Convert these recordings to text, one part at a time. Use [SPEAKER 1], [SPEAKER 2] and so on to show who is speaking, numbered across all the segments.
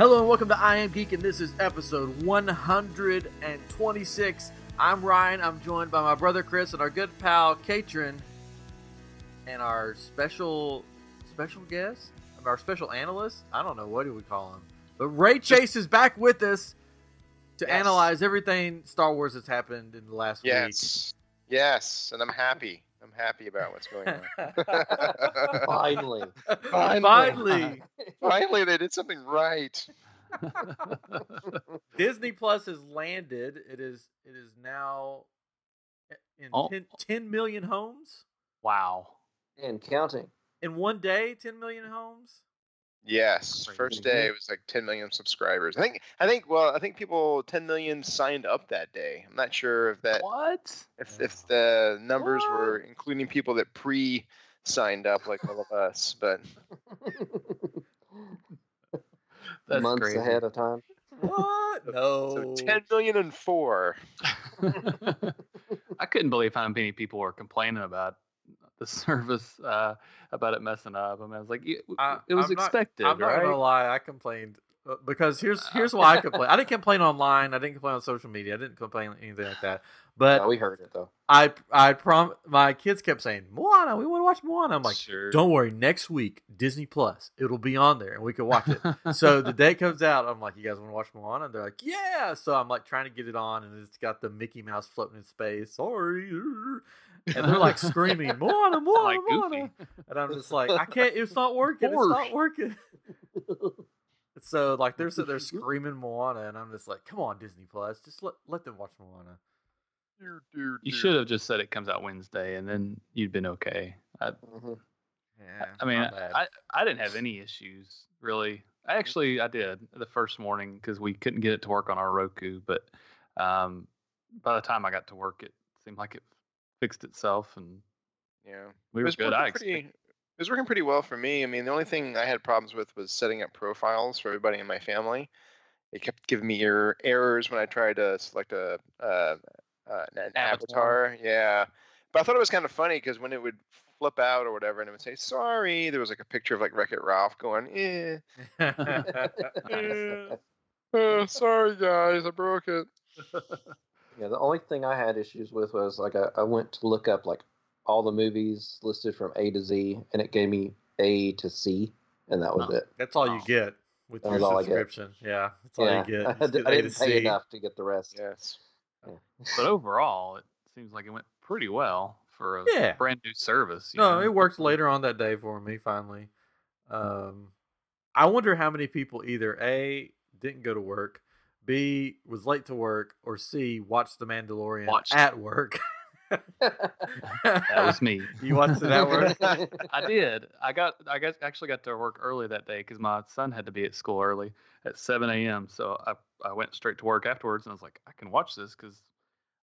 [SPEAKER 1] Hello and welcome to I Am Geek, and this is episode 126. I'm Ryan. I'm joined by my brother Chris and our good pal Katrin, and our special special guest, our special analyst. I don't know what do we call him, but Ray Chase is back with us to
[SPEAKER 2] Yes.
[SPEAKER 1] analyze everything Star Wars that's happened in the last
[SPEAKER 2] Yes. Yes, and I'm happy. I'm happy about what's going on.
[SPEAKER 3] Finally.
[SPEAKER 2] Finally.
[SPEAKER 1] Finally,
[SPEAKER 2] Finally, they did something right.
[SPEAKER 1] Disney Plus has landed. It is it is now in
[SPEAKER 4] Oh.
[SPEAKER 1] 10, 10 million homes
[SPEAKER 4] wow.
[SPEAKER 3] and counting.
[SPEAKER 1] in one day. Ten million homes.
[SPEAKER 2] Yes, first mm-hmm. day it was like 10 million subscribers. I think. I think. Well, I think people 10 million signed up that day. I'm not sure if that
[SPEAKER 4] What?
[SPEAKER 2] if if the numbers were including people that pre signed up like all of us, but
[SPEAKER 4] That's
[SPEAKER 3] Months
[SPEAKER 4] crazy.
[SPEAKER 3] ahead of time.
[SPEAKER 1] What? No.
[SPEAKER 2] so 10 million and four.
[SPEAKER 4] I couldn't believe how many people were complaining about the service, uh, about it messing up. I mean, I was like, it,
[SPEAKER 1] I-
[SPEAKER 4] it was
[SPEAKER 1] I'm not-
[SPEAKER 4] expected,
[SPEAKER 1] I'm not gonna lie. I complained uh, because here's here's why I complain. I didn't complain online. I didn't complain on social media. I didn't complain anything like that. But
[SPEAKER 3] Yeah, we heard it though.
[SPEAKER 1] I I prom my kids kept saying Moana. We want to watch Moana. I'm like,
[SPEAKER 4] sure.
[SPEAKER 1] don't worry. Next week, Disney Plus, it'll be on there and we can watch it. so the day comes out, I'm like, you guys want to watch Moana? And they're like, yeah. So I'm like trying to get it on, and it's got the Mickey Mouse floating in space. Sorry. And they're like screaming, Moana, Moana,
[SPEAKER 4] like
[SPEAKER 1] Moana. And I'm just like, I can't. It's not working. It's not working. So like they're sitting there screaming Moana, and I'm just like, come on, Disney Plus, just let let them watch Moana.
[SPEAKER 4] You should have just said it comes out Wednesday, and then you'd been okay. I,
[SPEAKER 3] Mhm.
[SPEAKER 1] Yeah,
[SPEAKER 4] I mean,
[SPEAKER 1] not bad.
[SPEAKER 4] I, I didn't have any issues really. I actually I did the first morning because we couldn't get it to work on our Roku, but um, by the time I got to work, it seemed like it fixed itself, and
[SPEAKER 2] Yeah.
[SPEAKER 4] we
[SPEAKER 2] it
[SPEAKER 4] were
[SPEAKER 2] was
[SPEAKER 4] good.
[SPEAKER 2] working
[SPEAKER 4] I
[SPEAKER 2] pretty.
[SPEAKER 4] expected.
[SPEAKER 2] It was working pretty well for me. I mean, the only thing I had problems with was setting up profiles for everybody in my family. It kept giving me error, errors when I tried to select a uh, uh, an
[SPEAKER 4] Avatar.
[SPEAKER 2] avatar. Yeah, but I thought it was kind of funny because when it would flip out or whatever, and it would say sorry, there was like a picture of like Wreck It Ralph going, eh, eh, oh, sorry guys, I broke it.
[SPEAKER 3] Yeah, the only thing I had issues with was like I, I went to look up like all the movies listed from A to Z, and it gave me A to C, and that was
[SPEAKER 4] Oh.
[SPEAKER 3] it.
[SPEAKER 1] that's all you get with
[SPEAKER 3] That's
[SPEAKER 1] your
[SPEAKER 3] all I get.
[SPEAKER 1] subscription. Yeah, that's all
[SPEAKER 3] yeah,
[SPEAKER 1] you get.
[SPEAKER 3] I,
[SPEAKER 1] Just
[SPEAKER 3] d-
[SPEAKER 1] get
[SPEAKER 3] I
[SPEAKER 1] A
[SPEAKER 3] didn't pay
[SPEAKER 1] C.
[SPEAKER 3] enough to get the rest.
[SPEAKER 2] Yes.
[SPEAKER 4] But overall, it seems like it went pretty well for a
[SPEAKER 1] Yeah.
[SPEAKER 4] brand new service. you
[SPEAKER 1] No,
[SPEAKER 4] know?
[SPEAKER 1] it worked later on that day for me. Finally, um, I wonder how many people either a didn't go to work, b was late to work, or c watched The Mandalorian
[SPEAKER 4] Watched.
[SPEAKER 1] at work.
[SPEAKER 4] That was me.
[SPEAKER 1] you watched it at work.
[SPEAKER 4] I did. I got. I got actually got to work early that day because my son had to be at school early at 7 a.m. So I I went straight to work afterwards, and I was like, I can watch this because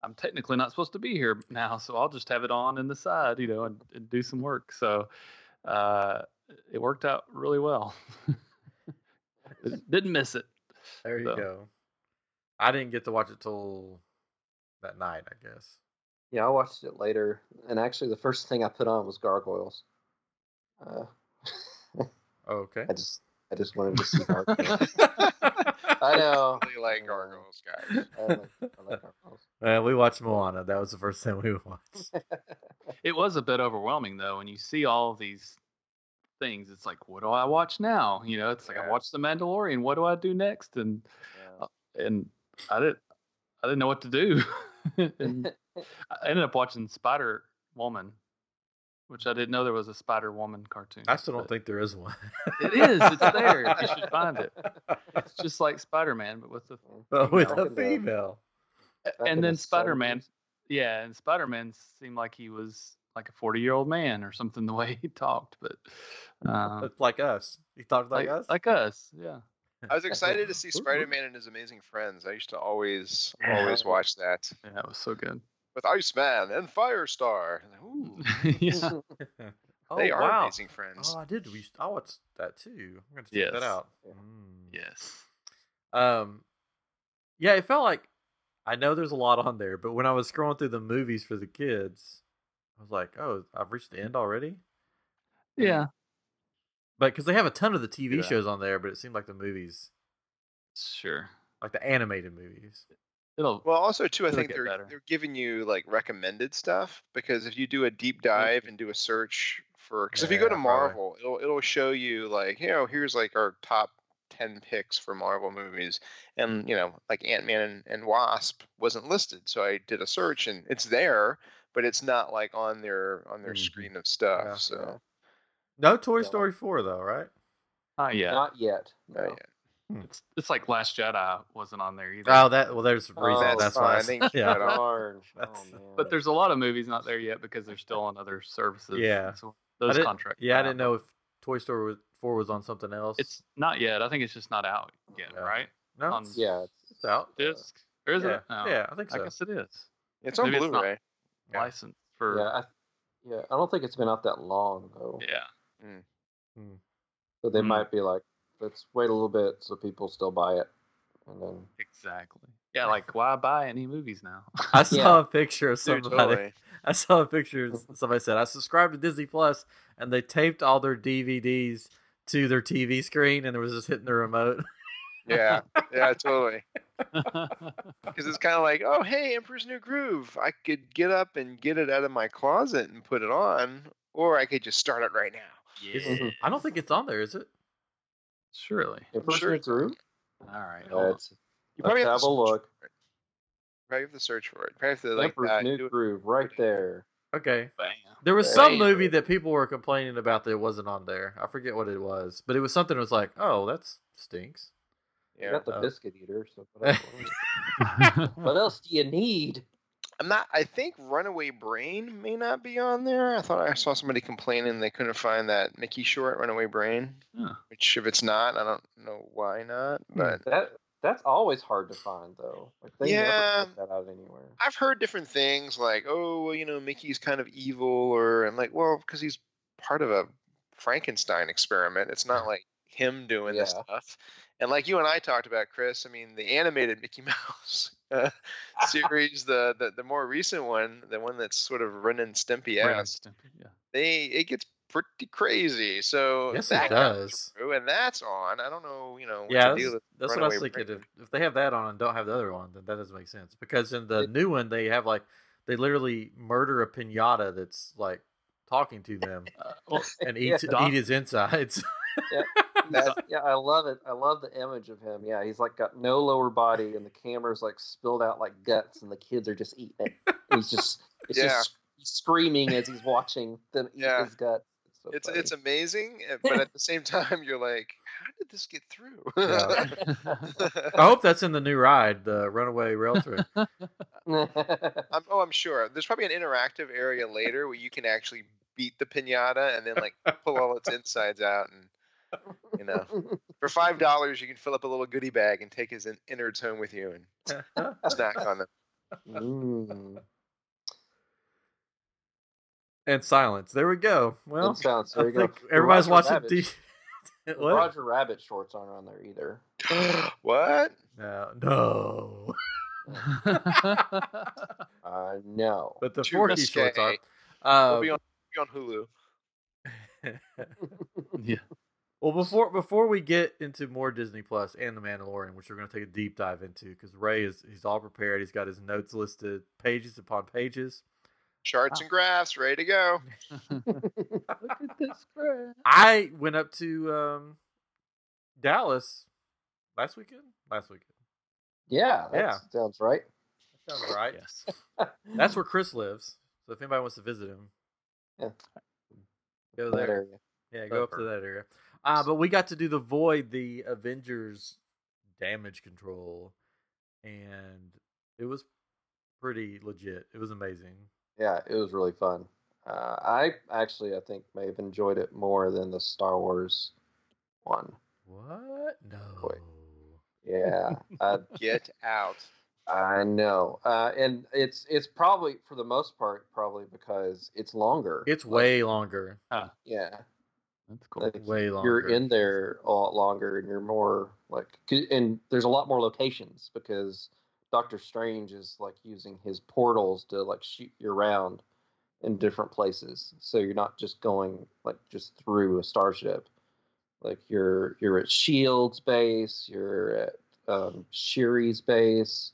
[SPEAKER 4] I'm technically not supposed to be here now, so I'll just have it on in the side, you know, and, and do some work. So uh, it worked out really well. Didn't miss it.
[SPEAKER 1] There you
[SPEAKER 4] So-
[SPEAKER 1] go. I didn't get to watch it till that night. I guess.
[SPEAKER 3] yeah, I watched it later, and actually the first thing I put on was Gargoyles. Uh,
[SPEAKER 1] Oh, okay.
[SPEAKER 3] I just I just wanted to see Gargoyles. I know.
[SPEAKER 2] Really like gargoyles, guys.
[SPEAKER 3] I like, I like Gargoyles.
[SPEAKER 1] well, we watched Moana. That was the first thing we watched.
[SPEAKER 4] It was a bit overwhelming though, when you see all these things. It's like, what do I watch now? You know, it's like
[SPEAKER 2] Yeah.
[SPEAKER 4] I watched The Mandalorian. What do I do next? And
[SPEAKER 2] Yeah.
[SPEAKER 4] and I didn't I didn't know what to do. and I ended up watching Spider Woman, which I didn't know there was a Spider Woman cartoon.
[SPEAKER 1] I still don't think there is one.
[SPEAKER 4] it is. It's there. You should find it. It's just like Spider Man, but with the
[SPEAKER 1] But with
[SPEAKER 3] Female.
[SPEAKER 1] a female.
[SPEAKER 4] And then Spider Man.
[SPEAKER 3] 70s.
[SPEAKER 4] Yeah, and Spider Man seemed like he was like a forty year old man or something the way he talked, but uh,
[SPEAKER 1] It's like us. he talked like,
[SPEAKER 4] like
[SPEAKER 1] us.
[SPEAKER 4] like us, yeah.
[SPEAKER 2] I was excited to see Spider-Man and His Amazing Friends. I used to always,
[SPEAKER 4] Yeah.
[SPEAKER 2] always watch that
[SPEAKER 4] Yeah, that was so good.
[SPEAKER 2] with Iceman and Firestar. Ooh,
[SPEAKER 4] yeah.
[SPEAKER 1] oh,
[SPEAKER 2] they are
[SPEAKER 1] wow.
[SPEAKER 2] amazing friends.
[SPEAKER 1] Oh, I did. We I watched that too. I'm gonna check that out.
[SPEAKER 3] Yeah.
[SPEAKER 1] Mm.
[SPEAKER 4] Yes.
[SPEAKER 1] Um, yeah, it felt like I know there's a lot on there, but when I was scrolling through the movies for the kids, I was like, oh, I've reached the end already.
[SPEAKER 4] Yeah.
[SPEAKER 1] But because they have a ton of the TV
[SPEAKER 4] Yeah.
[SPEAKER 1] shows on there, but it seemed like the movies
[SPEAKER 4] Sure.
[SPEAKER 1] like the animated movies.
[SPEAKER 4] It'll.
[SPEAKER 2] Well, also too, I think they're
[SPEAKER 4] better.
[SPEAKER 2] they're giving you like recommended stuff because if you do a deep dive and do a search for, because if you go to
[SPEAKER 1] Yeah, probably.
[SPEAKER 2] Marvel, it'll it'll show you like you know here's like our top ten picks for Marvel movies, and you know like Ant Man and, and Wasp wasn't listed, so I did a search and it's there, but it's not like on their on their
[SPEAKER 1] Mhm.
[SPEAKER 2] screen of stuff.
[SPEAKER 1] Yeah.
[SPEAKER 2] so
[SPEAKER 1] No Toy
[SPEAKER 3] Yeah.
[SPEAKER 1] Story four though, right?
[SPEAKER 4] Not yet.
[SPEAKER 3] Not yet.
[SPEAKER 2] not
[SPEAKER 3] no.
[SPEAKER 2] yet. Hmm.
[SPEAKER 4] It's it's like Last Jedi wasn't on there either.
[SPEAKER 1] Oh, that well, there's a reason.
[SPEAKER 3] Oh,
[SPEAKER 1] that's
[SPEAKER 2] fine.
[SPEAKER 1] why. I
[SPEAKER 2] I
[SPEAKER 1] s-
[SPEAKER 2] think
[SPEAKER 1] yeah,
[SPEAKER 2] Jedi-
[SPEAKER 3] Darn. Oh,
[SPEAKER 1] That's-
[SPEAKER 3] man.
[SPEAKER 4] but there's a lot of movies not there yet because they're still on other services.
[SPEAKER 1] Yeah.
[SPEAKER 4] So those
[SPEAKER 1] didn't-
[SPEAKER 4] contracts.
[SPEAKER 1] Yeah, I didn't know if Toy Story was, four was on something else.
[SPEAKER 4] It's not yet. I think it's just not out yet,
[SPEAKER 1] Yeah.
[SPEAKER 4] right?
[SPEAKER 1] no,
[SPEAKER 4] on-
[SPEAKER 1] it's,
[SPEAKER 3] yeah, it's,
[SPEAKER 1] it's out.
[SPEAKER 4] Disc. Or is
[SPEAKER 1] yeah,
[SPEAKER 4] it? No.
[SPEAKER 1] yeah, I think
[SPEAKER 4] I guess it is.
[SPEAKER 2] It's on
[SPEAKER 4] Maybe it's not.
[SPEAKER 2] Blu-ray.
[SPEAKER 1] Yeah.
[SPEAKER 4] Licensed for.
[SPEAKER 3] yeah, I, yeah. I don't think it's been out that long though.
[SPEAKER 4] yeah.
[SPEAKER 3] So they
[SPEAKER 4] Mm.
[SPEAKER 3] might be like, let's wait a little bit so people still buy it, and then
[SPEAKER 4] Exactly. Yeah, like why buy any movies now?
[SPEAKER 1] I saw
[SPEAKER 3] Yeah.
[SPEAKER 1] a picture of
[SPEAKER 2] Dude,
[SPEAKER 1] somebody. I saw a picture. of Somebody said I subscribed to Disney Plus, and they taped all their DVDs to their TV screen, and it was just hitting the remote.
[SPEAKER 2] Yeah, yeah, totally. Because it's kind of like, oh, hey, Emperor's New Groove. I could get up and get it out of my closet and put it on, or I could just start it right now.
[SPEAKER 1] It's- I don't think it's on there, is it?
[SPEAKER 4] Surely.
[SPEAKER 2] I'm
[SPEAKER 3] we're
[SPEAKER 2] sure
[SPEAKER 3] through,
[SPEAKER 4] All right.
[SPEAKER 3] uh,
[SPEAKER 4] hold
[SPEAKER 3] it's
[SPEAKER 2] You probably
[SPEAKER 3] let's
[SPEAKER 2] have,
[SPEAKER 3] have a look.
[SPEAKER 2] Probably have to search for it. Probably have to like
[SPEAKER 3] Emperor's
[SPEAKER 2] uh,
[SPEAKER 3] New Groove right there.
[SPEAKER 1] Okay.
[SPEAKER 4] Bam.
[SPEAKER 1] There was some movie that people were complaining about that wasn't on there. I forget what it was, but it was something that was like, oh, that stinks.
[SPEAKER 3] You
[SPEAKER 2] Yeah.
[SPEAKER 3] got the
[SPEAKER 1] Uh,
[SPEAKER 3] biscuit eater. So what else, what else do you need?
[SPEAKER 2] I'm not. I think Runaway Brain may not be on there. I thought I saw somebody complaining they couldn't find that Mickey short, Runaway Brain.
[SPEAKER 4] Huh.
[SPEAKER 2] Which, if it's not, I don't know why not. Hmm. But
[SPEAKER 3] That that's always hard to find though. Like they
[SPEAKER 2] Yeah.
[SPEAKER 3] never that out anywhere.
[SPEAKER 2] I've heard different things like, oh, well, you know, Mickey's kind of evil, or I'm like, well, because he's part of a Frankenstein experiment. It's not like him doing this stuff. And like you and I talked about, Chris, I mean, the animated Mickey Mouse uh, series, the, the the more recent one, the one that's sort of Ren and Stimpy
[SPEAKER 4] Ren and
[SPEAKER 2] esque,
[SPEAKER 4] Stimpy, Yeah.
[SPEAKER 2] they it gets pretty crazy. So
[SPEAKER 1] Yes,
[SPEAKER 2] that
[SPEAKER 1] it does.
[SPEAKER 2] through, and that's on. I don't know, you know, what
[SPEAKER 1] Yeah, that's, that's what I was thinking. If, if they have that on and don't have the other one, then that doesn't make sense. Because in the
[SPEAKER 3] It-
[SPEAKER 1] new one, they have like they literally murder a pinata that's like talking to them
[SPEAKER 4] Uh, well,
[SPEAKER 1] and eat
[SPEAKER 3] Yeah.
[SPEAKER 1] eat his insides.
[SPEAKER 2] That-
[SPEAKER 3] yeah, I love it. I love the image of him. Yeah, he's like got no lower body, and the camera's like spilled out like guts, and the kids are just eating it. He's just, it's
[SPEAKER 2] Yeah.
[SPEAKER 3] just screaming as he's watching them eat
[SPEAKER 2] Yeah.
[SPEAKER 3] his guts. It's, so
[SPEAKER 2] It's
[SPEAKER 3] funny.
[SPEAKER 2] it's amazing, uh, but at the same time, you're like, how did this get through?
[SPEAKER 1] Yeah. I hope that's in the new ride, the Runaway Rail Trip.
[SPEAKER 2] I'm, oh, I'm sure. There's probably an interactive area later where you can actually beat the pinata and then like pull all its insides out, and you know, for five dollars you can fill up a little goodie bag and take his in- innards home with you and snack on them.
[SPEAKER 3] Mm.
[SPEAKER 1] and silence. There we go. Well,
[SPEAKER 3] And sounds.
[SPEAKER 1] I
[SPEAKER 3] There you go.
[SPEAKER 1] think
[SPEAKER 3] The
[SPEAKER 1] everybody's
[SPEAKER 3] Roger
[SPEAKER 1] watching. D-
[SPEAKER 3] the
[SPEAKER 1] what?
[SPEAKER 3] Roger Rabbit shorts aren't on there either.
[SPEAKER 2] what?
[SPEAKER 1] No, no.
[SPEAKER 3] Uh, no.
[SPEAKER 1] But the
[SPEAKER 2] Too
[SPEAKER 1] Forky shorts are.
[SPEAKER 2] risque. It'll
[SPEAKER 1] Uh,
[SPEAKER 2] be on, be on Hulu.
[SPEAKER 4] yeah.
[SPEAKER 1] Well, before before we get into more Disney Plus and The Mandalorian, which we're going to take a deep dive into, because Ray is he's all prepared. He's got his notes listed, pages upon pages.
[SPEAKER 2] Charts and graphs, ready to go.
[SPEAKER 4] Look at this graph.
[SPEAKER 1] I went up to um, Dallas last weekend. Last weekend.
[SPEAKER 3] Yeah, that
[SPEAKER 1] Yeah.
[SPEAKER 3] sounds right.
[SPEAKER 1] That sounds right.
[SPEAKER 4] Yes.
[SPEAKER 1] That's where Chris lives. So if anybody wants to visit him,
[SPEAKER 3] Yeah.
[SPEAKER 1] go
[SPEAKER 3] that
[SPEAKER 1] there.
[SPEAKER 3] area.
[SPEAKER 1] Yeah, go up to that area. Uh, but we got to do the Void, the Avengers damage control, and it was pretty legit. It was amazing.
[SPEAKER 3] Yeah, it was really fun. Uh, I actually, I think, may have enjoyed it more than the Star Wars one.
[SPEAKER 1] What? No.
[SPEAKER 3] Boy. Yeah, I,
[SPEAKER 2] Get out.
[SPEAKER 3] I know, uh, and it's it's probably for the most part probably because it's longer.
[SPEAKER 1] It's
[SPEAKER 3] Like,
[SPEAKER 1] way longer.
[SPEAKER 3] yeah.
[SPEAKER 4] That's cool.
[SPEAKER 3] Like,
[SPEAKER 1] Way longer.
[SPEAKER 3] you're in there a lot longer, and you're more like, and there's a lot more locations because Doctor Strange is like using his portals to like shoot you around in different places. So you're not just going like just through a starship. Like you're you're at Shield's base, you're at um, Shuri's base.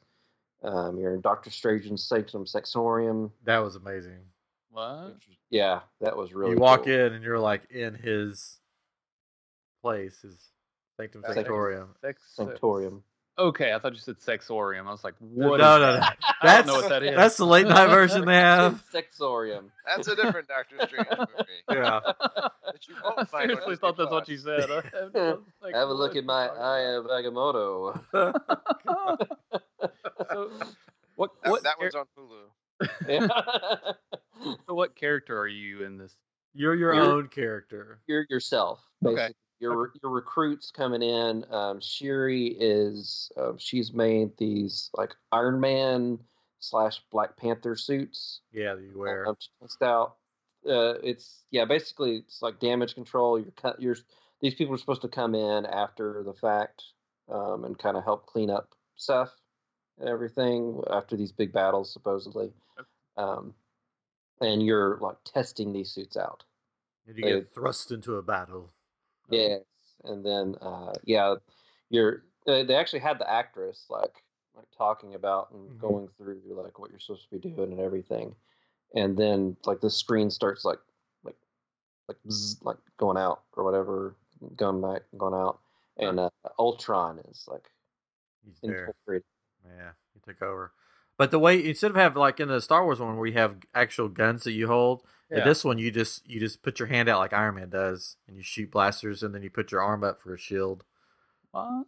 [SPEAKER 3] Um, you're in Doctor Strange's Sanctum Sexorium.
[SPEAKER 1] That was amazing.
[SPEAKER 4] What?
[SPEAKER 3] Yeah, that was really.
[SPEAKER 1] you walk
[SPEAKER 3] cool.
[SPEAKER 1] in and you're like in his place, his sanctum
[SPEAKER 2] Sex-
[SPEAKER 1] sanctorium.
[SPEAKER 4] Sex.
[SPEAKER 3] Sanctorium.
[SPEAKER 4] Okay, I thought you said sexorium. I was like, what?
[SPEAKER 1] no,
[SPEAKER 4] is
[SPEAKER 1] no,
[SPEAKER 4] that?
[SPEAKER 1] no.
[SPEAKER 4] I don't
[SPEAKER 1] That's
[SPEAKER 4] know what that is.
[SPEAKER 1] that's the late night version they have.
[SPEAKER 3] Sexorium.
[SPEAKER 2] That's a different Doctor Strange movie.
[SPEAKER 1] Yeah.
[SPEAKER 2] That you won't
[SPEAKER 4] I
[SPEAKER 2] find
[SPEAKER 4] seriously thought that's what you said. I have, I like,
[SPEAKER 3] Have a look at my
[SPEAKER 4] are you
[SPEAKER 3] eye of Agamotto.
[SPEAKER 4] Oh so, what
[SPEAKER 2] That,
[SPEAKER 4] what
[SPEAKER 2] that
[SPEAKER 4] char-
[SPEAKER 2] one's on Hulu.
[SPEAKER 3] Yeah.
[SPEAKER 4] so what character are you in this?
[SPEAKER 1] You're your
[SPEAKER 3] You're-
[SPEAKER 1] own character.
[SPEAKER 3] You're yourself.
[SPEAKER 4] Okay.
[SPEAKER 3] Basically. Your your recruits coming in. Um, Shuri is um, she's made these like Iron Man slash Black Panther suits.
[SPEAKER 1] Yeah, that you wear.
[SPEAKER 3] um, test out. Uh, it's yeah, basically it's like damage control. You're cut. You're these people are supposed to come in after the fact um, and kind of help clean up stuff and everything after these big battles, supposedly. Um, and you're like testing these suits out.
[SPEAKER 1] And you get
[SPEAKER 3] Hey.
[SPEAKER 1] thrust into a battle.
[SPEAKER 3] Yes, and then uh, yeah, you're. Uh, they actually had the actress like like talking about and
[SPEAKER 1] Mhm.
[SPEAKER 3] going through like what you're supposed to be doing and everything, and then like the screen starts like like like bzz, like going out or whatever, going back, going out, and uh, Ultron is like
[SPEAKER 1] He's there. Yeah, he took over. But the way instead of having like in the Star Wars one where you have actual guns that you hold,
[SPEAKER 4] Yeah.
[SPEAKER 1] this one you just you just put your hand out like Iron Man does, and you shoot blasters, and then you put your arm up for a shield.
[SPEAKER 4] What?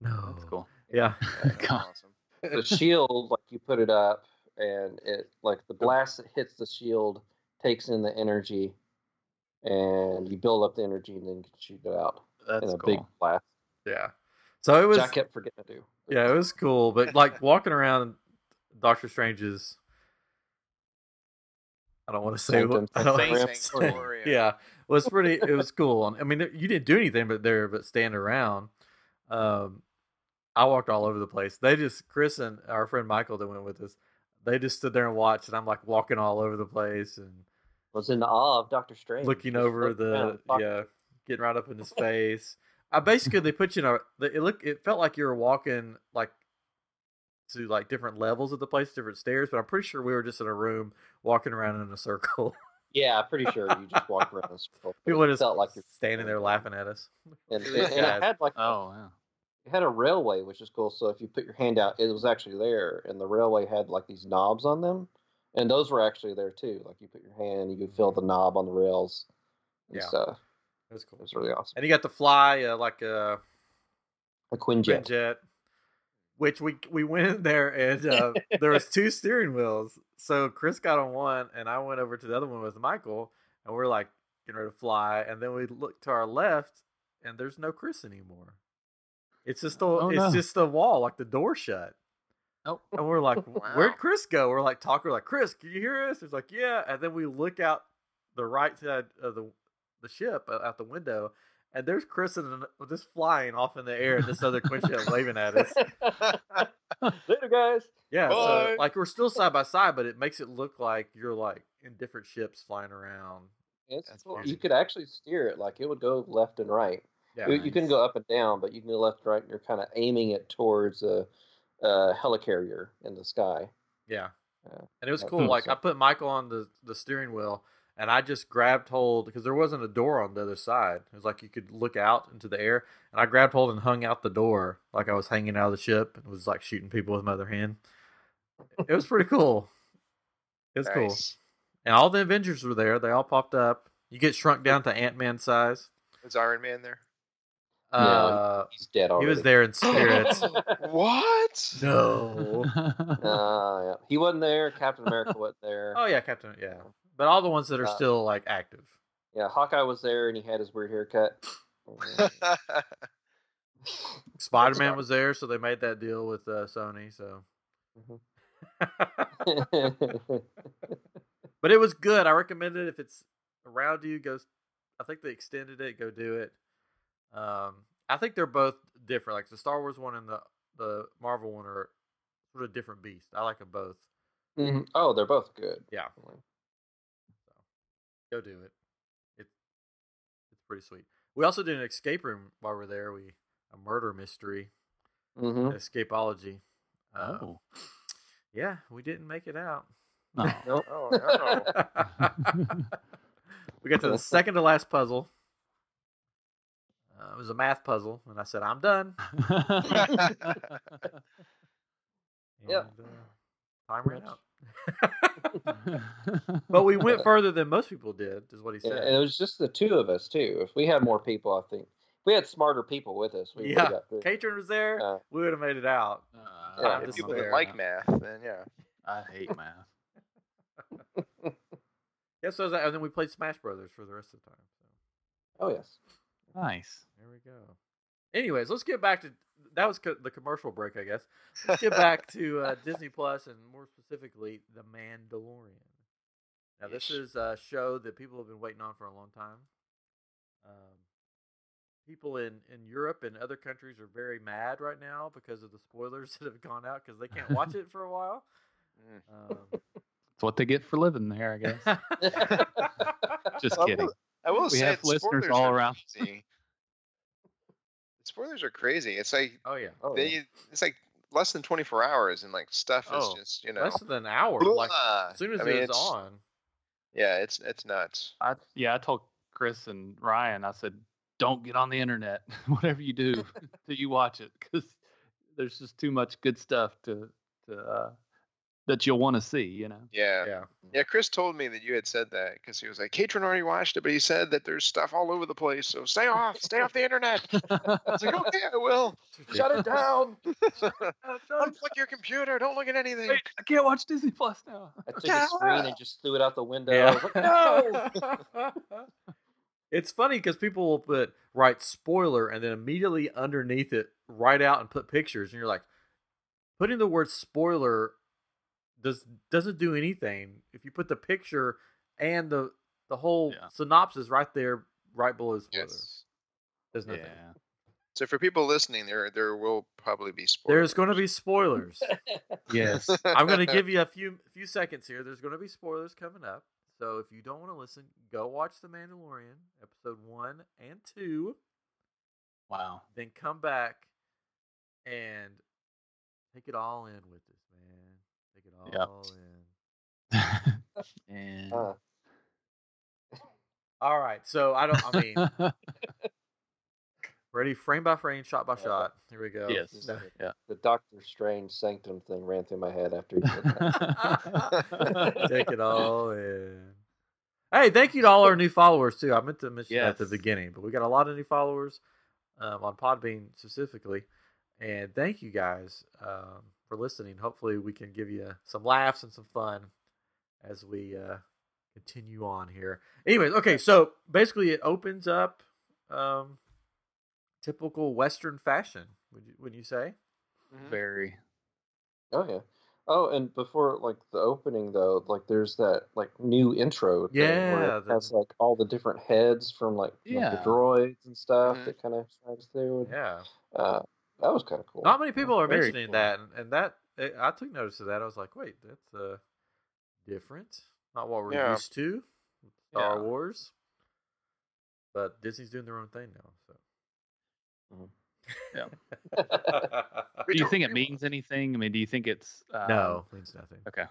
[SPEAKER 1] No,
[SPEAKER 4] That's cool.
[SPEAKER 1] Yeah,
[SPEAKER 2] That's awesome.
[SPEAKER 3] the shield like you put it up and it like the blast that hits the shield takes in the energy and you build up the energy and then you can shoot it out
[SPEAKER 4] That's
[SPEAKER 3] in a
[SPEAKER 4] cool.
[SPEAKER 3] big blast
[SPEAKER 1] yeah. So it was
[SPEAKER 3] which i kept forgetting to do
[SPEAKER 1] yeah, it was cool. But like walking around Doctor Strange's, I don't want to say what. I don't, yeah, it was pretty. It was cool. I mean, you didn't do anything but there, but stand around. Um, I walked all over the place. They just Chris and our friend Michael that went with us. They just stood there and watched, and I'm like walking all over the place and
[SPEAKER 3] was in awe of doctor strange
[SPEAKER 1] looking over
[SPEAKER 3] around,
[SPEAKER 1] the yeah, getting right up in his face. I basically they put you in a. It look. It felt like you were walking like to like different levels of the place, different stairs. But I'm pretty sure we were just in a room walking around in a circle.
[SPEAKER 3] yeah pretty sure you just walked around in a circle
[SPEAKER 1] People
[SPEAKER 3] it
[SPEAKER 1] just
[SPEAKER 3] felt like you're
[SPEAKER 1] standing there laughing at us.
[SPEAKER 3] and,
[SPEAKER 2] It
[SPEAKER 3] and, and it had like
[SPEAKER 4] Oh, yeah.
[SPEAKER 3] it had a railway which is cool so if you put your hand out it was actually there and the railway had like these knobs on them and those were actually there too like you put your hand you could feel the knob on the rails and
[SPEAKER 1] Yeah.
[SPEAKER 3] stuff
[SPEAKER 1] It was cool.
[SPEAKER 3] it was really awesome
[SPEAKER 1] And you got to fly uh, like a
[SPEAKER 3] a quinjet
[SPEAKER 1] Quinjet, which we we went in there and uh, there was two steering wheels. So Chris got on one, and I went over to the other one with Michael, and we're like getting ready to fly. And then we look to our left, and there's no Chris anymore. It's just a
[SPEAKER 4] Oh,
[SPEAKER 1] it's just a wall, like the door shut.
[SPEAKER 4] Nope.
[SPEAKER 1] And we're like,
[SPEAKER 2] Wow.
[SPEAKER 1] where'd Chris go? We're like talking, we're like, Chris, can you hear us? It's like, yeah. And then we look out the right side of the the ship uh, out the window, and there's Chris and just flying off in the air, and this other Quinjet waving at us.
[SPEAKER 3] Later, guys.
[SPEAKER 1] Yeah, so like we're still side by side, but it makes it look like you're like in different ships flying around.
[SPEAKER 3] It's
[SPEAKER 2] That's
[SPEAKER 3] cool.
[SPEAKER 2] crazy.
[SPEAKER 3] You could actually steer it like it would go left and right.
[SPEAKER 1] Yeah,
[SPEAKER 3] you, you can go up and down, but you can go left and right, and you're kind of aiming it towards a, a helicarrier in the sky.
[SPEAKER 1] yeah,
[SPEAKER 3] Yeah.
[SPEAKER 1] and it was
[SPEAKER 3] Yeah.
[SPEAKER 1] cool. Hmm.
[SPEAKER 3] Like
[SPEAKER 1] I put Michael on the the steering wheel, and I just grabbed hold because there wasn't a door on the other side. It was like you could look out into the air, and I grabbed hold and hung out the door like I was hanging out of the ship and was like shooting people with my other hand. It was pretty cool. It was cool. And all the Avengers were there. They all popped up. You get shrunk down to Ant Man size.
[SPEAKER 2] Is Iron Man there?
[SPEAKER 3] No,
[SPEAKER 1] Uh,
[SPEAKER 3] He's dead
[SPEAKER 1] he was there in spirit.
[SPEAKER 2] what?
[SPEAKER 1] no.
[SPEAKER 3] Uh, yeah. He wasn't there. Captain America wasn't there.
[SPEAKER 1] Oh yeah, Captain. Yeah, but all the ones that are
[SPEAKER 3] Uh,
[SPEAKER 1] still like active.
[SPEAKER 3] Yeah, Hawkeye was there, and he had his weird haircut.
[SPEAKER 1] Spider Man was there, so they made that deal with uh, Sony. So, but it was good. I recommend it if it's around you. Go. I think they extended it. Go do it. Um, I think they're both different. Like the Star Wars one and the the Marvel one are sort of different beasts. I like them both.
[SPEAKER 3] Mhm. Oh, they're both good.
[SPEAKER 1] Yeah. Go do it. It it's pretty sweet. We also did an escape room while we are there. We a murder mystery.
[SPEAKER 3] hmm
[SPEAKER 1] Escapology. Uh,
[SPEAKER 4] Oh.
[SPEAKER 1] Yeah, we didn't make it out.
[SPEAKER 4] No.
[SPEAKER 3] Nope.
[SPEAKER 2] Oh no.
[SPEAKER 1] we got to the second to last puzzle. Uh, it was a math puzzle, and I said, "I'm done."
[SPEAKER 3] Yep.
[SPEAKER 1] Uh, time ran out. but we went further than most people did, is what he said.
[SPEAKER 3] and it was just the two of us too. If we had more people, I think if we had smarter people with us. We
[SPEAKER 1] Yeah,
[SPEAKER 3] would've got through.
[SPEAKER 1] Katrin was there.
[SPEAKER 3] Uh,
[SPEAKER 1] we would have made it out.
[SPEAKER 4] Uh,
[SPEAKER 3] Yeah,
[SPEAKER 4] I
[SPEAKER 2] if
[SPEAKER 1] this
[SPEAKER 2] people
[SPEAKER 1] is
[SPEAKER 2] that like math, then yeah.
[SPEAKER 4] I hate math.
[SPEAKER 1] Yeah, so that, and then we played Smash Brothers for the rest of the time. So
[SPEAKER 3] Oh yes.
[SPEAKER 4] Nice.
[SPEAKER 1] there we go. Anyways, let's get back to that was co- the commercial break, I guess. Let's get back to uh, Disney Plus and more specifically, The Mandalorian. Now, this is a show that people have been waiting on for a long time. Um, people in, in Europe and other countries are very mad right now because of the spoilers that have gone out because they can't watch it for a while.
[SPEAKER 2] Mm.
[SPEAKER 1] Um,
[SPEAKER 4] It's what they get for living there, I guess. Just
[SPEAKER 2] I will-
[SPEAKER 4] kidding.
[SPEAKER 2] I will
[SPEAKER 4] We
[SPEAKER 2] say
[SPEAKER 4] have listeners all around.
[SPEAKER 2] Crazy. The spoilers are crazy. It's like
[SPEAKER 1] oh yeah,
[SPEAKER 3] Oh,
[SPEAKER 2] they
[SPEAKER 3] yeah.
[SPEAKER 2] it's like less than 24 hours and like stuff
[SPEAKER 1] Oh,
[SPEAKER 2] is just you know
[SPEAKER 1] less than an hour. Like
[SPEAKER 2] blah.
[SPEAKER 1] as soon as
[SPEAKER 2] I mean,
[SPEAKER 1] it was
[SPEAKER 2] it's-
[SPEAKER 1] on.
[SPEAKER 2] yeah it's it's nuts
[SPEAKER 4] I yeah, I told Chris and Ryan, I said, don't get on the internet, whatever you do, till you watch it, because there's just too much good stuff to to uh, that you'll want to see. You know.
[SPEAKER 2] yeah yeah,
[SPEAKER 1] Yeah.
[SPEAKER 2] chris told me that you had said that because he was like Katrin already watched it but he said that there's stuff all over the place so stay off stay off the internet i was like okay i will
[SPEAKER 3] Shut it down.
[SPEAKER 2] unplug your computer don't look at anything
[SPEAKER 4] Wait, I can't watch Disney Plus now.
[SPEAKER 3] I took a screen and just threw it out the window. I
[SPEAKER 1] Yeah.
[SPEAKER 3] was like, no.
[SPEAKER 1] it's funny because people will put write spoiler and then immediately underneath it write out and put pictures, and you're like, putting the word spoiler does doesn't do anything if you put the picture and the the whole
[SPEAKER 4] Yeah.
[SPEAKER 1] synopsis right there right below spoiler.
[SPEAKER 2] yes
[SPEAKER 1] There's nothing.
[SPEAKER 4] Yeah.
[SPEAKER 2] so for people listening there there will probably be spoilers
[SPEAKER 1] There's going to be spoilers.
[SPEAKER 4] Yes.
[SPEAKER 1] I'm going to give you a few few seconds here. There's going to be spoilers coming up. So if you don't want to listen, go watch The Mandalorian episode 1 and 2,
[SPEAKER 4] Wow.
[SPEAKER 1] then come back and take it all in with us, man. Take it all
[SPEAKER 4] Yep.
[SPEAKER 1] in.
[SPEAKER 4] and
[SPEAKER 3] Uh,
[SPEAKER 1] All right. So I don't I mean, ready frame by frame, shot by shot. Here we go.
[SPEAKER 4] yes.
[SPEAKER 1] No.
[SPEAKER 4] Yeah.
[SPEAKER 3] the Doctor Strange sanctum thing ran through my head after you said that.
[SPEAKER 1] Take it all in. Hey, thank you to all our new followers too. I meant to mention that at the beginning, but we got a lot of new followers um, on Podbean specifically, and thank you guys um, for listening. Hopefully, we can give you some laughs and some fun as we uh, continue on here. Anyways, okay, so basically, it opens up um, typical Western fashion. Would you, would you say?
[SPEAKER 2] Mhm.
[SPEAKER 4] Very.
[SPEAKER 3] oh yeah. Oh, and before like the opening though, like there's that like new intro. Thing
[SPEAKER 1] Yeah,
[SPEAKER 3] where it
[SPEAKER 1] the-
[SPEAKER 3] has like all the different heads from like, like,
[SPEAKER 4] Yeah.
[SPEAKER 3] the droids and stuff
[SPEAKER 2] Mhm.
[SPEAKER 3] that kind of shines through. and,
[SPEAKER 1] Yeah.
[SPEAKER 3] Uh, that was kind of cool.
[SPEAKER 1] Not many people are
[SPEAKER 4] Very
[SPEAKER 1] mentioning
[SPEAKER 4] cool.
[SPEAKER 1] that, and, and that eh, I took notice of that. I was like, wait, that's uh different. Not what we're
[SPEAKER 2] Yeah.
[SPEAKER 1] used to. Star
[SPEAKER 4] Yeah.
[SPEAKER 1] Wars. But Disney's doing their own thing now. So.
[SPEAKER 3] Mhm.
[SPEAKER 4] Yeah. Do you think it means anything? I mean, do you think it's um,
[SPEAKER 1] no, means nothing.
[SPEAKER 4] Okay.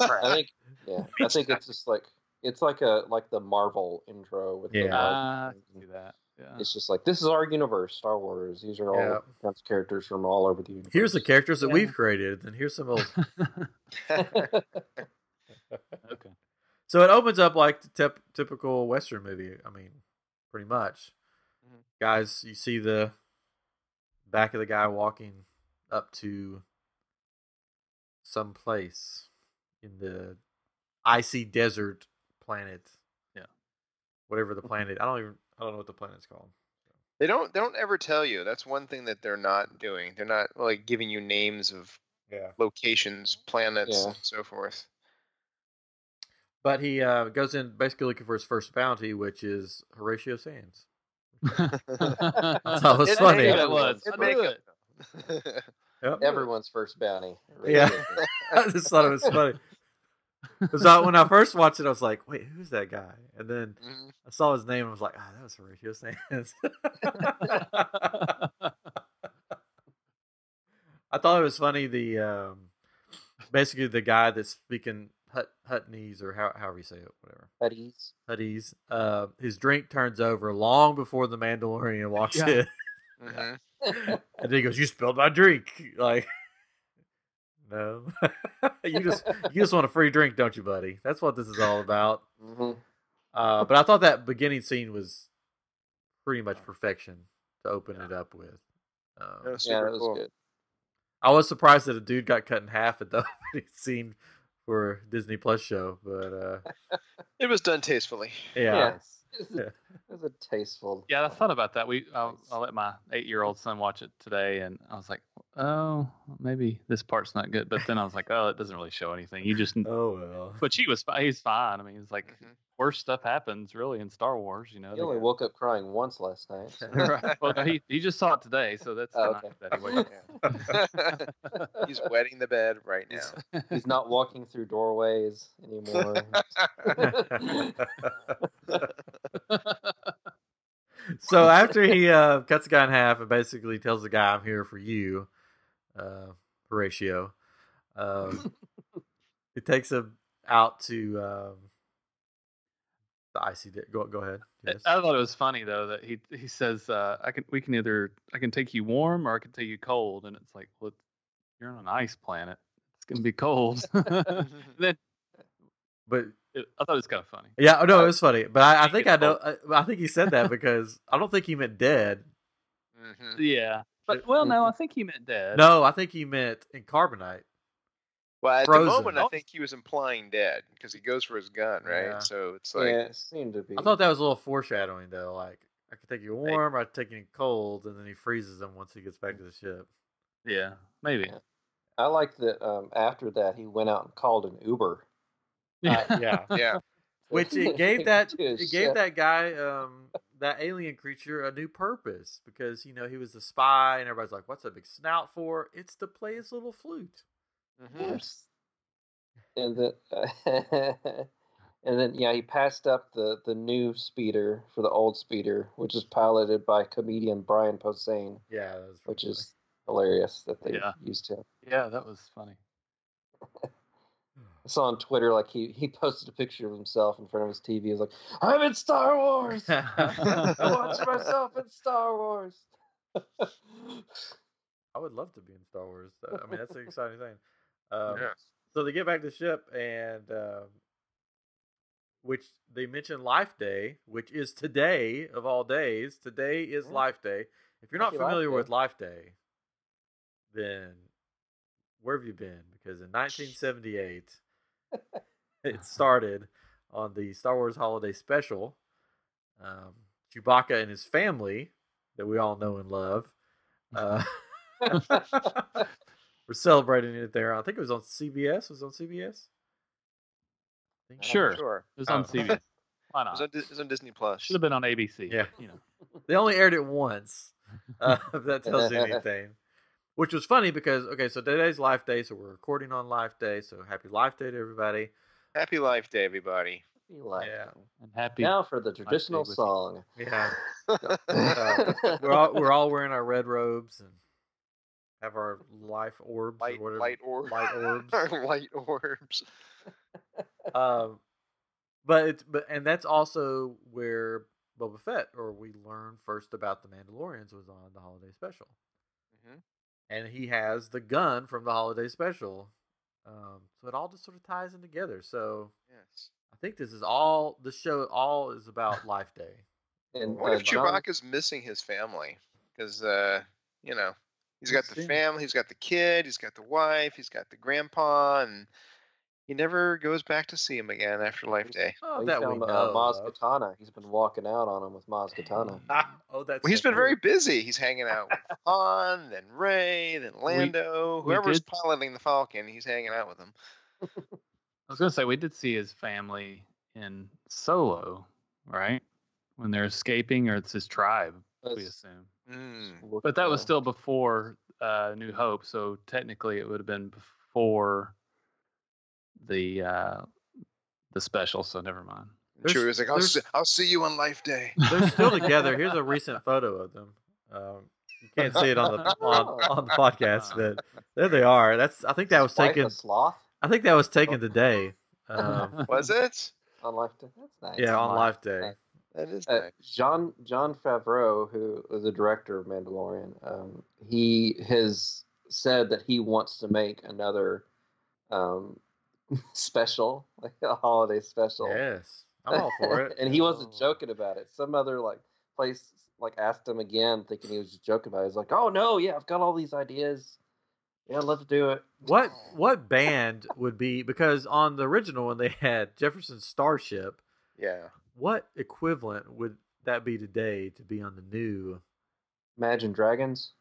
[SPEAKER 3] I think yeah, I think it's just like it's like a like the Marvel intro with the
[SPEAKER 1] Yeah.
[SPEAKER 3] Marvel
[SPEAKER 4] Ah, I can
[SPEAKER 3] and
[SPEAKER 4] see that. Yeah.
[SPEAKER 3] It's just like this is our universe, Star Wars. These are all
[SPEAKER 1] Yeah.
[SPEAKER 3] kinds of characters from all over the universe.
[SPEAKER 1] Here's the characters that
[SPEAKER 4] Yeah.
[SPEAKER 1] we've created, and here's some old.
[SPEAKER 4] okay.
[SPEAKER 1] so it opens up like the tip, typical Western movie. I mean, pretty much.
[SPEAKER 2] Mhm.
[SPEAKER 1] Guys, you see the back of the guy walking up to some place in the icy desert planet.
[SPEAKER 4] Yeah.
[SPEAKER 1] Whatever the planet. I don't even. I don't know what the planet's called.
[SPEAKER 2] They don't they don't ever tell you. That's one thing that they're not doing. They're not like giving you names of
[SPEAKER 1] Yeah.
[SPEAKER 2] locations, planets,
[SPEAKER 3] Yeah.
[SPEAKER 2] and so forth.
[SPEAKER 1] But he uh, goes in basically looking for his first bounty, which is Horatio
[SPEAKER 4] Sanz.
[SPEAKER 1] That was
[SPEAKER 2] It
[SPEAKER 1] funny.
[SPEAKER 2] makes
[SPEAKER 4] That was.
[SPEAKER 2] It
[SPEAKER 4] I knew it.
[SPEAKER 2] it.
[SPEAKER 1] Yep.
[SPEAKER 3] Everyone's first bounty.
[SPEAKER 1] Yeah. I just thought it was funny. Because when I first watched it, I was like, "Wait, who's that guy?" And then
[SPEAKER 2] Mhm.
[SPEAKER 1] I saw his name, and I was like, "Ah, that was Horatio Sanz." I thought it was funny. The um, basically the guy that's speaking Hut Hutnese or how, however you say it, whatever.
[SPEAKER 3] Buddies.
[SPEAKER 1] Hutties. Uh, his drink turns over long before the Mandalorian walks
[SPEAKER 4] Yeah.
[SPEAKER 1] in,
[SPEAKER 2] hmm
[SPEAKER 1] and then he goes, "You spilled my drink." Like, no, you just you just want a free drink, don't you, buddy? That's what this is all about.
[SPEAKER 3] hmm
[SPEAKER 1] Uh, but I thought that beginning scene was pretty much perfection to open it up with. Um,
[SPEAKER 2] That was
[SPEAKER 3] Yeah, that was
[SPEAKER 2] cool.
[SPEAKER 3] good.
[SPEAKER 1] I was surprised that a dude got cut in half at the opening scene for a Disney Plus show, but uh,
[SPEAKER 2] It was done tastefully.
[SPEAKER 1] yeah,
[SPEAKER 3] Yes. It was,
[SPEAKER 1] Yeah.
[SPEAKER 3] a, it a tasteful.
[SPEAKER 4] Yeah, I thought about that. We I'll, I'll let my eight-year-old son watch it today, and I was like, oh, maybe this part's not good. But then I was like, oh, it doesn't really show anything. You just.
[SPEAKER 1] oh well.
[SPEAKER 4] But she was fine. He's fine. I mean, it's like
[SPEAKER 2] Mhm.
[SPEAKER 4] Worse stuff happens really in Star Wars. You know.
[SPEAKER 3] He
[SPEAKER 4] they
[SPEAKER 3] only
[SPEAKER 4] got-
[SPEAKER 3] woke up crying once last night. so-
[SPEAKER 4] right. Well, he he just saw it today, so that's
[SPEAKER 3] Oh, okay.
[SPEAKER 4] that he.
[SPEAKER 2] He's wetting the bed right now.
[SPEAKER 3] He's not walking through doorways anymore.
[SPEAKER 1] so after he uh, cuts the guy in half and basically tells the guy, "I'm here for you," uh, Horatio, um, he takes him out to um, the icy. Di- go go ahead. Yes.
[SPEAKER 4] I thought it was funny though that he he says uh, I can we can either I can take you warm or I can take you cold, and it's like well, you're on an ice planet. It's gonna be cold. then
[SPEAKER 1] But
[SPEAKER 4] it, I thought it was kind of funny.
[SPEAKER 1] yeah, oh, no, it was funny. But I, I think I know. I, I think he said that because I don't think he meant dead.
[SPEAKER 2] Mhm.
[SPEAKER 4] Yeah, but well, no, I think he meant dead.
[SPEAKER 1] No, I think he meant in carbonite.
[SPEAKER 2] Well, at
[SPEAKER 1] Frozen.
[SPEAKER 2] the moment, I think he was implying dead because he goes for his gun, right?
[SPEAKER 1] Yeah.
[SPEAKER 2] So it's like,
[SPEAKER 3] yeah, it seemed to be.
[SPEAKER 1] I thought that was a little foreshadowing, though. Like I could take you warm, or I could take you cold, and then he freezes them once he gets back to the ship.
[SPEAKER 4] Yeah, maybe.
[SPEAKER 3] Yeah. I like that. Um, after that, he went out and called an Uber.
[SPEAKER 1] Uh, yeah,
[SPEAKER 2] yeah,
[SPEAKER 1] which it gave that it gave that guy um that alien creature a new purpose because you know he was the spy and everybody's like, "What's that big snout for?" It's to play his little flute.
[SPEAKER 2] Mhm.
[SPEAKER 3] Yes. And then, and then, yeah, he passed up the the new speeder for the old speeder, which is piloted by comedian Brian Posehn,
[SPEAKER 1] Yeah, that was
[SPEAKER 3] which
[SPEAKER 1] pretty
[SPEAKER 3] is hilarious that they
[SPEAKER 4] Yeah.
[SPEAKER 3] used him.
[SPEAKER 4] yeah, that was funny.
[SPEAKER 3] I saw on Twitter like he he posted a picture of himself in front of his TV. He was like, "I'm in Star Wars.
[SPEAKER 1] funny.
[SPEAKER 3] I'm watching myself in Star Wars."
[SPEAKER 1] I would love to be in Star Wars. I mean, that's an exciting thing. Um,
[SPEAKER 2] Yes.
[SPEAKER 1] So they get back to the ship, and um, which they mention Life Day, which is today of all days. Today is
[SPEAKER 3] Yeah.
[SPEAKER 1] Life Day. If you're not familiar
[SPEAKER 3] Day.
[SPEAKER 1] with Life Day, then where have you been? Because in 1978, it started on the Star Wars Holiday Special. Um, Chewbacca and his family, that we all know and love, uh, we're celebrating it there. I think it was on CBS. Was it on CBS? I think.
[SPEAKER 4] Sure.
[SPEAKER 2] Sure.
[SPEAKER 4] It was on
[SPEAKER 1] Oh.
[SPEAKER 4] CBS. Why
[SPEAKER 2] It was,
[SPEAKER 4] not?
[SPEAKER 2] on, it was on Disney Plus.
[SPEAKER 4] Should have been on ABC.
[SPEAKER 1] Yeah.
[SPEAKER 4] You know.
[SPEAKER 1] They only aired it once. Uh, if that tells you anything. Which was funny because okay, so today's Life Day, so we're recording on Life Day. So happy Life Day to everybody.
[SPEAKER 2] Happy Life Day, everybody.
[SPEAKER 3] Be like,
[SPEAKER 1] Yeah.
[SPEAKER 4] And happy.
[SPEAKER 3] Now for the traditional
[SPEAKER 4] with you.
[SPEAKER 3] song.
[SPEAKER 1] Yeah, Uh, we're all we're all wearing our red robes and have our life orbs
[SPEAKER 2] Light,
[SPEAKER 1] or whatever.
[SPEAKER 2] light orbs.
[SPEAKER 1] light orbs.
[SPEAKER 2] light orbs.
[SPEAKER 1] um, but it's but and that's also where Boba Fett, or we learned first about the Mandalorians, was on the holiday special,
[SPEAKER 2] Mhm.
[SPEAKER 1] and he has the gun from the holiday special. Um, so it all just sort of ties in together. So
[SPEAKER 2] Yes.
[SPEAKER 1] I think this is all the show. All is about Life Day.
[SPEAKER 3] And
[SPEAKER 2] What
[SPEAKER 3] uh,
[SPEAKER 2] if
[SPEAKER 3] John-
[SPEAKER 2] Chewbacca's missing his family? Because, uh, you know, he's got the family, he's got the kid, he's got the wife, he's got the grandpa, and he never goes back to see him again after Life Day.
[SPEAKER 1] Oh,
[SPEAKER 3] Well, he
[SPEAKER 1] that we
[SPEAKER 3] found
[SPEAKER 1] know.
[SPEAKER 3] uh, Maz
[SPEAKER 1] of.
[SPEAKER 3] Katana. He's been walking out on him with Maz Katana.
[SPEAKER 1] oh, that's
[SPEAKER 2] Well, he's
[SPEAKER 1] so
[SPEAKER 2] been very busy. He's hanging out with Han, then Rey, then Lando.
[SPEAKER 4] we
[SPEAKER 2] Whoever's
[SPEAKER 4] did-
[SPEAKER 2] piloting the Falcon, he's hanging out with them.
[SPEAKER 4] I was gonna say we did see his family in Solo, right? When they're escaping, or it's his tribe, we assume.
[SPEAKER 2] Mm.
[SPEAKER 4] But that was still before uh, New Hope, so technically it would have been before the uh, the special. So never mind.
[SPEAKER 1] There's-
[SPEAKER 2] Chewie was like, I'll see, I'll see you on Life Day.
[SPEAKER 1] They're still together. Here's a recent photo of them. Um, you can't see it on the on, on the podcast, but There they are. That's. I think that was
[SPEAKER 3] Wife
[SPEAKER 1] taken.
[SPEAKER 3] sloth
[SPEAKER 1] I think that was taken today. Um,
[SPEAKER 2] Was it?
[SPEAKER 3] on Life Day. That's nice.
[SPEAKER 1] yeah, on
[SPEAKER 4] Life
[SPEAKER 1] Life Day.
[SPEAKER 3] Day.
[SPEAKER 2] That is
[SPEAKER 3] Uh,
[SPEAKER 2] nice.
[SPEAKER 3] Jon Jon Favreau, who is the director of Mandalorian, um, he has said that he wants to make another um, special, like a holiday special.
[SPEAKER 1] Yes, I'm all for it.
[SPEAKER 3] and he wasn't
[SPEAKER 2] Oh.
[SPEAKER 3] joking about it. Some other like place like asked him again, thinking he was just joking about it. He's like, "Oh no, yeah, I've got all these ideas. Yeah, let's do it."
[SPEAKER 1] What what band would be because on the original one they had Jefferson Starship.
[SPEAKER 2] Yeah.
[SPEAKER 1] What equivalent would that be today to be on the new?
[SPEAKER 3] Imagine Dragons.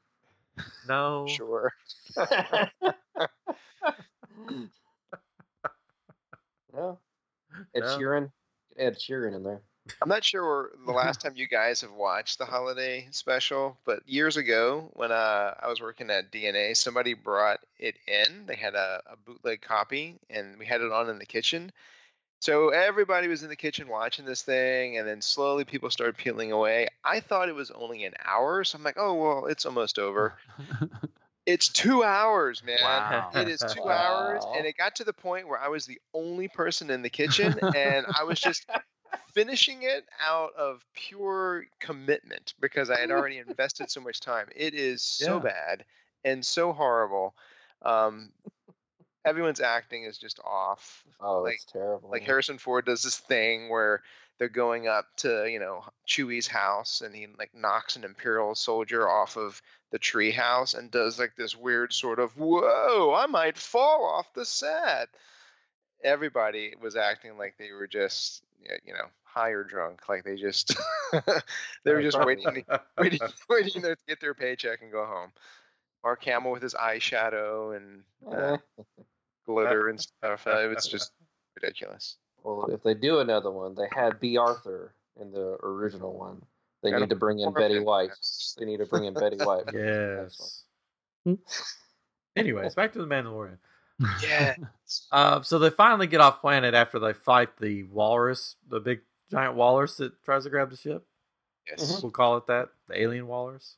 [SPEAKER 1] No,
[SPEAKER 2] Sure.
[SPEAKER 3] no, Ed
[SPEAKER 1] No.
[SPEAKER 3] Sheeran. Ed Sheeran in there.
[SPEAKER 2] I'm not sure the last time you guys have watched the holiday special, but years ago when uh, I was working at DNA, somebody brought it in. They had a, a bootleg copy, and we had it on in the kitchen. So everybody was in the kitchen watching this thing, and then slowly people started peeling away. I thought it was only an hour, so I'm like, oh well, it's almost over. It's two hours, man.
[SPEAKER 4] Wow.
[SPEAKER 2] It is two hours, and it got to the point where I was the only person in the kitchen, and I was just finishing it out of pure commitment because I had already invested so much time. It is so
[SPEAKER 1] Yeah.
[SPEAKER 2] bad and so horrible. Um, everyone's acting is just off.
[SPEAKER 3] Oh,
[SPEAKER 2] Like-
[SPEAKER 3] it's terrible.
[SPEAKER 2] Like Harrison Ford does this thing where they're going up to you know Chewie's house and he like knocks an Imperial soldier off of the tree house and does like this weird sort of whoa I might fall off the set. Everybody was acting like they were just you know high or drunk, like they just they were just waiting waiting waiting to get their paycheck and go home. Mark Hamill with his eyeshadow and uh,
[SPEAKER 3] Eh.
[SPEAKER 2] Glitter and stuff. Uh, it's just ridiculous.
[SPEAKER 3] Well, if they do another one, they had Bea Arthur in the original one. They
[SPEAKER 2] Gotta
[SPEAKER 3] need to bring in Betty. White. They need to bring in Betty White. for the next
[SPEAKER 1] yes. Anyways, back to the Mandalorian.
[SPEAKER 2] Yeah.
[SPEAKER 1] Uh, so they finally get off planet after they fight the walrus, the big giant walrus that tries to grab the ship.
[SPEAKER 2] Yes.
[SPEAKER 1] We'll call it that, the alien walrus.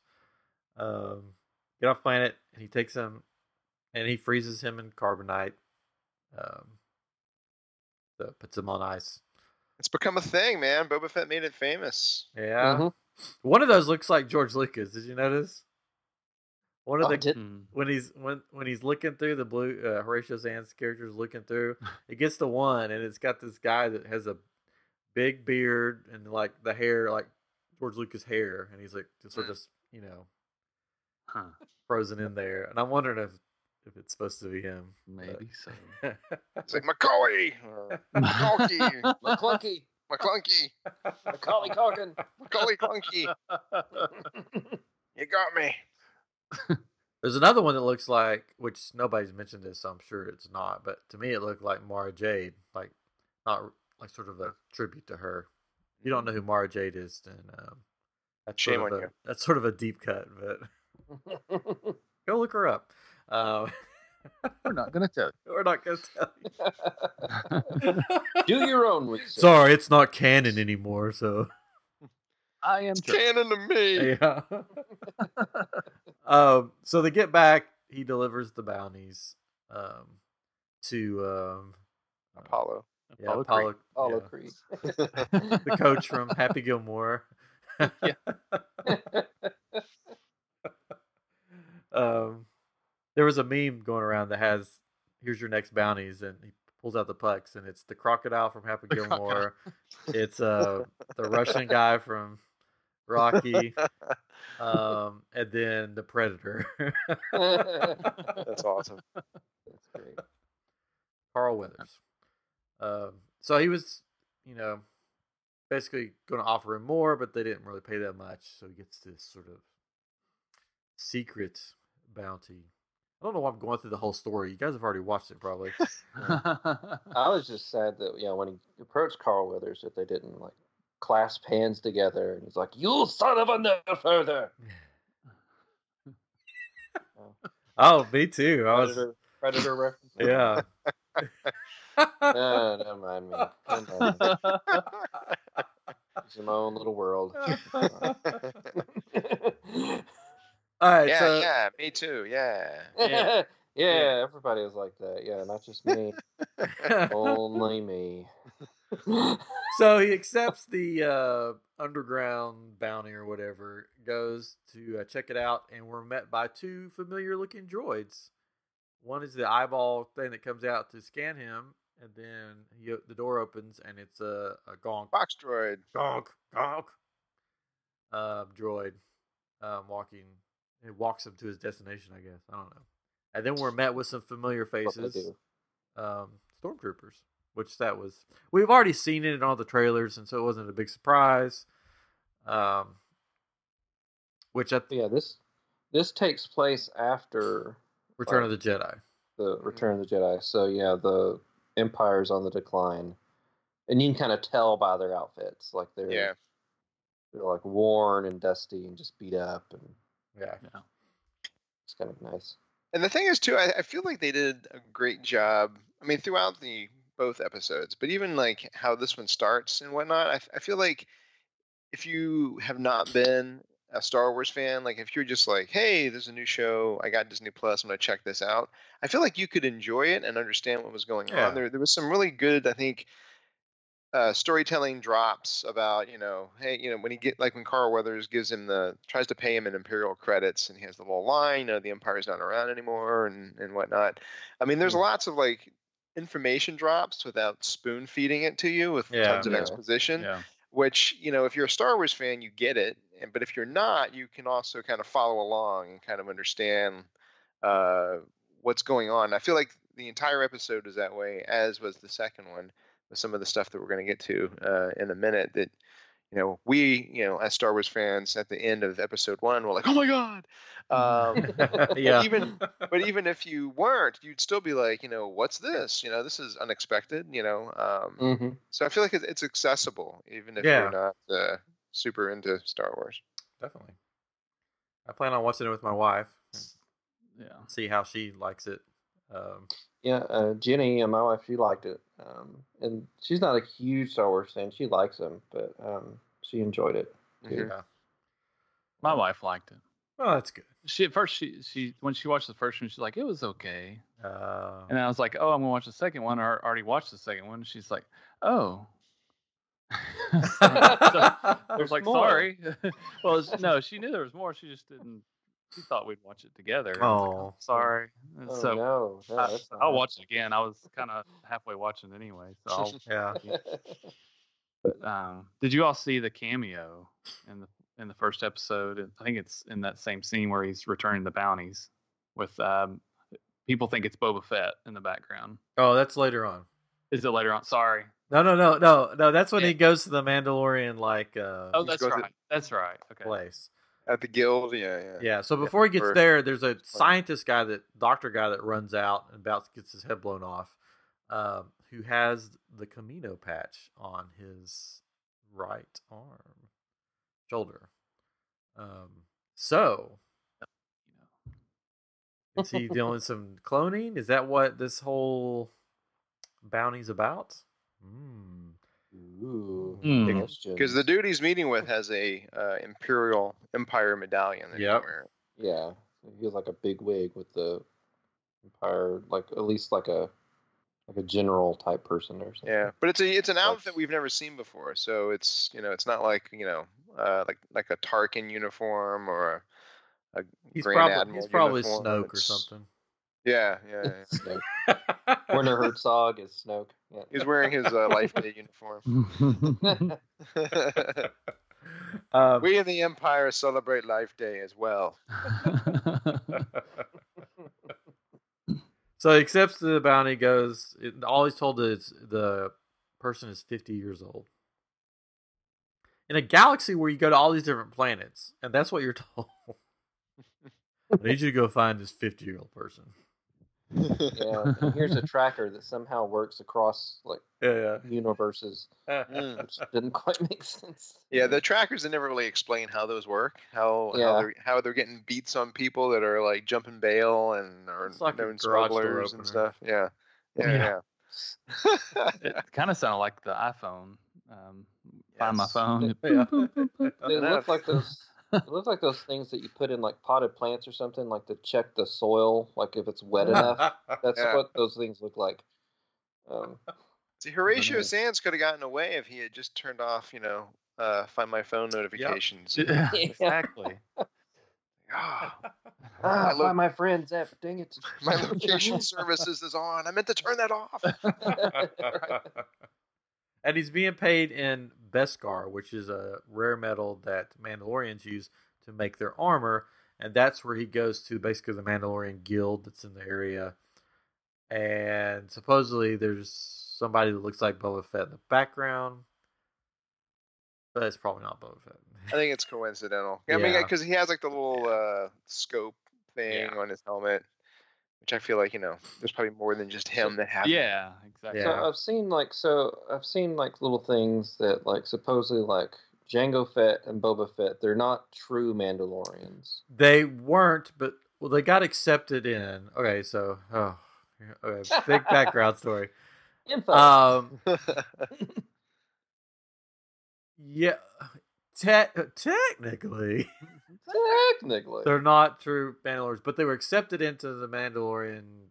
[SPEAKER 1] Um, get off planet, and he takes him, and he freezes him in carbonite. Um, so puts him on ice.
[SPEAKER 2] It's become a thing, man. Boba Fett made it famous.
[SPEAKER 1] Yeah,
[SPEAKER 3] Mhm.
[SPEAKER 1] one of those looks like George Lucas. Did you notice? One of
[SPEAKER 3] Oh,
[SPEAKER 1] the
[SPEAKER 3] did-
[SPEAKER 4] Mm.
[SPEAKER 1] when he's when when he's looking through the blue uh, Horatio Sanz character's looking through, it gets to one and it's got this guy that has a big beard and like the hair like George Lucas hair, and he's like just sort of you know
[SPEAKER 4] Huh.
[SPEAKER 1] frozen in there, and I'm wondering if if it's supposed to be him.
[SPEAKER 4] Maybe so.
[SPEAKER 2] It's like Macaulay, or
[SPEAKER 3] McClunky.
[SPEAKER 2] McClunky,
[SPEAKER 3] Macaulay Culkin.
[SPEAKER 2] Macaulay Clunky. You got me.
[SPEAKER 1] There's another one that looks like, which nobody's mentioned this, so I'm sure it's not. But to me, it looked like Mara Jade, like not like sort of a tribute to her. If you don't know who Mara Jade is, then um, that's
[SPEAKER 2] Shame
[SPEAKER 1] sort of
[SPEAKER 2] on
[SPEAKER 1] a,
[SPEAKER 2] you.
[SPEAKER 1] That's sort of a deep cut, but go look her up. Uh,
[SPEAKER 4] We're not gonna tell you.
[SPEAKER 1] we're not gonna tell you.
[SPEAKER 3] Do your own research.
[SPEAKER 1] Sorry, it's not canon anymore. So.
[SPEAKER 4] I am.
[SPEAKER 2] Canon to me.
[SPEAKER 1] yeah. um, so they get back. He delivers the bounties um, to um,
[SPEAKER 2] Apollo.
[SPEAKER 1] yeah,
[SPEAKER 4] Apollo
[SPEAKER 1] Apollo,
[SPEAKER 3] Apollo
[SPEAKER 1] yeah,
[SPEAKER 3] Creed.
[SPEAKER 1] the coach from Happy Gilmore. um, there was a meme going around that has "Here's your next bounties," and he pulls out the pucks, and it's the crocodile from Happy
[SPEAKER 4] The crocodile.
[SPEAKER 1] Gilmore. it's uh the Russian guy from Rocky, um, and then the Predator,
[SPEAKER 2] That's awesome.
[SPEAKER 3] That's great.
[SPEAKER 1] Carl Weathers. Um, so he was, you know, basically going to offer him more, but they didn't really pay that much. So he gets this sort of secret bounty. I don't know why I'm going through the whole story. You guys have already watched it, probably.
[SPEAKER 3] I was just sad that you know when he approached Carl Weathers that they didn't like clasp hands together and he's like, "You son of a no further."
[SPEAKER 1] oh, me too. I was,
[SPEAKER 3] Predator, Predator reference.
[SPEAKER 1] yeah.
[SPEAKER 3] No, don't mind me. Don't mind me. It's in my own little world.
[SPEAKER 1] All right,
[SPEAKER 2] yeah,
[SPEAKER 1] so
[SPEAKER 2] yeah, me too. Yeah.
[SPEAKER 1] Yeah.
[SPEAKER 3] Yeah, everybody is like that. Yeah, not just me. Only me.
[SPEAKER 1] so he accepts the uh, underground bounty or whatever, goes to uh, check it out, and we're met by two familiar looking droids. One is the eyeball thing that comes out to scan him, and then he, the door opens and it's a, a gonk.
[SPEAKER 2] Box droid.
[SPEAKER 1] Gonk, gonk. Uh, droid um, walking. It walks him to his destination, I guess. I don't know. And then we're met with some familiar faces. Um, stormtroopers, which that was. We've already seen it in all the trailers, and so it wasn't a big surprise. Um, which at
[SPEAKER 3] Yeah, this this takes place after
[SPEAKER 1] Return of the Jedi.
[SPEAKER 3] the Return of the Jedi. So yeah, the Empire's on the decline, and you can kind of tell by their outfits, like they're
[SPEAKER 2] Yeah.
[SPEAKER 3] they're like worn and dusty and just beat up, and
[SPEAKER 1] Yeah.
[SPEAKER 3] it's kind of nice.
[SPEAKER 2] And the thing is, too, I, I feel like they did a great job. I mean, throughout the both episodes, but even like how this one starts and whatnot, I, I feel like if you have not been a Star Wars fan, like if you're just like, hey, there's a new show, I got Disney Plus, I'm gonna check this out. I feel like you could enjoy it and understand what was going
[SPEAKER 1] Yeah.
[SPEAKER 2] on. There, there was some really good, I think, uh, storytelling drops about you know, hey, you know, when he get like when Carl Weathers gives him the tries to pay him in Imperial credits, and he has the little line, you know, the Empire's not around anymore, and and whatnot. I mean, there's
[SPEAKER 3] Mm.
[SPEAKER 2] lots of like information drops without spoon feeding it to you with
[SPEAKER 1] Yeah.
[SPEAKER 2] tons of
[SPEAKER 3] Yeah.
[SPEAKER 2] exposition
[SPEAKER 4] Yeah.
[SPEAKER 2] which you know if you're a star wars fan you get it and but if you're not you can also kind of follow along and kind of understand uh, what's going on i feel like the entire episode is that way as was the second one with some of the stuff that we're going to get to uh, in a minute that you know we you know as star wars fans at the end of episode one we're like oh my god um,
[SPEAKER 1] yeah.
[SPEAKER 2] even- but even if you weren't you'd still be like you know what's this you know this is unexpected you know um,
[SPEAKER 3] Mm-hmm.
[SPEAKER 2] so I feel like it's, it's accessible, even if
[SPEAKER 1] Yeah.
[SPEAKER 2] you're not uh, super into Star Wars.
[SPEAKER 1] Definitely. I plan on watching it with my wife.
[SPEAKER 4] Yeah.
[SPEAKER 1] See how she likes it. Um,
[SPEAKER 3] Yeah, uh, Jenny and my wife, she liked it, um, and she's not a huge Star Wars fan. She likes them, but um, she enjoyed it.
[SPEAKER 2] Mhm.
[SPEAKER 1] yeah.
[SPEAKER 4] My wife liked it.
[SPEAKER 1] Well, that's good.
[SPEAKER 4] She at first she she when she watched the first one she's like it was okay,
[SPEAKER 1] Uh,
[SPEAKER 4] and I was like oh I'm gonna watch the second one. I already watched the second one. She's like oh. So, I was
[SPEAKER 3] There's
[SPEAKER 4] like
[SPEAKER 3] more.
[SPEAKER 4] sorry. well, no, she knew there was more. She just didn't. She thought we'd watch it together. I was like,
[SPEAKER 1] Oh.
[SPEAKER 4] sorry.
[SPEAKER 3] Oh,
[SPEAKER 4] so
[SPEAKER 3] no, no,
[SPEAKER 4] I, I'll
[SPEAKER 3] nice.
[SPEAKER 4] watch it again. I was kind of halfway watching anyway. So
[SPEAKER 1] yeah.
[SPEAKER 4] I'll, um, did you all see the cameo in the in the first episode? And I think it's in that same scene where he's returning the bounties with um, people think it's Boba Fett in the background.
[SPEAKER 1] Oh, that's later on.
[SPEAKER 4] Is it later on? Sorry.
[SPEAKER 1] No, no, no, no, no. That's when
[SPEAKER 4] Yeah.
[SPEAKER 1] he goes to the Mandalorian like uh,
[SPEAKER 4] Oh, that's
[SPEAKER 2] going to-
[SPEAKER 4] right. That's right. Okay.
[SPEAKER 1] place.
[SPEAKER 2] At the guild, yeah, yeah.
[SPEAKER 1] Yeah. So before he gets there, there's a scientist guy that doctor guy that runs out and about gets his head blown off, um, who has the Kamino patch on his right arm, shoulder. Um, so is he doing some cloning? Is that what this whole bounty's about? Mm.
[SPEAKER 3] Ooh,
[SPEAKER 4] Hmm.
[SPEAKER 3] big.
[SPEAKER 2] Because the dude he's meeting with has a uh, Imperial Empire medallion. Yeah, he's
[SPEAKER 3] yeah, he has like a big wig with the Empire, like at least like a like a general type person or something.
[SPEAKER 2] Yeah, but it's a it's an outfit we've never seen before. So it's you know it's not like you know uh, like like a Tarkin uniform or a, a
[SPEAKER 1] He's
[SPEAKER 2] Grand
[SPEAKER 1] probably
[SPEAKER 2] Admiral
[SPEAKER 1] he's probably
[SPEAKER 2] uniform.
[SPEAKER 1] Snoke or something.
[SPEAKER 2] Yeah, yeah. yeah.
[SPEAKER 3] Snoke. Werner Herzog is Snoke. Yeah.
[SPEAKER 2] He's wearing his uh, Life Day uniform.
[SPEAKER 1] um,
[SPEAKER 2] we in the Empire celebrate Life Day as well.
[SPEAKER 1] so he accepts the bounty, goes. It, all he's told is the person is 50 years old. In a galaxy where you go to all these different planets, and that's what you're told. I need you to go find this 50 year old person.
[SPEAKER 3] Yeah. Here's a tracker that somehow works across like
[SPEAKER 1] Yeah,
[SPEAKER 3] universes,
[SPEAKER 1] yeah.
[SPEAKER 2] Mm.
[SPEAKER 3] which didn't quite make sense.
[SPEAKER 2] Yeah, the trackers they never really explain how those work. How how they're how they're getting beats on people that are like jumping bail and are
[SPEAKER 1] It's like
[SPEAKER 2] known
[SPEAKER 1] garage
[SPEAKER 2] smugglers and stuff. Yeah, yeah, yeah.
[SPEAKER 4] it kind of sounded like the iPhone. Um, Find my phone.
[SPEAKER 1] Yeah.
[SPEAKER 3] They look like those It looks like those things that you put in like potted plants or something, like to check the soil, like if it's wet enough. That's
[SPEAKER 2] Yeah.
[SPEAKER 3] what those things look like. Um,
[SPEAKER 2] See, Horatio
[SPEAKER 3] know.
[SPEAKER 2] Sanz could have gotten away if he had just turned off, you know, uh, find my phone notifications.
[SPEAKER 4] Yeah, exactly.
[SPEAKER 2] Ah,
[SPEAKER 3] ah,
[SPEAKER 2] My lo-
[SPEAKER 3] find my friends app. Dang it!
[SPEAKER 2] my location services is on. I meant to turn that off.
[SPEAKER 1] And he's being paid in Beskar, which is a rare metal that Mandalorians use to make their armor, and that's where he goes to basically the Mandalorian guild that's in the area. And supposedly there's somebody that looks like Boba Fett in the background, but it's probably not Boba Fett.
[SPEAKER 2] I think it's coincidental. I mean,
[SPEAKER 1] Yeah.
[SPEAKER 2] because he has like the little uh, scope thing
[SPEAKER 1] Yeah.
[SPEAKER 2] on his helmet, which I feel like you know, there's probably more than just him that has.
[SPEAKER 4] Yeah, exactly.
[SPEAKER 3] So I've seen like so I've seen like little things that like supposedly like Jango Fett and Boba Fett they're not true Mandalorians.
[SPEAKER 1] They weren't, but well, they got accepted in. Okay, so oh, okay, big background story.
[SPEAKER 3] Info.
[SPEAKER 1] Um, yeah, te- technically,
[SPEAKER 3] Technically.
[SPEAKER 1] they're not true Mandalorians, but they were accepted into the Mandalorian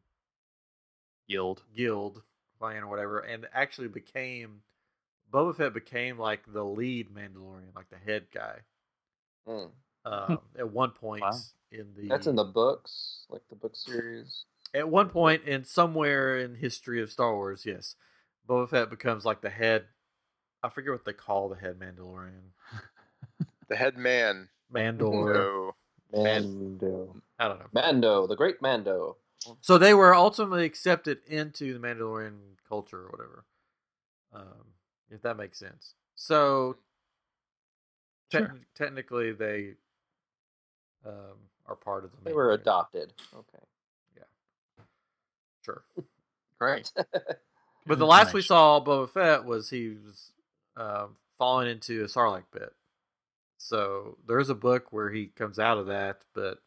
[SPEAKER 4] Guild.
[SPEAKER 1] guild clan or whatever, and actually became Boba Fett became like the lead Mandalorian, like the head guy.
[SPEAKER 3] Mm.
[SPEAKER 1] Um, at one point
[SPEAKER 4] Wow.
[SPEAKER 1] in the
[SPEAKER 3] That's in the books, like the book series.
[SPEAKER 1] at one point in somewhere in history of Star Wars, yes, Boba Fett becomes like the head. I forget what they call the head Mandalorian.
[SPEAKER 2] the head man.
[SPEAKER 1] Mandor.
[SPEAKER 2] No.
[SPEAKER 3] Mando.
[SPEAKER 1] I don't know.
[SPEAKER 3] Mando, the great Mando.
[SPEAKER 1] So they were ultimately accepted into the Mandalorian culture or whatever. Um, if that makes sense. So te-
[SPEAKER 4] Sure.
[SPEAKER 1] technically they um, are part of the
[SPEAKER 3] They were adopted. Okay. Yeah.
[SPEAKER 1] Sure.
[SPEAKER 4] Great.
[SPEAKER 1] But the last we saw Boba Fett was he was um, falling into a Sarlacc pit. So there's a book where he comes out of that, but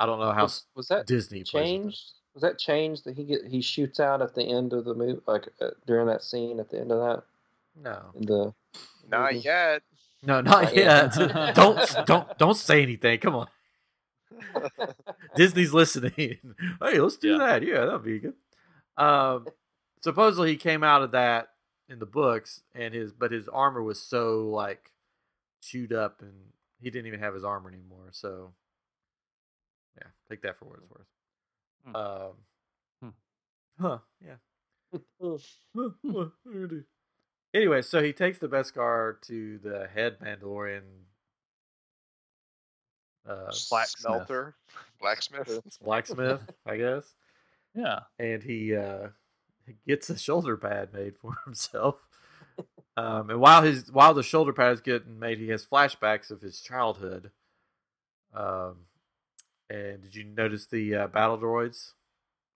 [SPEAKER 1] I don't know how
[SPEAKER 3] Was, was that
[SPEAKER 1] Disney plays
[SPEAKER 3] changed? Was that changed that he get he shoots out at the end of the movie, like uh, during that scene at the end of that
[SPEAKER 1] No,
[SPEAKER 3] the
[SPEAKER 2] Not
[SPEAKER 3] movie?
[SPEAKER 2] yet.
[SPEAKER 1] no, not
[SPEAKER 3] Not
[SPEAKER 1] yet.
[SPEAKER 3] yet.
[SPEAKER 1] don't don't don't say anything. Come on, Disney's listening. hey, let's do
[SPEAKER 4] Yeah.
[SPEAKER 1] that. Yeah, that'd be good. Um, supposedly he came out of that in the books, and his but his armor was so like chewed up, and he didn't even have his armor anymore. So, yeah, take that for what it's worth.
[SPEAKER 4] Hmm.
[SPEAKER 1] Um,
[SPEAKER 4] Hmm.
[SPEAKER 1] huh? Yeah. Huh, what am I gonna do? Anyway, so he takes the Beskar to the head Mandalorian. Uh,
[SPEAKER 4] Blacksmith.
[SPEAKER 2] Smelter. Blacksmith.
[SPEAKER 1] blacksmith, I guess.
[SPEAKER 4] Yeah.
[SPEAKER 1] and he uh he gets a shoulder pad made for himself. Um, and while his while the shoulder pad is getting made, he has flashbacks of his childhood. Um, and did you notice the uh, battle droids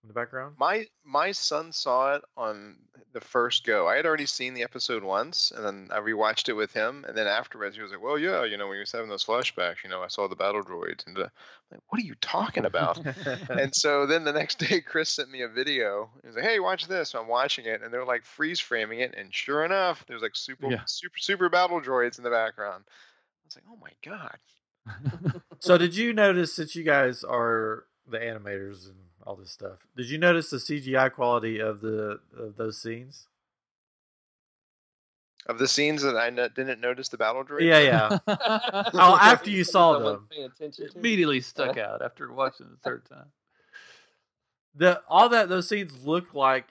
[SPEAKER 1] in the background?
[SPEAKER 2] My my son saw it on the first go. I had already seen the episode once, and then I rewatched it with him. And then afterwards, he was like, "Well, yeah, you know, when he was having those flashbacks, you know, I saw the battle droids." And uh, I'm like, "What are you talking about?" and so then the next day, Chris sent me a video. He was like, "Hey, watch this." So I'm watching it, and they're like freeze framing it, and sure enough, there's like super
[SPEAKER 4] Yeah.
[SPEAKER 2] super super battle droids in the background. I was like, "Oh my god!"
[SPEAKER 1] so did you notice that you guys are the animators and all this stuff? Did you notice the CGI quality of the of those scenes?
[SPEAKER 2] Of the scenes that I no- didn't notice the battle droids.
[SPEAKER 1] Yeah, yeah. Oh, after you saw them.
[SPEAKER 3] paying?
[SPEAKER 4] Immediately stuck out after watching the third time.
[SPEAKER 1] the all that those scenes look like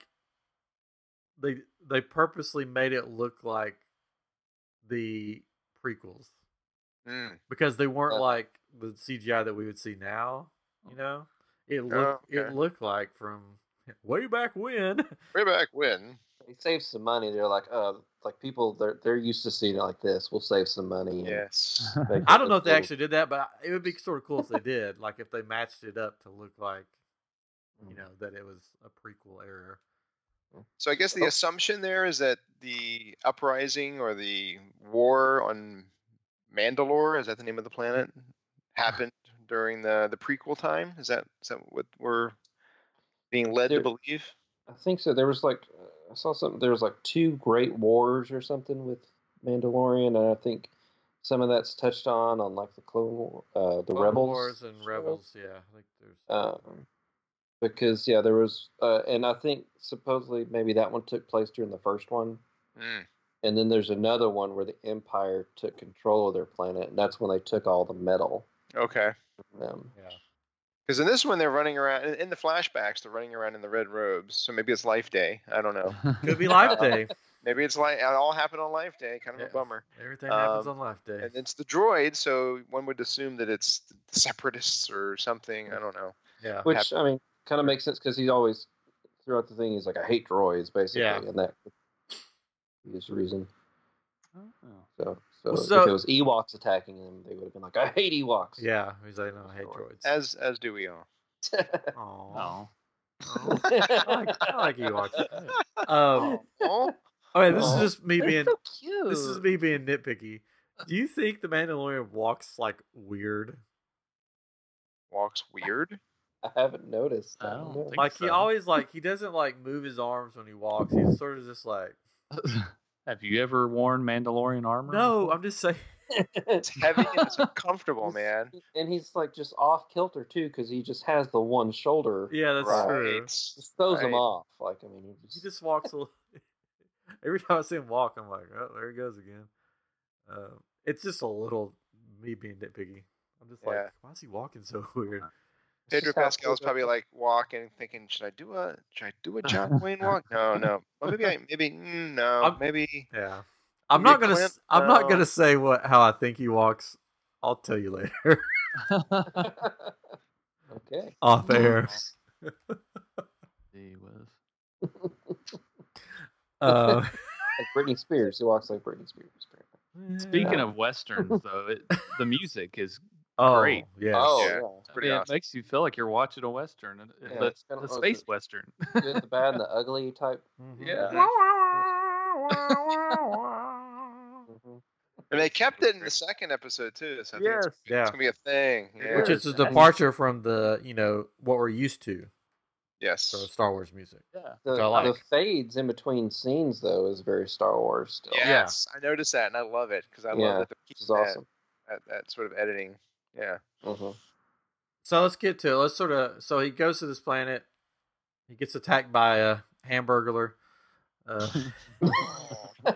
[SPEAKER 1] they they purposely made it look like the prequels
[SPEAKER 2] Mm.
[SPEAKER 1] because they weren't
[SPEAKER 3] Uh.
[SPEAKER 1] like the CGI that we would see now. You know, it looked
[SPEAKER 2] Oh, okay.
[SPEAKER 1] it looked like from way back when.
[SPEAKER 2] Way back when.
[SPEAKER 3] They save some money. They're like, uh, like people they're they're used to seeing it like this. We'll save some money.
[SPEAKER 2] Yes.
[SPEAKER 1] I don't know if they
[SPEAKER 3] little-
[SPEAKER 1] actually did that, but it would be sort of cool if they did. Like if they matched it up to look like you know that it was a prequel era.
[SPEAKER 2] So I guess the
[SPEAKER 3] Oh.
[SPEAKER 2] assumption there is that the uprising or the war on Mandalore, is that the name of the planet, happened during the the prequel time? Is that is that what we're being led to believe?
[SPEAKER 3] I think so. There was like I saw something. There was like two great wars or something with Mandalorian, and I think some of that's touched on on like the Clone War, uh, the
[SPEAKER 1] Clone
[SPEAKER 3] Rebels
[SPEAKER 1] Wars and
[SPEAKER 3] show.
[SPEAKER 1] Rebels. Yeah, I think there's.
[SPEAKER 3] Um, because yeah, there was, uh, and I think supposedly maybe that one took place during the first one,
[SPEAKER 2] Mm.
[SPEAKER 3] and then there's another one where the Empire took control of their planet, and that's when they took all the metal
[SPEAKER 2] Okay.
[SPEAKER 3] From them.
[SPEAKER 1] yeah.
[SPEAKER 2] Because in this one, they're running around in, in the flashbacks. They're running around in the red robes. So maybe it's Life Day. I don't know.
[SPEAKER 1] Could be Life Day.
[SPEAKER 2] Maybe it's like it all happened on Life Day. Kind of
[SPEAKER 1] Yeah.
[SPEAKER 2] a bummer.
[SPEAKER 1] Everything happens
[SPEAKER 2] Um,
[SPEAKER 1] on Life Day.
[SPEAKER 2] And it's the droid, so one would assume that it's the separatists or something. I don't know.
[SPEAKER 1] Yeah.
[SPEAKER 3] Which I mean, kind of makes sense because he's always throughout the thing he's like, I hate droids, basically,
[SPEAKER 1] Yeah.
[SPEAKER 3] and that is the reason.
[SPEAKER 4] Oh.
[SPEAKER 3] So, so,
[SPEAKER 1] so-
[SPEAKER 3] if it was Ewoks attacking him, they would have been like, I hate Ewoks.
[SPEAKER 1] Yeah. He's like, no, I hate
[SPEAKER 3] Sure.
[SPEAKER 1] droids.
[SPEAKER 2] As as do we all.
[SPEAKER 1] Aw.
[SPEAKER 4] Oh.
[SPEAKER 1] Aw. I like, I like Ewoks. Um,
[SPEAKER 2] Oh,
[SPEAKER 1] okay, this is just me
[SPEAKER 3] They're
[SPEAKER 1] being
[SPEAKER 3] so cute.
[SPEAKER 1] this is me being nitpicky. Do you think the Mandalorian walks like weird?
[SPEAKER 2] walks weird.
[SPEAKER 3] I haven't noticed.
[SPEAKER 4] I don't
[SPEAKER 3] know.
[SPEAKER 4] think
[SPEAKER 1] Like he always like he doesn't like move his arms when he walks. He's sort of just like
[SPEAKER 4] Have you ever worn Mandalorian armor?
[SPEAKER 1] no. I'm just saying.
[SPEAKER 2] It's heavy and it's uncomfortable, man.
[SPEAKER 3] And he's like just off kilter too, because he just has the one shoulder.
[SPEAKER 1] Yeah, that's
[SPEAKER 2] Right.
[SPEAKER 1] true.
[SPEAKER 3] Just throws him off. Like I mean, he
[SPEAKER 1] He
[SPEAKER 3] just,
[SPEAKER 1] just walks a little. Every time I see him walk, I'm like, oh, there he goes again. Uh, it's just a little me being nitpicky. I'm just like, why is he walking so weird?
[SPEAKER 3] It's
[SPEAKER 2] Pedro
[SPEAKER 3] just how
[SPEAKER 2] Pascal's probably like walking, thinking, should I do a should I do a John Wayne walk? No, no. Well, maybe I maybe mm, no,
[SPEAKER 1] I'm-
[SPEAKER 2] maybe
[SPEAKER 1] Yeah, I'm
[SPEAKER 2] Maybe
[SPEAKER 1] not gonna.
[SPEAKER 2] Clint,
[SPEAKER 1] s- I'm not gonna say what how I think he walks. I'll tell you later
[SPEAKER 3] okay.
[SPEAKER 1] off air.
[SPEAKER 4] he was.
[SPEAKER 1] Uh,
[SPEAKER 3] Like Britney Spears. He walks like Britney Spears. apparently.
[SPEAKER 4] Speaking of westerns, though, it, the music is.
[SPEAKER 1] Oh,
[SPEAKER 4] great.
[SPEAKER 1] Yes.
[SPEAKER 3] Oh
[SPEAKER 2] Yeah.
[SPEAKER 3] yeah.
[SPEAKER 2] it's
[SPEAKER 4] I mean,
[SPEAKER 2] awesome.
[SPEAKER 4] It makes you feel like you're watching a western, and-
[SPEAKER 3] Yeah,
[SPEAKER 4] but
[SPEAKER 3] it's kinda-
[SPEAKER 4] a space
[SPEAKER 3] it-
[SPEAKER 4] western.
[SPEAKER 3] Good, the bad, and the ugly type.
[SPEAKER 1] Mhm.
[SPEAKER 4] Yeah.
[SPEAKER 2] And they kept it in the second episode too, so I think it's,
[SPEAKER 4] Yes.
[SPEAKER 2] it's
[SPEAKER 1] Yeah.
[SPEAKER 2] gonna be a thing. Yeah.
[SPEAKER 1] Which is a departure from the you know what we're used to
[SPEAKER 2] yes.
[SPEAKER 1] for Star Wars music.
[SPEAKER 4] Yeah.
[SPEAKER 3] The,
[SPEAKER 1] like.
[SPEAKER 3] the fades in between scenes though is very Star Wars still.
[SPEAKER 1] Yeah.
[SPEAKER 2] Yes, I noticed that, and I love it because I
[SPEAKER 3] Yeah,
[SPEAKER 2] love that they're
[SPEAKER 3] Which is
[SPEAKER 2] that,
[SPEAKER 3] awesome.
[SPEAKER 2] that, that sort of editing. Yeah.
[SPEAKER 3] Mhm.
[SPEAKER 1] So let's get to it. Let's sort of. So he goes to this planet. He gets attacked by a hamburglar. Uh,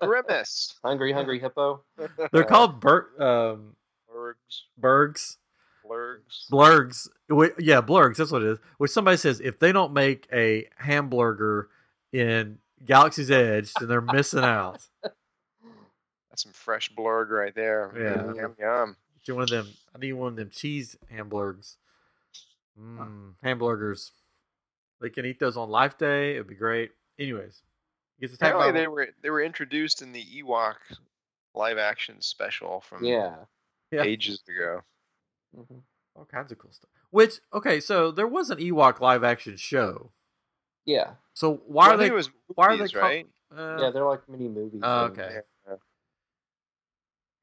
[SPEAKER 2] grimace.
[SPEAKER 3] hungry, hungry hippo.
[SPEAKER 1] they're called Bur- um,
[SPEAKER 2] blurgs.
[SPEAKER 1] Bergs.
[SPEAKER 2] Blurgs.
[SPEAKER 1] Blurgs. Wait, Yeah, blurgs. That's what it is. Which somebody says if they don't make a hamburger in Galaxy's Edge, then they're missing out.
[SPEAKER 2] That's some fresh blurg right there.
[SPEAKER 1] Yeah.
[SPEAKER 2] Yum yum.
[SPEAKER 1] Get one of them. I need one of them cheese hamburgers. Mm, hamburgers. They can eat those on Life Day. It'd be great. Anyways, gets attacked
[SPEAKER 2] Apparently
[SPEAKER 1] by
[SPEAKER 2] they were they were introduced in the Ewok live action special from
[SPEAKER 3] Yeah.
[SPEAKER 1] Yeah.
[SPEAKER 2] ages ago.
[SPEAKER 3] Mhm.
[SPEAKER 1] all kinds of cool stuff. Which okay, so there was an Ewok live action show.
[SPEAKER 3] Yeah.
[SPEAKER 1] So why
[SPEAKER 2] Well,
[SPEAKER 1] are they?
[SPEAKER 2] it was
[SPEAKER 1] why are they
[SPEAKER 2] movies,
[SPEAKER 1] call-
[SPEAKER 2] right?
[SPEAKER 1] Uh,
[SPEAKER 3] yeah, they're like mini movies. And-
[SPEAKER 1] okay.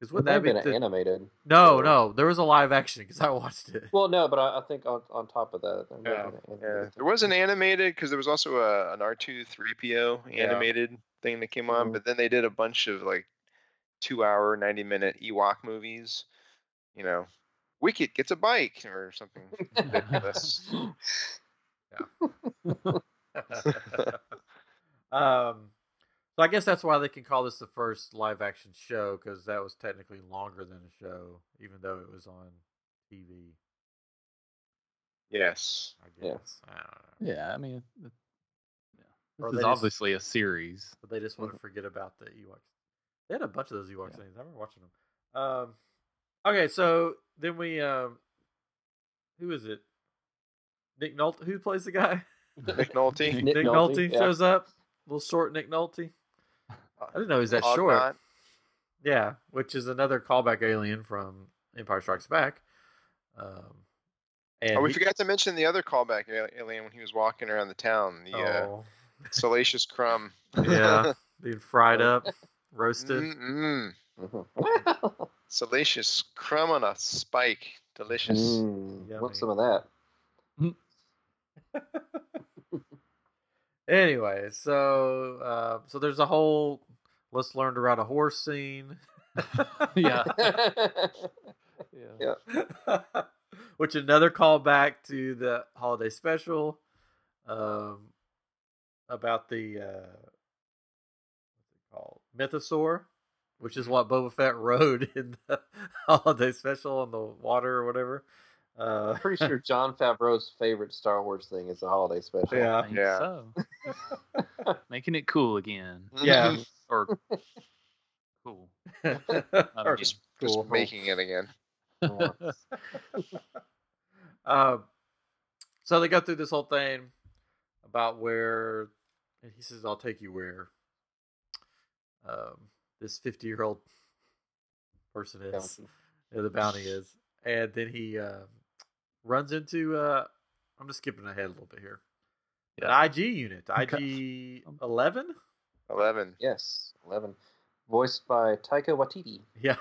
[SPEAKER 2] Yeah.
[SPEAKER 1] Because would that
[SPEAKER 3] have
[SPEAKER 1] be
[SPEAKER 3] been
[SPEAKER 1] the-
[SPEAKER 3] animated.
[SPEAKER 1] no,
[SPEAKER 3] or-
[SPEAKER 1] no? There was a live action because I watched it.
[SPEAKER 3] Well, no, but I, I think on, on top of that, there
[SPEAKER 1] Yeah.
[SPEAKER 3] have been an
[SPEAKER 2] Yeah, there was an animated because there was also a, an R two three PO
[SPEAKER 1] Yeah.
[SPEAKER 2] animated thing that came on,
[SPEAKER 3] Mhm.
[SPEAKER 2] but then they did a bunch of like two hour, ninety minute Ewok movies. You know, Wicket gets a bike or something ridiculous.
[SPEAKER 1] um, so I guess that's why they can call this the first live action show because that was technically longer than a show, even though it was on TV.
[SPEAKER 2] yes.
[SPEAKER 1] I
[SPEAKER 3] Yeah.
[SPEAKER 1] guess. I don't know.
[SPEAKER 4] Yeah, I mean, it- yeah. This is
[SPEAKER 1] just-
[SPEAKER 4] obviously a series.
[SPEAKER 1] But they just want to forget about the Ewoks. They had a bunch of those Ewok things. I remember watching them. Um, okay, so then we um, who is it? Nick Nolte. Who plays the guy?
[SPEAKER 2] Nick Nolte.
[SPEAKER 3] Nick
[SPEAKER 1] Nick,
[SPEAKER 3] Nolte,
[SPEAKER 1] Nolte,
[SPEAKER 3] yeah.
[SPEAKER 1] shows up. Little short Nick Nolte. I didn't know he was that short.
[SPEAKER 2] Ugnaught.
[SPEAKER 1] Yeah, which is another callback alien from Empire Strikes Back. Um, and
[SPEAKER 2] Oh, we
[SPEAKER 1] he-
[SPEAKER 2] forgot to mention the other callback alien when he was walking around the town. The uh,
[SPEAKER 1] oh,
[SPEAKER 2] Salacious Crumb.
[SPEAKER 1] yeah, being fried up, roasted.
[SPEAKER 2] Mm-mm. Salacious crumb on a spike. Delicious.
[SPEAKER 3] Mm, want some of that?
[SPEAKER 1] Anyway, so uh, so there's a whole let's learn to ride a horse scene.
[SPEAKER 4] yeah.
[SPEAKER 3] Yeah.
[SPEAKER 1] Which another callback to the holiday special um, about the uh, what's it called mythosaur, which is what Boba Fett rode in the holiday special on the water or whatever. Uh,
[SPEAKER 3] Pretty sure Jon Favreau's favorite Star Wars thing is the holiday special.
[SPEAKER 1] Yeah.
[SPEAKER 4] I think
[SPEAKER 2] Yeah.
[SPEAKER 4] So. Making it cool again.
[SPEAKER 1] Yeah.
[SPEAKER 4] Or cool.
[SPEAKER 1] or.
[SPEAKER 2] Just,
[SPEAKER 1] Cool.
[SPEAKER 2] just making it again.
[SPEAKER 1] Um, so they go through this whole thing about where, and he says, "I'll take you where." Um, this fifty-year-old person is,
[SPEAKER 3] Bounty.
[SPEAKER 1] yeah, the bounty is, and then he uh, runs into. Uh, I'm just skipping ahead a little bit here.
[SPEAKER 4] Yeah.
[SPEAKER 1] An IG unit, IG eleven.
[SPEAKER 2] Eleven.
[SPEAKER 3] Yes, eleven, voiced by Taika Waititi.
[SPEAKER 1] Yeah.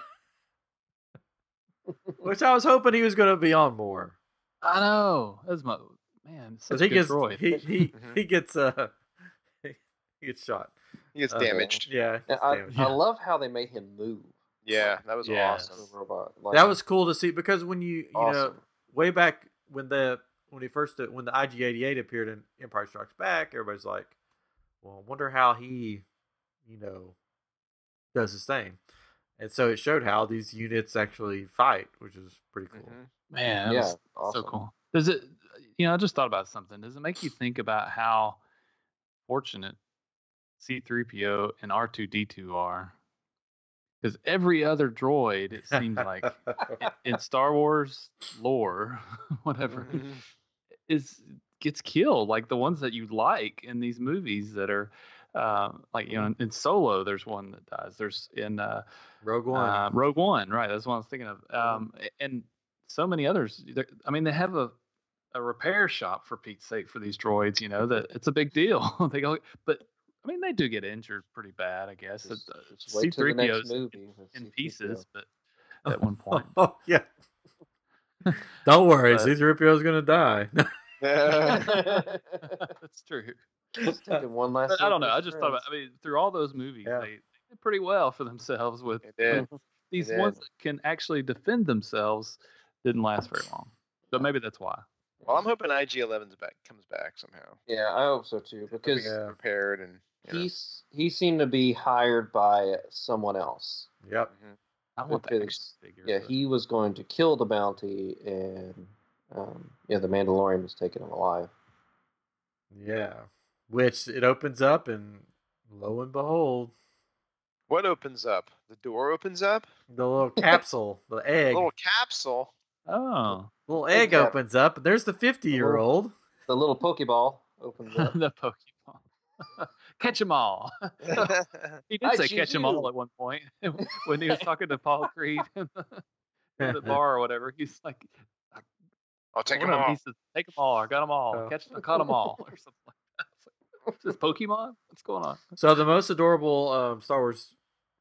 [SPEAKER 1] Which I was hoping he was going to be on more.
[SPEAKER 4] I know. That's my man. Such
[SPEAKER 1] Because he
[SPEAKER 4] good
[SPEAKER 1] gets
[SPEAKER 4] droid.
[SPEAKER 1] he he,
[SPEAKER 2] Mhm.
[SPEAKER 1] he gets uh he gets shot.
[SPEAKER 2] He gets
[SPEAKER 1] Uh,
[SPEAKER 2] damaged.
[SPEAKER 1] Yeah,
[SPEAKER 3] And
[SPEAKER 1] it's
[SPEAKER 3] I,
[SPEAKER 1] damaged.
[SPEAKER 3] I love how they made him move.
[SPEAKER 2] Yeah, that was
[SPEAKER 4] Yes.
[SPEAKER 2] awesome.
[SPEAKER 3] Robot. Like,
[SPEAKER 1] that was cool to see because when you you know
[SPEAKER 3] awesome.
[SPEAKER 1] Way back when the when he first when the IG88 appeared in Empire Strikes Back, everybody's like, well, I wonder how he you know does his thing. And so it showed how these units actually fight, which is pretty cool.
[SPEAKER 2] Mhm.
[SPEAKER 4] Man, that
[SPEAKER 3] yeah,
[SPEAKER 4] was
[SPEAKER 3] awesome.
[SPEAKER 4] so cool. Does it? You know, I just thought about something. Does it make you think about how fortunate C-3PO and R2D2 are? Because every other droid, it seems like in, in Star Wars lore, whatever,
[SPEAKER 2] Mhm.
[SPEAKER 4] is gets killed. Like the ones that you like in these movies that are. Uh, like you know, in, in Solo, there's one that dies. There's in uh,
[SPEAKER 1] Rogue One.
[SPEAKER 4] uh, Rogue One, right? That's what I was thinking of. Um, and so many others. I mean, they have a a repair shop for Pete's sake for these droids. You know that it's a big deal. they go, but I mean, they do get injured pretty bad, I guess.
[SPEAKER 3] Just,
[SPEAKER 4] Uh,
[SPEAKER 3] just wait till the next
[SPEAKER 4] C-3PO's
[SPEAKER 3] movie. with
[SPEAKER 4] in
[SPEAKER 3] C-3PO.
[SPEAKER 4] pieces, but at one point.
[SPEAKER 1] oh yeah. Don't worry,
[SPEAKER 4] But-
[SPEAKER 1] C-3PO is gonna die.
[SPEAKER 4] That's true.
[SPEAKER 3] Just taking one last.
[SPEAKER 4] I don't know. I
[SPEAKER 3] his
[SPEAKER 4] just thought about. I mean, through all those movies,
[SPEAKER 1] Yeah.
[SPEAKER 4] they, they did pretty well for themselves with
[SPEAKER 2] They
[SPEAKER 4] these ones that can actually defend themselves. Didn't last very long, So maybe that's why.
[SPEAKER 2] Well, I'm hoping IG-11's back comes back somehow.
[SPEAKER 3] Yeah, I hope so too. Because
[SPEAKER 1] Yeah.
[SPEAKER 2] repaired and you know.
[SPEAKER 3] he's he seemed to be hired by someone else.
[SPEAKER 1] yep.
[SPEAKER 2] Mhm.
[SPEAKER 4] I want that
[SPEAKER 3] Because,
[SPEAKER 4] action figure.
[SPEAKER 3] Yeah,
[SPEAKER 4] but-
[SPEAKER 3] he was going to kill the bounty, and um, yeah, the Mandalorian was taking him alive.
[SPEAKER 1] Yeah. Which it opens up and lo and behold,
[SPEAKER 2] What opens up? The door opens up.
[SPEAKER 1] the little capsule, the
[SPEAKER 2] A
[SPEAKER 1] egg,
[SPEAKER 2] little capsule.
[SPEAKER 4] Oh,
[SPEAKER 1] little
[SPEAKER 3] Egg
[SPEAKER 1] egg
[SPEAKER 3] cap.
[SPEAKER 1] opens up, there's the 50 year old.
[SPEAKER 3] The little Pokeball opens up.
[SPEAKER 4] the Pokemon. catch 'em all. he did
[SPEAKER 3] I
[SPEAKER 4] say
[SPEAKER 3] choose
[SPEAKER 4] catch 'em all at one point when he was talking to Apollo Creed in the, bar or whatever. He's like,
[SPEAKER 2] I'll take them all.
[SPEAKER 4] He says, "Take them all. I got them all.
[SPEAKER 1] Oh.
[SPEAKER 4] Catch, I caught them all, or something like that. It's like, Is this Pokemon? What's going on?
[SPEAKER 1] So the most adorable um, Star Wars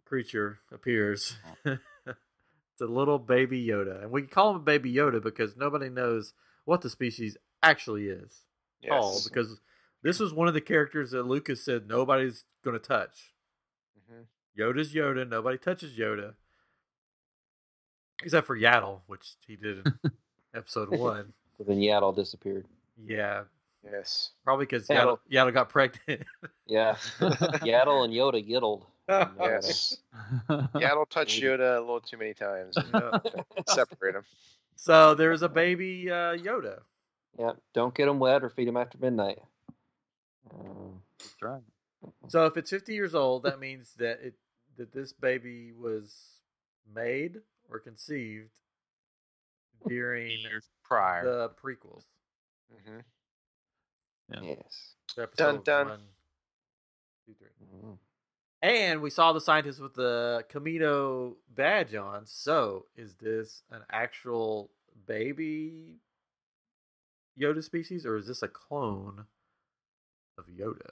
[SPEAKER 1] creature appears. it's a little baby Yoda, and we call him a baby Yoda because nobody knows what the species actually is called.
[SPEAKER 2] Yes.
[SPEAKER 1] Because this was one of the characters that Lucas said nobody's going to touch.
[SPEAKER 2] Mhm.
[SPEAKER 1] Yoda's Yoda. Nobody touches Yoda, except for Yaddle, which he did in episode one.
[SPEAKER 3] But then Yaddle disappeared.
[SPEAKER 1] Yeah,
[SPEAKER 2] Yes.
[SPEAKER 1] probably because
[SPEAKER 3] Yaddle-
[SPEAKER 1] Yaddle, Yaddle got pregnant.
[SPEAKER 3] Yeah, Yaddle and Yoda yiddled.
[SPEAKER 2] Yes. Yaddle touched Yoda a little too many times.
[SPEAKER 1] Yeah.
[SPEAKER 2] Separate them.
[SPEAKER 1] So there's a baby uh, Yoda.
[SPEAKER 3] Yeah, don't get him wet or feed him after midnight.
[SPEAKER 4] That's right.
[SPEAKER 1] So if it's 50 years old, that means that it that this baby was made or conceived during
[SPEAKER 4] Years prior.
[SPEAKER 1] the prequels.
[SPEAKER 2] hmm
[SPEAKER 4] Yeah.
[SPEAKER 3] yes.
[SPEAKER 1] Episode
[SPEAKER 2] dun.
[SPEAKER 1] one, two, three.
[SPEAKER 3] Mhm.
[SPEAKER 1] And we saw the scientist with the Kamino badge on. So is this an actual baby Yoda species, or is this a clone of Yoda?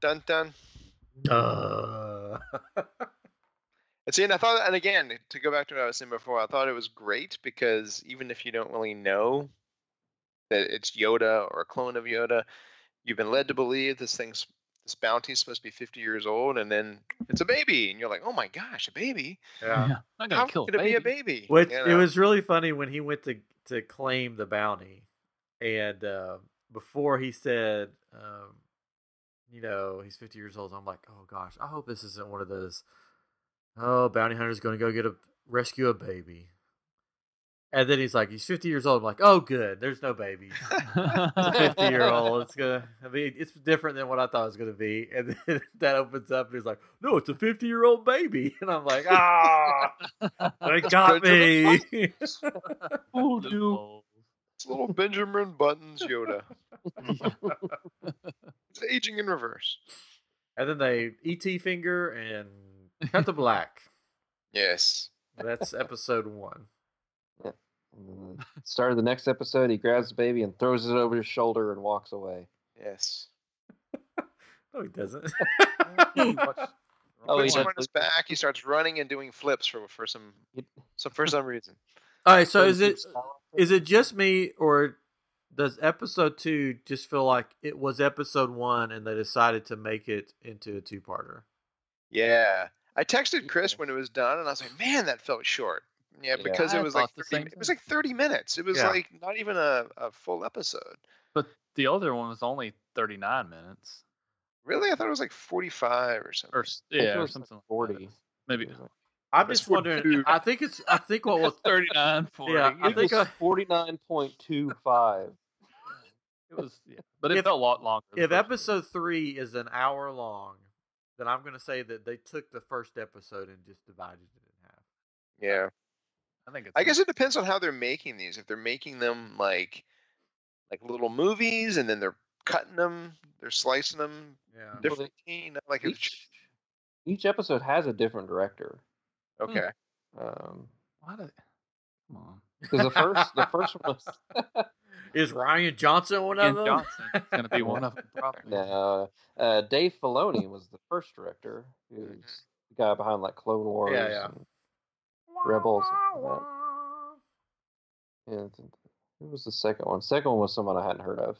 [SPEAKER 2] Dun dun.
[SPEAKER 1] Uh.
[SPEAKER 2] And see, and I thought, and again, to go back to what I was saying before, I thought it was great because even if you don't really know that it's Yoda or a clone of Yoda, you've been led to believe this thing's this bounty is supposed to be 50 years old, and then it's a baby, and you're like, oh my gosh, a baby?
[SPEAKER 1] Yeah.
[SPEAKER 4] I'm not gonna kill
[SPEAKER 2] could it be a
[SPEAKER 4] baby.
[SPEAKER 2] baby?
[SPEAKER 1] Which
[SPEAKER 2] You
[SPEAKER 1] it was really funny when he went to to claim the bounty, and uh, before he said, um, you know, he's fifty years old. I'm like, oh gosh, I hope this isn't one of those. Oh, bounty hunter's going to go get a rescue a baby, and then he's like, he's fifty years old. I'm like, oh good, there's no babies. It's a fifty year old. It's gonna. I mean, it's different than what I thought it was gonna be. And then that opens up, and he's like, "No, it's a fifty year old baby." And I'm like, "Ah, they got me."
[SPEAKER 3] Fooled
[SPEAKER 4] The
[SPEAKER 3] you.
[SPEAKER 4] balls.
[SPEAKER 2] It's little Benjamin Buttons Yoda. It's aging in reverse.
[SPEAKER 1] and then they ET finger and cut to black.
[SPEAKER 2] Yes.
[SPEAKER 1] That's episode one.
[SPEAKER 3] And then the start of the next episode, he grabs the baby and throws it over his shoulder and walks away.
[SPEAKER 2] Yes.
[SPEAKER 1] No, he doesn't.
[SPEAKER 3] Oh, he
[SPEAKER 2] Puts on his back. He starts running and doing flips for for some
[SPEAKER 3] He-
[SPEAKER 2] some for some reason.
[SPEAKER 1] All right, so is it
[SPEAKER 3] keeps balancing.
[SPEAKER 1] Is it just me or does episode two just feel like it was episode one and they decided to make it into a two parter?
[SPEAKER 2] Yeah. I texted Chris when it was done, and I was like, "Man, that felt short." Yeah,
[SPEAKER 3] Yeah.
[SPEAKER 2] because
[SPEAKER 4] I
[SPEAKER 2] it was like 30, it was like thirty minutes. It was
[SPEAKER 1] Yeah.
[SPEAKER 2] like not even a, a full episode.
[SPEAKER 4] But the other one was only 39 minutes.
[SPEAKER 2] Really, I thought it was like forty-five or something.
[SPEAKER 4] Or s-
[SPEAKER 3] I think
[SPEAKER 4] yeah, or
[SPEAKER 3] was
[SPEAKER 4] something like that.
[SPEAKER 3] 40.
[SPEAKER 4] Maybe
[SPEAKER 3] like-
[SPEAKER 1] I'm just wondering.
[SPEAKER 2] two-
[SPEAKER 1] I think it's. I think what was.
[SPEAKER 4] 39, 40.
[SPEAKER 1] Yeah, I
[SPEAKER 3] It
[SPEAKER 1] think
[SPEAKER 3] was 49.25.
[SPEAKER 4] it was, yeah. but it
[SPEAKER 1] If-
[SPEAKER 4] felt a lot longer.
[SPEAKER 1] If
[SPEAKER 4] first one.
[SPEAKER 1] episode three is an hour long, then I'm going to say that they took the first episode and just divided it in half.
[SPEAKER 2] Yeah.
[SPEAKER 4] I think it's.
[SPEAKER 2] I guess it depends on how they're making these. If they're making them like like little movies, and then they're cutting them, they're slicing them
[SPEAKER 1] Yeah.
[SPEAKER 2] differently. you know, like
[SPEAKER 3] Each, each episode has a different director.
[SPEAKER 2] Okay,
[SPEAKER 3] Um,
[SPEAKER 4] Why did, come on.
[SPEAKER 3] because the first, the first one was
[SPEAKER 1] Is Rian Johnson one
[SPEAKER 4] Ian
[SPEAKER 1] of them?
[SPEAKER 4] Johnson is going to be one of them. Probably.
[SPEAKER 3] no, uh, Dave Filoni was the first director. Who's the guy behind like Clone Wars.
[SPEAKER 1] yeah.
[SPEAKER 3] And, Rebels and that. and who was the second one? Second one was someone I hadn't heard of.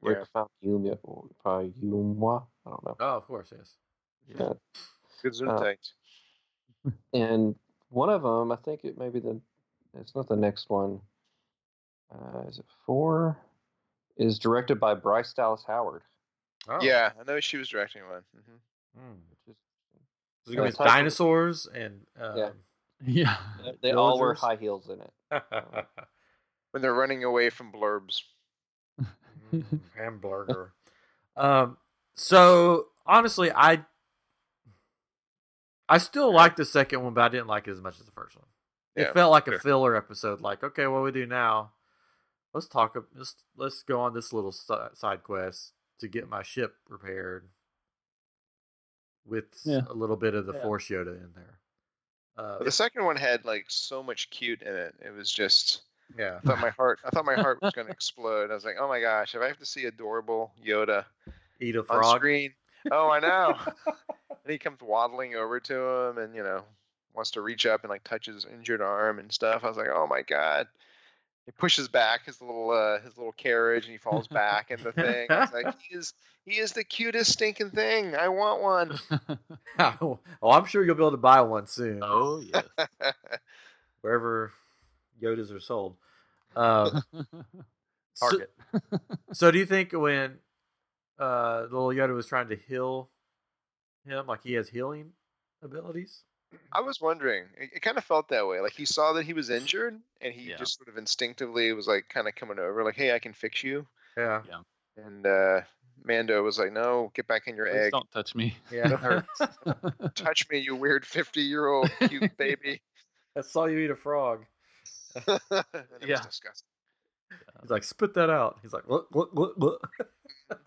[SPEAKER 3] Rick
[SPEAKER 2] Yeah.
[SPEAKER 3] Famuyiwa, probably Yumwa. I don't know.
[SPEAKER 1] Oh, of course, yes.
[SPEAKER 3] Yeah.
[SPEAKER 2] good zoom
[SPEAKER 3] Uh,
[SPEAKER 2] tight.
[SPEAKER 3] And one of them, I think it may be the, it's not the next one. Uh, is it four? Is directed by Bryce Dallas Howard.
[SPEAKER 1] Oh.
[SPEAKER 2] Yeah, I know she was directing one. hmm
[SPEAKER 1] Hmm.
[SPEAKER 3] Which is,
[SPEAKER 1] So it's gonna be
[SPEAKER 3] title-
[SPEAKER 1] dinosaurs and um,
[SPEAKER 3] Yeah.
[SPEAKER 4] Yeah.
[SPEAKER 3] they- they all wear high heels in it.
[SPEAKER 2] When they're running away from blurbs.
[SPEAKER 1] Mm, hamburger. um. So honestly, I I still like the second one, but I didn't like it as much as the first one. It felt like a filler episode. Like, okay, what we do now? Let's talk. Let's let's go on this little side quest to get my ship repaired, with
[SPEAKER 4] Yeah.
[SPEAKER 1] a little bit of the
[SPEAKER 4] Yeah.
[SPEAKER 1] Force Yoda in there. Uh,
[SPEAKER 2] the second one had like so much cute in it. It was just
[SPEAKER 1] yeah,
[SPEAKER 2] I thought my heart I thought my heart was gonna explode. I was like, oh my gosh, if I have to see adorable Yoda
[SPEAKER 1] eat a
[SPEAKER 2] on
[SPEAKER 1] frog.
[SPEAKER 2] screen. Oh, I know. and he comes waddling over to him and you know wants to reach up and like touch his injured arm and stuff. I was like, oh my god. He pushes back his little uh, his little carriage and he falls back in the thing. I was like, he is he is the cutest stinking thing. I want one.
[SPEAKER 1] oh, I'm sure you'll be able to buy one soon.
[SPEAKER 4] oh, yes.
[SPEAKER 1] wherever Yodas are sold. Um, so,
[SPEAKER 4] Target.
[SPEAKER 1] so do you think when uh, little Yoda was trying to heal him, like he has healing abilities?
[SPEAKER 2] I was wondering. It, it kind of felt that way. Like he saw that he was injured, and he
[SPEAKER 4] Yeah.
[SPEAKER 2] just sort of instinctively was like kind of coming over, like, "Hey, I can fix you."
[SPEAKER 1] Yeah, yeah.
[SPEAKER 2] And uh, Mando was like, "No, get back in your
[SPEAKER 4] Please
[SPEAKER 2] egg.
[SPEAKER 4] don't touch me.
[SPEAKER 1] yeah.
[SPEAKER 4] It hurts.
[SPEAKER 2] Touch me, you weird fifty-year-old cute baby."
[SPEAKER 1] I saw you eat a frog.
[SPEAKER 2] it
[SPEAKER 4] Yeah.
[SPEAKER 2] was disgusting.
[SPEAKER 1] He's like, spit that out. He's like, look, look, look, look.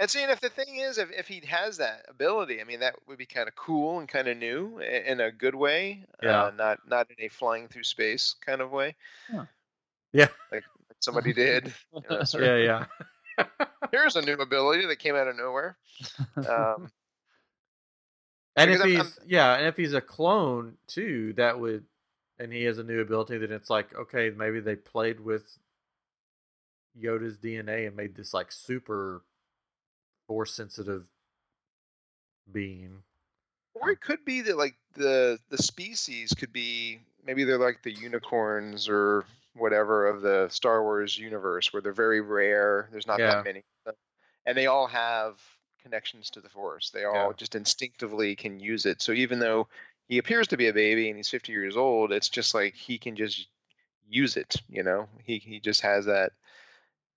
[SPEAKER 2] And seeing if the thing is, if, if he has that ability, I mean, that would be kind of cool and kind of new in a good way.
[SPEAKER 1] Yeah.
[SPEAKER 2] Uh, not not in a flying through space kind of way.
[SPEAKER 4] Huh.
[SPEAKER 1] Yeah.
[SPEAKER 2] Like, like somebody did. You know,
[SPEAKER 1] yeah, yeah.
[SPEAKER 2] Here's a new ability that came out of nowhere. Um,
[SPEAKER 1] And if
[SPEAKER 2] I'm-
[SPEAKER 1] he's yeah, and if he's a clone too, that would, and he has a new ability, then it's like okay, maybe they played with Yoda's DNA and made this like super force sensitive being.
[SPEAKER 2] Or it could be that like the the species could be maybe they're like the unicorns or whatever of the Star Wars universe where they're very rare. There's not
[SPEAKER 1] Yeah.
[SPEAKER 2] that many, of and they all have connections to the Force. They all
[SPEAKER 1] Yeah.
[SPEAKER 2] just instinctively can use it. So even though he appears to be a baby and he's 50 years old, it's just like he can just use it. You know, he he just has that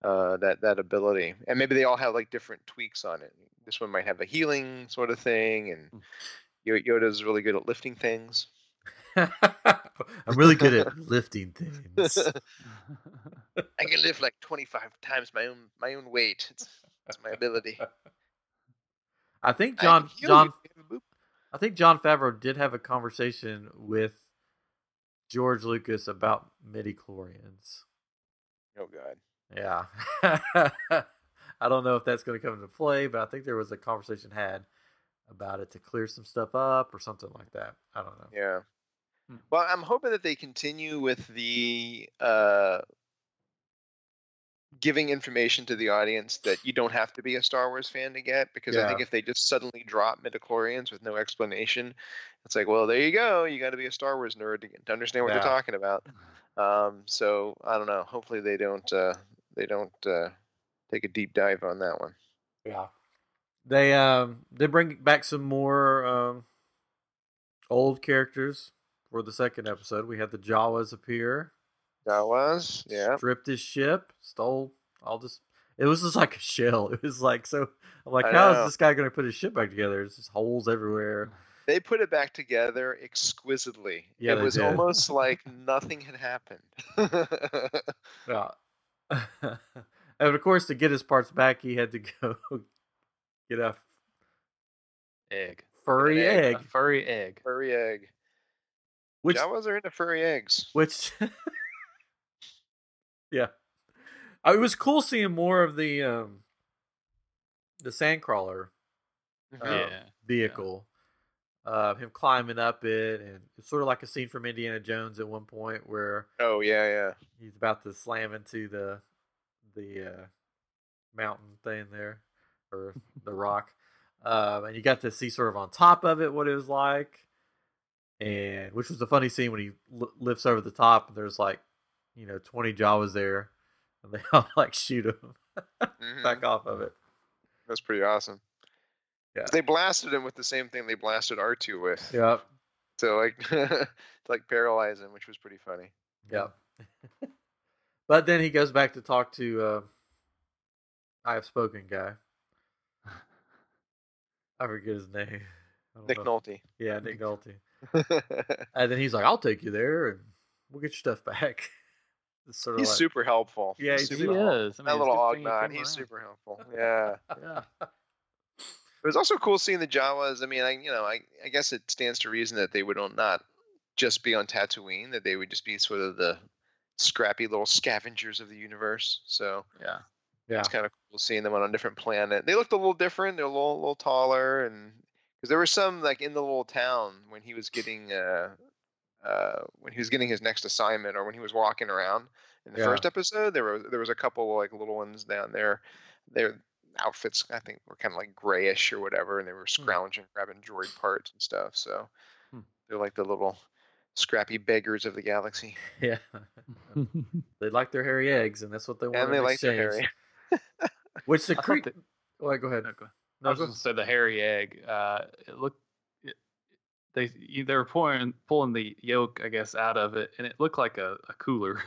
[SPEAKER 2] uh, that that ability, and maybe they all have like different tweaks on it. This one might have a healing sort of thing, and
[SPEAKER 4] Mm.
[SPEAKER 2] Yo- Yoda's really good at lifting things.
[SPEAKER 1] I'm really good at lifting things.
[SPEAKER 2] I can lift like 25 times my own my own weight. It's, it's my ability.
[SPEAKER 1] I think John
[SPEAKER 2] heal
[SPEAKER 1] John
[SPEAKER 2] you if you have a boop.
[SPEAKER 1] I think Jon Favreau did have a conversation with George Lucas about midichlorians.
[SPEAKER 2] Oh god.
[SPEAKER 1] Yeah. I don't know if that's going to come into play, but I think there was a conversation had about it to clear some stuff up or something like that. I don't know.
[SPEAKER 2] Yeah.
[SPEAKER 4] Hmm.
[SPEAKER 2] Well, I'm hoping that they continue with the uh, giving information to the audience that you don't have to be a Star Wars fan to get, because I think if they just suddenly drop midichlorians with no explanation, it's like, well, there you go. You got to be a Star Wars nerd to, get- to understand what
[SPEAKER 1] Yeah.
[SPEAKER 2] they're talking about. Um, so I don't know. Hopefully they don't uh, they don't uh, take a deep dive on that one.
[SPEAKER 1] Yeah. They um they bring back some more um old characters for the second episode. We had the Jawas appear.
[SPEAKER 2] That was yeah.
[SPEAKER 1] stripped his ship, stole all this. It was just like a shell. It was like so. I'm like,
[SPEAKER 2] I
[SPEAKER 1] how is
[SPEAKER 2] know.
[SPEAKER 1] this guy going to put his ship back together? There's just holes everywhere.
[SPEAKER 2] They put it back together exquisitely.
[SPEAKER 1] Yeah,
[SPEAKER 2] it was
[SPEAKER 1] did.
[SPEAKER 2] almost like nothing had happened.
[SPEAKER 1] Yeah. and of course, to get his parts back, he had to go get a
[SPEAKER 4] egg.
[SPEAKER 1] furry
[SPEAKER 2] An egg.
[SPEAKER 1] egg,
[SPEAKER 4] A furry egg.
[SPEAKER 2] furry egg.
[SPEAKER 1] which
[SPEAKER 2] Jawas are into furry eggs.
[SPEAKER 1] which yeah, it was cool seeing more of the um the sandcrawler
[SPEAKER 2] Mhm.
[SPEAKER 1] uh,
[SPEAKER 4] Yeah.
[SPEAKER 1] vehicle. Uh, him climbing up it, and it's sort of like a scene from Indiana Jones at one point where
[SPEAKER 2] Oh yeah, yeah.
[SPEAKER 1] he's about to slam into the the uh, mountain thing there or the rock, um, and you got to see sort of on top of it what it was like, and which was a funny scene when he l- lifts over the top and there's like you know twenty Jawas there, and they all like shoot him
[SPEAKER 2] Mhm.
[SPEAKER 1] back off of it.
[SPEAKER 2] That's pretty awesome.
[SPEAKER 1] Yeah.
[SPEAKER 2] They blasted him with the same thing they blasted R2 with.
[SPEAKER 1] Yep,
[SPEAKER 2] So like to like paralyze him, which was pretty funny.
[SPEAKER 1] yep. but then he goes back to talk to uh, I have spoken guy. I forget his name.
[SPEAKER 2] Nick
[SPEAKER 1] know.
[SPEAKER 2] Nolte.
[SPEAKER 1] Yeah, Nick Nolte. And then he's like, "I'll take you there, and we'll get your stuff back." It's sort of
[SPEAKER 2] he's
[SPEAKER 1] like,
[SPEAKER 2] super helpful.
[SPEAKER 1] Yeah,
[SPEAKER 2] He's
[SPEAKER 1] he's
[SPEAKER 4] He
[SPEAKER 2] super
[SPEAKER 1] super
[SPEAKER 2] helpful.
[SPEAKER 4] is. I mean,
[SPEAKER 2] That little
[SPEAKER 4] a good thing he
[SPEAKER 2] Ugnaught,
[SPEAKER 4] came
[SPEAKER 2] he's
[SPEAKER 4] around.
[SPEAKER 2] super helpful. Yeah.
[SPEAKER 4] Yeah.
[SPEAKER 2] It was also cool seeing the Jawas. I mean, I you know, I, I guess it stands to reason that they would not just be on Tatooine, that they would just be sort of the scrappy little scavengers of the universe. So
[SPEAKER 4] Yeah.
[SPEAKER 1] yeah,
[SPEAKER 2] it's kind of cool seeing them on a different planet. They looked a little different. They're a little, little taller, and because there were some like in the little town when he was getting uh, uh, when he was getting his next assignment, or when he was walking around in the
[SPEAKER 1] Yeah.
[SPEAKER 2] first episode. There was there was a couple like little ones down there. Their outfits I think were kind of like grayish or whatever, and they were scrounging, grabbing droid parts and stuff. So
[SPEAKER 4] Hmm.
[SPEAKER 2] they're like the little scrappy beggars of the galaxy.
[SPEAKER 1] yeah. they like their hairy eggs, and that's what they want.
[SPEAKER 2] and they
[SPEAKER 1] in
[SPEAKER 2] like their hairy.
[SPEAKER 1] Which the
[SPEAKER 4] I thought
[SPEAKER 1] creep.
[SPEAKER 4] that-
[SPEAKER 1] Well, go ahead.
[SPEAKER 4] No, go-
[SPEAKER 1] No,
[SPEAKER 4] I was
[SPEAKER 1] go-
[SPEAKER 4] going to say the hairy egg. Uh, it looked. It, they they were pouring pulling the yolk, I guess, out of it, and it looked like a, a cooler.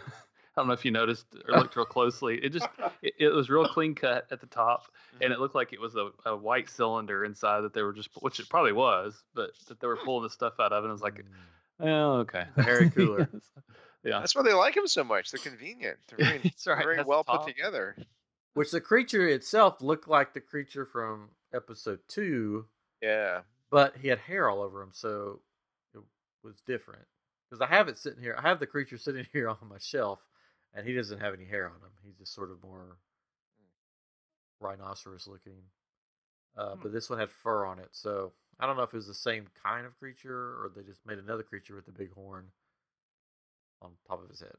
[SPEAKER 4] I don't know if you noticed or looked real closely. It just it, it was real clean cut at the top, and mm-hmm. it looked like it was a, a white cylinder inside that they were just, which it probably was, but that they were pulling the stuff out of. And it was like, mm. oh, okay,
[SPEAKER 1] The hairy cooler.
[SPEAKER 4] yeah,
[SPEAKER 2] That's why they like them so much. They're convenient. They're very,
[SPEAKER 4] That's right.
[SPEAKER 2] very
[SPEAKER 4] That's
[SPEAKER 2] well put together.
[SPEAKER 1] Which the creature itself looked like the creature from episode two,
[SPEAKER 2] Yeah.
[SPEAKER 1] but he had hair all over him, so it was different. Because I have it sitting here, I have the creature sitting here on my shelf, and he doesn't have any hair on him. He's just sort of more rhinoceros looking. Uh,
[SPEAKER 4] Hmm.
[SPEAKER 1] But this one had fur on it, so I don't know if it was the same kind of creature or they just made another creature with a big horn on top of his head.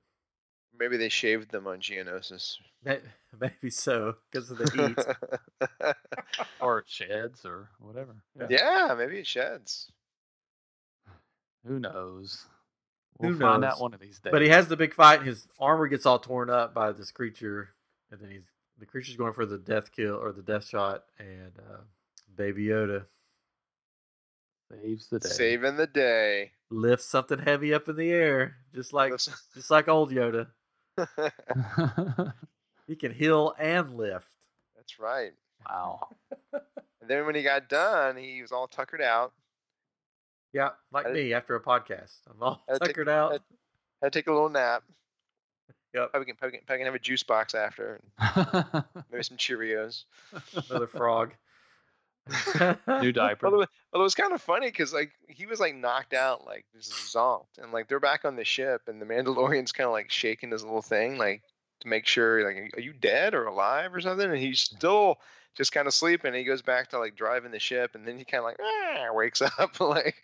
[SPEAKER 2] Maybe they shaved them on Geonosis.
[SPEAKER 1] Maybe so because of the heat.
[SPEAKER 4] or it sheds or whatever.
[SPEAKER 2] yeah, maybe it sheds.
[SPEAKER 4] Who knows?
[SPEAKER 1] Who
[SPEAKER 4] We'll find
[SPEAKER 1] knows?
[SPEAKER 4] out one of these days.
[SPEAKER 1] But he has the big fight. His armor gets all torn up by this creature, and then he's the creature's going for the death kill or the death shot, and uh, Baby Yoda
[SPEAKER 4] saves the day.
[SPEAKER 2] Saving the day.
[SPEAKER 1] lifts something heavy up in the air, just like
[SPEAKER 2] Listen-
[SPEAKER 1] just like old Yoda. He can heal and lift.
[SPEAKER 2] That's right.
[SPEAKER 4] wow.
[SPEAKER 2] And then when he got done, he was all tuckered out.
[SPEAKER 1] Yeah, like
[SPEAKER 2] I-
[SPEAKER 1] me after a podcast. I'm all
[SPEAKER 2] I take-
[SPEAKER 1] tuckered out.
[SPEAKER 2] I- Had to take a little nap.
[SPEAKER 1] Yep,
[SPEAKER 2] Probably can, probably can, probably can have a juice box after. Maybe some Cheerios.
[SPEAKER 1] another frog.
[SPEAKER 4] New diaper.
[SPEAKER 2] Although, although it was kind of funny because like he was like knocked out, like just zonked, and like they're back on the ship, and the Mandalorian's kind of like shaking his little thing, like to make sure, like, are you dead or alive or something? And he's still just kind of sleeping. And he goes back to like driving the ship, and then he kind of like "Ah," wakes up, like,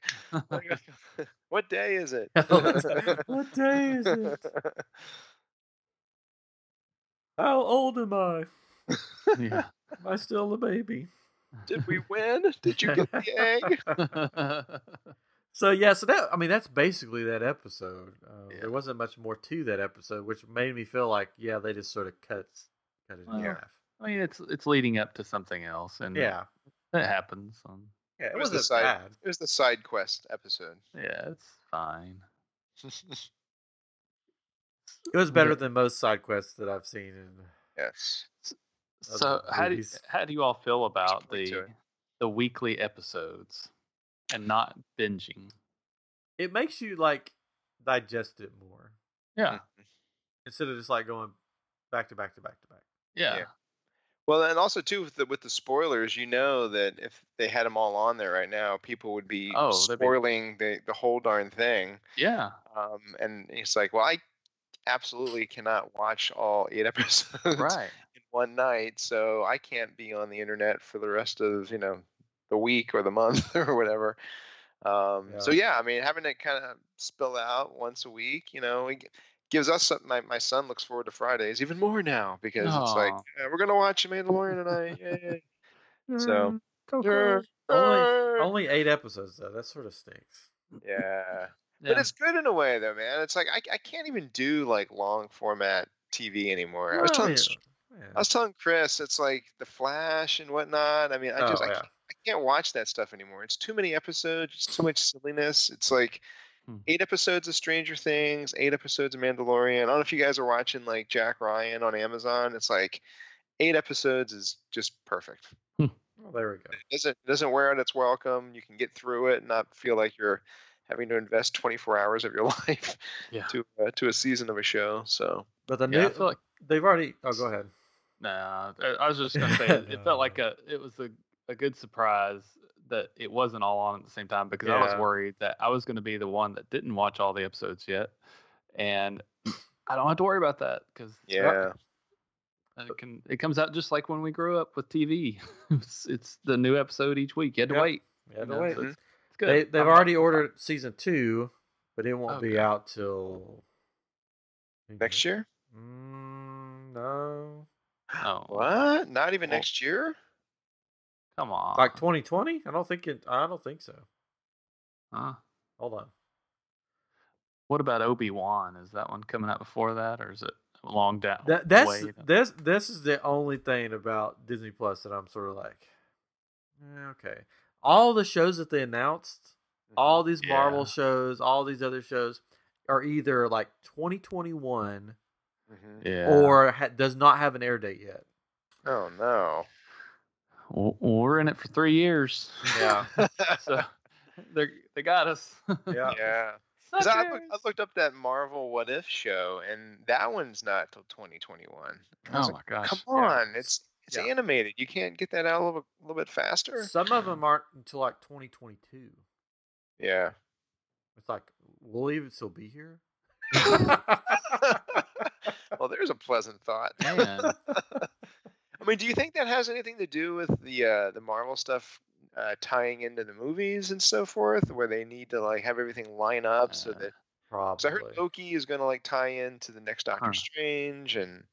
[SPEAKER 2] like, what day is it?
[SPEAKER 1] what day is it? How old am I?
[SPEAKER 4] yeah.
[SPEAKER 1] Am I still a baby?
[SPEAKER 2] Did we win? Did you get the egg?
[SPEAKER 1] So yeah, so that I mean that's basically that episode. Uh,
[SPEAKER 4] Yeah.
[SPEAKER 1] There wasn't much more to that episode, which made me feel like yeah, they just sort of cut cut it in
[SPEAKER 4] Well,
[SPEAKER 1] half.
[SPEAKER 4] I mean, it's it's leading up to something else, and
[SPEAKER 1] Yeah,
[SPEAKER 4] it happens. Um,
[SPEAKER 1] yeah, it,
[SPEAKER 2] It was the
[SPEAKER 1] wasn't
[SPEAKER 2] side.
[SPEAKER 1] bad.
[SPEAKER 2] It was the side quest episode.
[SPEAKER 4] yeah, it's fine.
[SPEAKER 1] It was better
[SPEAKER 4] Yeah.
[SPEAKER 1] than most side quests that I've seen. In,
[SPEAKER 2] yes.
[SPEAKER 4] So
[SPEAKER 1] Other
[SPEAKER 4] how do you, how do you all feel about the the weekly episodes and not binging?
[SPEAKER 1] it makes you like digest it more
[SPEAKER 4] Yeah,
[SPEAKER 1] instead of just like going back to back to back to back.
[SPEAKER 4] yeah,
[SPEAKER 2] Yeah. Well, and also too with the with the spoilers, you know that if they had them all on there right now, people would be
[SPEAKER 4] Oh, they'd be-
[SPEAKER 2] spoiling the the whole darn thing.
[SPEAKER 4] yeah.
[SPEAKER 2] Um, and it's like, well, I absolutely cannot watch all eight episodes
[SPEAKER 4] Right.
[SPEAKER 2] in one night, so I can't be on the internet for the rest of you know the week or the month or whatever. Um, So yeah, I mean, having it kind of spill out once a week, you know, gives us something. My, my son looks forward to Fridays even more now because it's like yeah, we're gonna watch The Mandalorian tonight. Yay. So,
[SPEAKER 4] mm,
[SPEAKER 1] Only only eight episodes though. That sort of stinks.
[SPEAKER 2] yeah.
[SPEAKER 4] Yeah.
[SPEAKER 2] But it's good in a way, though, man. It's like I, I can't even do like long format TV anymore. I was telling
[SPEAKER 1] yeah, yeah.
[SPEAKER 2] I was telling Chris, it's like The Flash and whatnot. I mean, I just
[SPEAKER 1] Oh,
[SPEAKER 2] I, can't, I can't watch that stuff anymore. It's too many episodes. It's too much silliness. It's like. Eight episodes of Stranger Things, eight episodes of Mandalorian. I don't know if you guys are watching like Jack Ryan on Amazon. It's like eight episodes is just perfect.
[SPEAKER 1] Well, there we go.
[SPEAKER 2] It doesn't it doesn't wear out its welcome. You can get through it and not feel like you're having to invest 24 hours of your life
[SPEAKER 4] Yeah.
[SPEAKER 2] to uh, to a season of a show. So
[SPEAKER 1] But the
[SPEAKER 4] Yeah,
[SPEAKER 1] new
[SPEAKER 4] I feel like
[SPEAKER 1] they've already. Oh, go ahead.
[SPEAKER 4] Nah, I I was just gonna say it, it felt like a it was a, a good surprise that it wasn't all on at the same time because I was worried that I was gonna be the one that didn't watch all the episodes yet, and I don't have to worry about that because
[SPEAKER 2] yeah, uh,
[SPEAKER 4] it can it comes out just like when we grew up with TV. it's, it's the new episode each week. You had to
[SPEAKER 1] Yep.
[SPEAKER 4] wait.
[SPEAKER 1] Yeah,
[SPEAKER 4] you
[SPEAKER 1] no
[SPEAKER 4] know,
[SPEAKER 1] wait.
[SPEAKER 4] so it's, mm-hmm. it's good.
[SPEAKER 1] They they've
[SPEAKER 4] I'm-
[SPEAKER 1] already ordered season two, but it won't be out till
[SPEAKER 2] next mm-hmm. year.
[SPEAKER 1] Mm, no,
[SPEAKER 4] Oh,
[SPEAKER 2] What? Not even
[SPEAKER 4] Well-
[SPEAKER 2] next year?
[SPEAKER 4] Come on.
[SPEAKER 1] like 2020. I don't think it. I don't think so.
[SPEAKER 4] Huh?
[SPEAKER 1] Hold on.
[SPEAKER 4] What about Obi Wan? Is that one coming out before that, or is it long down?
[SPEAKER 1] That that's
[SPEAKER 4] way?
[SPEAKER 1] this this is the only thing about Disney Plus that I'm sort of like, eh, okay. All the shows that they announced, all these Marvel shows, all these other shows, are either like 2021
[SPEAKER 2] Mhm.
[SPEAKER 4] yeah.
[SPEAKER 1] or ha- does not have an air date yet.
[SPEAKER 2] Oh no.
[SPEAKER 4] Well, we're in it for three years.
[SPEAKER 1] Yeah.
[SPEAKER 4] so they they got us.
[SPEAKER 1] Yeah.
[SPEAKER 2] yeah. I, look, I looked up that Marvel What If show, and that one's not till 2021. I was
[SPEAKER 4] Oh
[SPEAKER 2] like,
[SPEAKER 4] my gosh.
[SPEAKER 2] Come
[SPEAKER 1] Yeah.
[SPEAKER 2] on, it's it's
[SPEAKER 1] Yeah.
[SPEAKER 2] animated. You can't get that out a little, a little bit faster.
[SPEAKER 1] Some of them aren't until like 2022.
[SPEAKER 2] Yeah.
[SPEAKER 1] It's like, we'll even still be here?
[SPEAKER 2] well, there's a pleasant thought.
[SPEAKER 4] Man.
[SPEAKER 2] I mean, do you think that has anything to do with the uh, the Marvel stuff uh, tying into the movies and so forth, where they need to like have everything line up so
[SPEAKER 4] Uh,
[SPEAKER 2] that
[SPEAKER 1] Probably.
[SPEAKER 2] So I heard Loki is going to like tie into the next Doctor
[SPEAKER 4] Huh.
[SPEAKER 2] Strange, and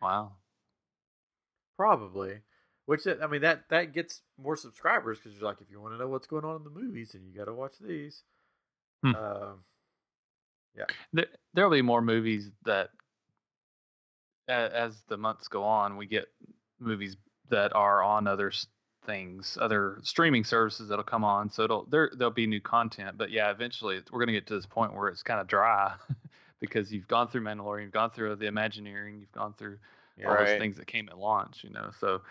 [SPEAKER 4] Wow.
[SPEAKER 1] Probably. Which I mean that that gets more subscribers because you're like if you want to know what's going on in the movies and you got to watch these.
[SPEAKER 4] Hmm.
[SPEAKER 1] Um,
[SPEAKER 4] There, there'll be more movies that, as the months go on, we get movies that are on other things, other streaming services that'll come on. So it'll there there'll be new content. But yeah, eventually we're gonna get to this point where it's kind of dry because you've gone through Mandalorian, you've gone through the Imagineering, you've gone through
[SPEAKER 1] yeah.
[SPEAKER 4] all
[SPEAKER 2] Right.
[SPEAKER 4] those things that came at launch. You know, so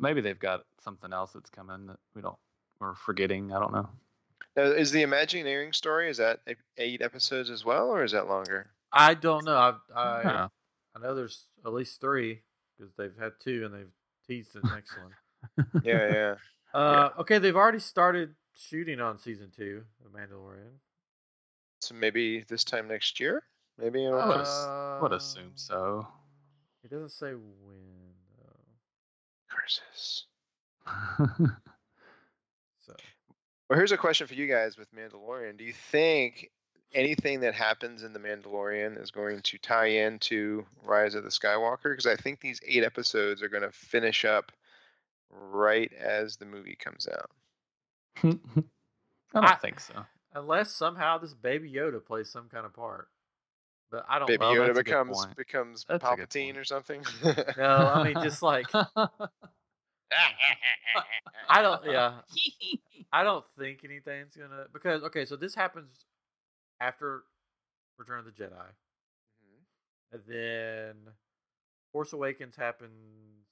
[SPEAKER 4] maybe they've got something else that's coming that we don't we're forgetting. I don't know.
[SPEAKER 2] now, is the Imagineering story is that eight episodes as well, or is that longer?
[SPEAKER 1] I don't know. I I,
[SPEAKER 4] Huh.
[SPEAKER 1] I know there's at least three because they've had two and they've teased the next one.
[SPEAKER 2] Yeah, yeah.
[SPEAKER 1] Uh, Okay, they've already started shooting on season two of Mandalorian.
[SPEAKER 2] So maybe this time next year. Maybe I
[SPEAKER 4] would
[SPEAKER 2] know.
[SPEAKER 4] ass- would assume
[SPEAKER 1] Um,
[SPEAKER 4] so.
[SPEAKER 1] It doesn't say when though.
[SPEAKER 2] Curses.
[SPEAKER 1] So
[SPEAKER 2] Well, here's a question for you guys with Mandalorian. Do you think anything that happens in the Mandalorian is going to tie into Rise of the Skywalker? Because I think these eight episodes are going to finish up right as the movie comes out.
[SPEAKER 4] I don't
[SPEAKER 1] I-
[SPEAKER 4] think so.
[SPEAKER 1] unless somehow this Baby Yoda plays some kind of part, but I don't.
[SPEAKER 2] Baby
[SPEAKER 4] well,
[SPEAKER 2] Yoda
[SPEAKER 4] that's a good
[SPEAKER 2] becomes becomes
[SPEAKER 4] That's a
[SPEAKER 2] Palpatine or something.
[SPEAKER 1] No, I mean just like I don't. Yeah, I don't think anything's gonna because okay, so this happens after Return of the Jedi,
[SPEAKER 2] Mhm.
[SPEAKER 1] and then Force Awakens happens.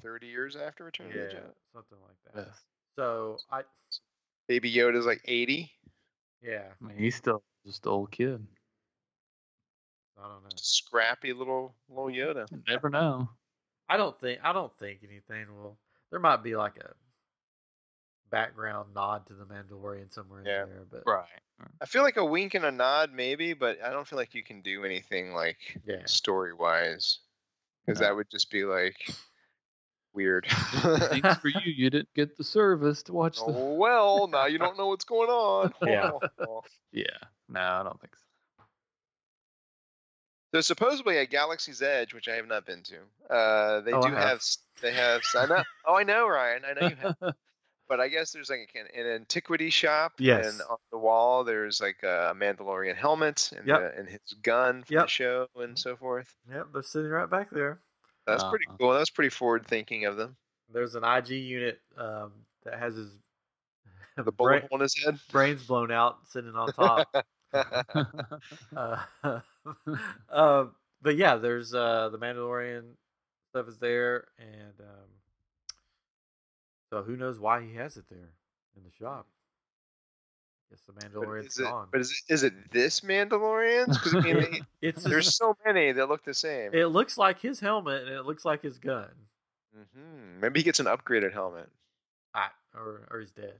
[SPEAKER 2] Thirty years after Return of the Jedi.
[SPEAKER 1] something like that.
[SPEAKER 4] yes.
[SPEAKER 1] So I,
[SPEAKER 2] Baby Yoda's like eighty.
[SPEAKER 1] yeah,
[SPEAKER 4] I mean, he's still just an old kid.
[SPEAKER 1] I don't know.
[SPEAKER 2] Scrappy little little Yoda.
[SPEAKER 4] You Never know.
[SPEAKER 1] I don't think I don't think anything will. There might be like a background nod to the Mandalorian somewhere in
[SPEAKER 2] Yeah.
[SPEAKER 1] there, but
[SPEAKER 4] Right.
[SPEAKER 2] I feel like a wink and a nod, maybe, but I don't feel like you can do anything like
[SPEAKER 1] yeah,
[SPEAKER 2] story wise, because
[SPEAKER 4] No.
[SPEAKER 2] that would just be like weird.
[SPEAKER 4] Thanks for you. You didn't get the service to watch the.
[SPEAKER 2] oh well, now you don't know what's going on.
[SPEAKER 1] Yeah.
[SPEAKER 4] Yeah. No, I don't think so.
[SPEAKER 2] There's supposedly a Galaxy's Edge, which I have not been to. Uh, they
[SPEAKER 1] Oh,
[SPEAKER 2] do
[SPEAKER 1] have.
[SPEAKER 2] have. They have. I know. Oh, I know, Ryan. I know you have. But I guess there's like an, an antiquity shop.
[SPEAKER 1] Yes.
[SPEAKER 2] And on the wall, there's like a Mandalorian helmet and,
[SPEAKER 1] Yep.
[SPEAKER 2] the, and his gun from
[SPEAKER 1] Yep.
[SPEAKER 2] the show and so forth.
[SPEAKER 1] yep, they're sitting right back there.
[SPEAKER 2] That's pretty
[SPEAKER 4] Uh-huh.
[SPEAKER 2] cool. That's pretty forward thinking of them.
[SPEAKER 1] There's an IG unit um, that has his
[SPEAKER 2] The
[SPEAKER 1] bra-
[SPEAKER 2] bullet hole in his head.
[SPEAKER 1] brains blown out, sitting on top. uh, uh, but yeah, there's uh, the Mandalorian stuff is there, and um, so who knows why he has it there in the shop? Guess the
[SPEAKER 2] But
[SPEAKER 1] Mandalorian's
[SPEAKER 2] is it,
[SPEAKER 1] gone.
[SPEAKER 2] but is it, is it this Mandalorian's? Because I mean,
[SPEAKER 1] it's
[SPEAKER 2] there's so many that look the same.
[SPEAKER 1] it looks like his helmet, and it looks like his gun.
[SPEAKER 2] hmm Maybe he gets an upgraded helmet.
[SPEAKER 1] I, or or he's dead.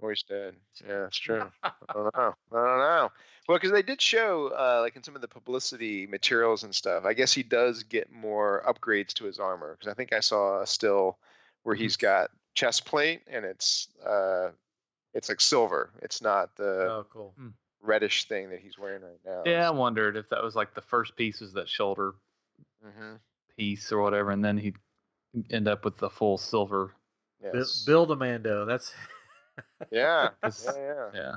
[SPEAKER 2] Or he's dead. Yeah, that's true. I don't know. I don't know. Well, because they did show, uh, like in some of the publicity materials and stuff. I guess he does get more upgrades to his armor. Because I think I saw still where he's got chest plate and it's uh, it's like silver. It's not the
[SPEAKER 1] oh, cool.
[SPEAKER 2] reddish thing that he's wearing right now.
[SPEAKER 4] yeah, I wondered if that was like the first piece was that shoulder
[SPEAKER 2] hmm
[SPEAKER 4] piece or whatever, and then he'd end up with the full silver.
[SPEAKER 1] Bu-
[SPEAKER 2] Yes.
[SPEAKER 1] Build a Mando. That's
[SPEAKER 2] Yeah.
[SPEAKER 4] It's-
[SPEAKER 2] yeah. Yeah.
[SPEAKER 4] Yeah.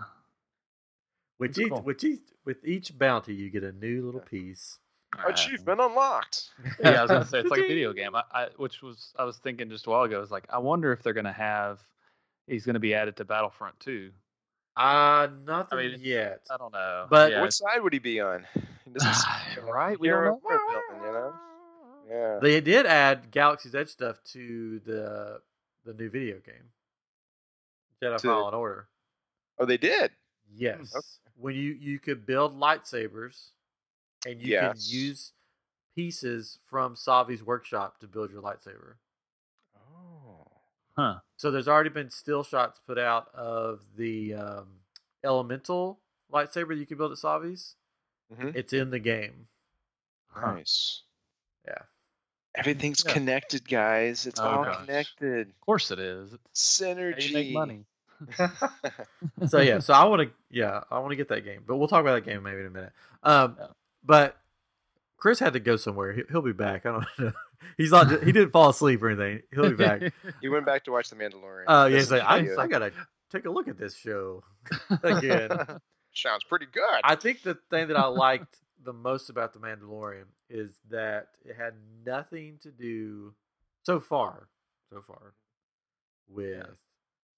[SPEAKER 1] With
[SPEAKER 4] That's
[SPEAKER 1] each,
[SPEAKER 4] cool.
[SPEAKER 1] with each, with each bounty, you get a new little piece.
[SPEAKER 2] Achievement unlocked.
[SPEAKER 4] yeah, I was gonna say it's like a video game. I, I which was I was thinking just a while ago. I was like, I wonder if they're gonna have he's gonna be added to Battlefront 2.
[SPEAKER 1] Uh nothing
[SPEAKER 4] mean,
[SPEAKER 1] yet.
[SPEAKER 4] I don't know.
[SPEAKER 1] But-
[SPEAKER 4] yeah,
[SPEAKER 2] What side would he be on? He doesn't seem like a
[SPEAKER 4] right? We don't know.
[SPEAKER 2] or villain, you know? Yeah.
[SPEAKER 1] They did add Galaxy's Edge stuff to the the new video game, Jedi
[SPEAKER 2] To-
[SPEAKER 1] Fallen Order.
[SPEAKER 2] Oh, they did.
[SPEAKER 1] Yes,
[SPEAKER 2] okay.
[SPEAKER 1] when you you could build lightsabers, and you
[SPEAKER 2] Yes.
[SPEAKER 1] can use pieces from Savi's workshop to build your lightsaber.
[SPEAKER 2] Oh.
[SPEAKER 4] Huh.
[SPEAKER 1] So there's already been still shots put out of the um, elemental lightsaber you can build at Savi's.
[SPEAKER 2] Mhm.
[SPEAKER 1] It's in the game.
[SPEAKER 4] Huh.
[SPEAKER 2] Nice.
[SPEAKER 1] Yeah.
[SPEAKER 2] Everything's
[SPEAKER 1] Yeah.
[SPEAKER 2] connected, guys. It's
[SPEAKER 4] Oh,
[SPEAKER 2] all
[SPEAKER 4] gosh.
[SPEAKER 2] connected.
[SPEAKER 4] Of course it is. It's how
[SPEAKER 2] Synergy.
[SPEAKER 4] you make money.
[SPEAKER 1] so yeah, so I want to yeah, I want to get that game, but we'll talk about that game maybe in a minute. Um,
[SPEAKER 4] Yeah.
[SPEAKER 1] But Chris had to go somewhere. He, he'll be back. I don't know. He's not. He didn't fall asleep or anything. He'll be back.
[SPEAKER 2] he went back to watch The Mandalorian.
[SPEAKER 1] Uh, yeah, he's like, I. I gotta take a look at this show again.
[SPEAKER 2] Sounds pretty good.
[SPEAKER 1] I think the thing that I liked the most about the Mandalorian is that it had nothing to do so far, so far, with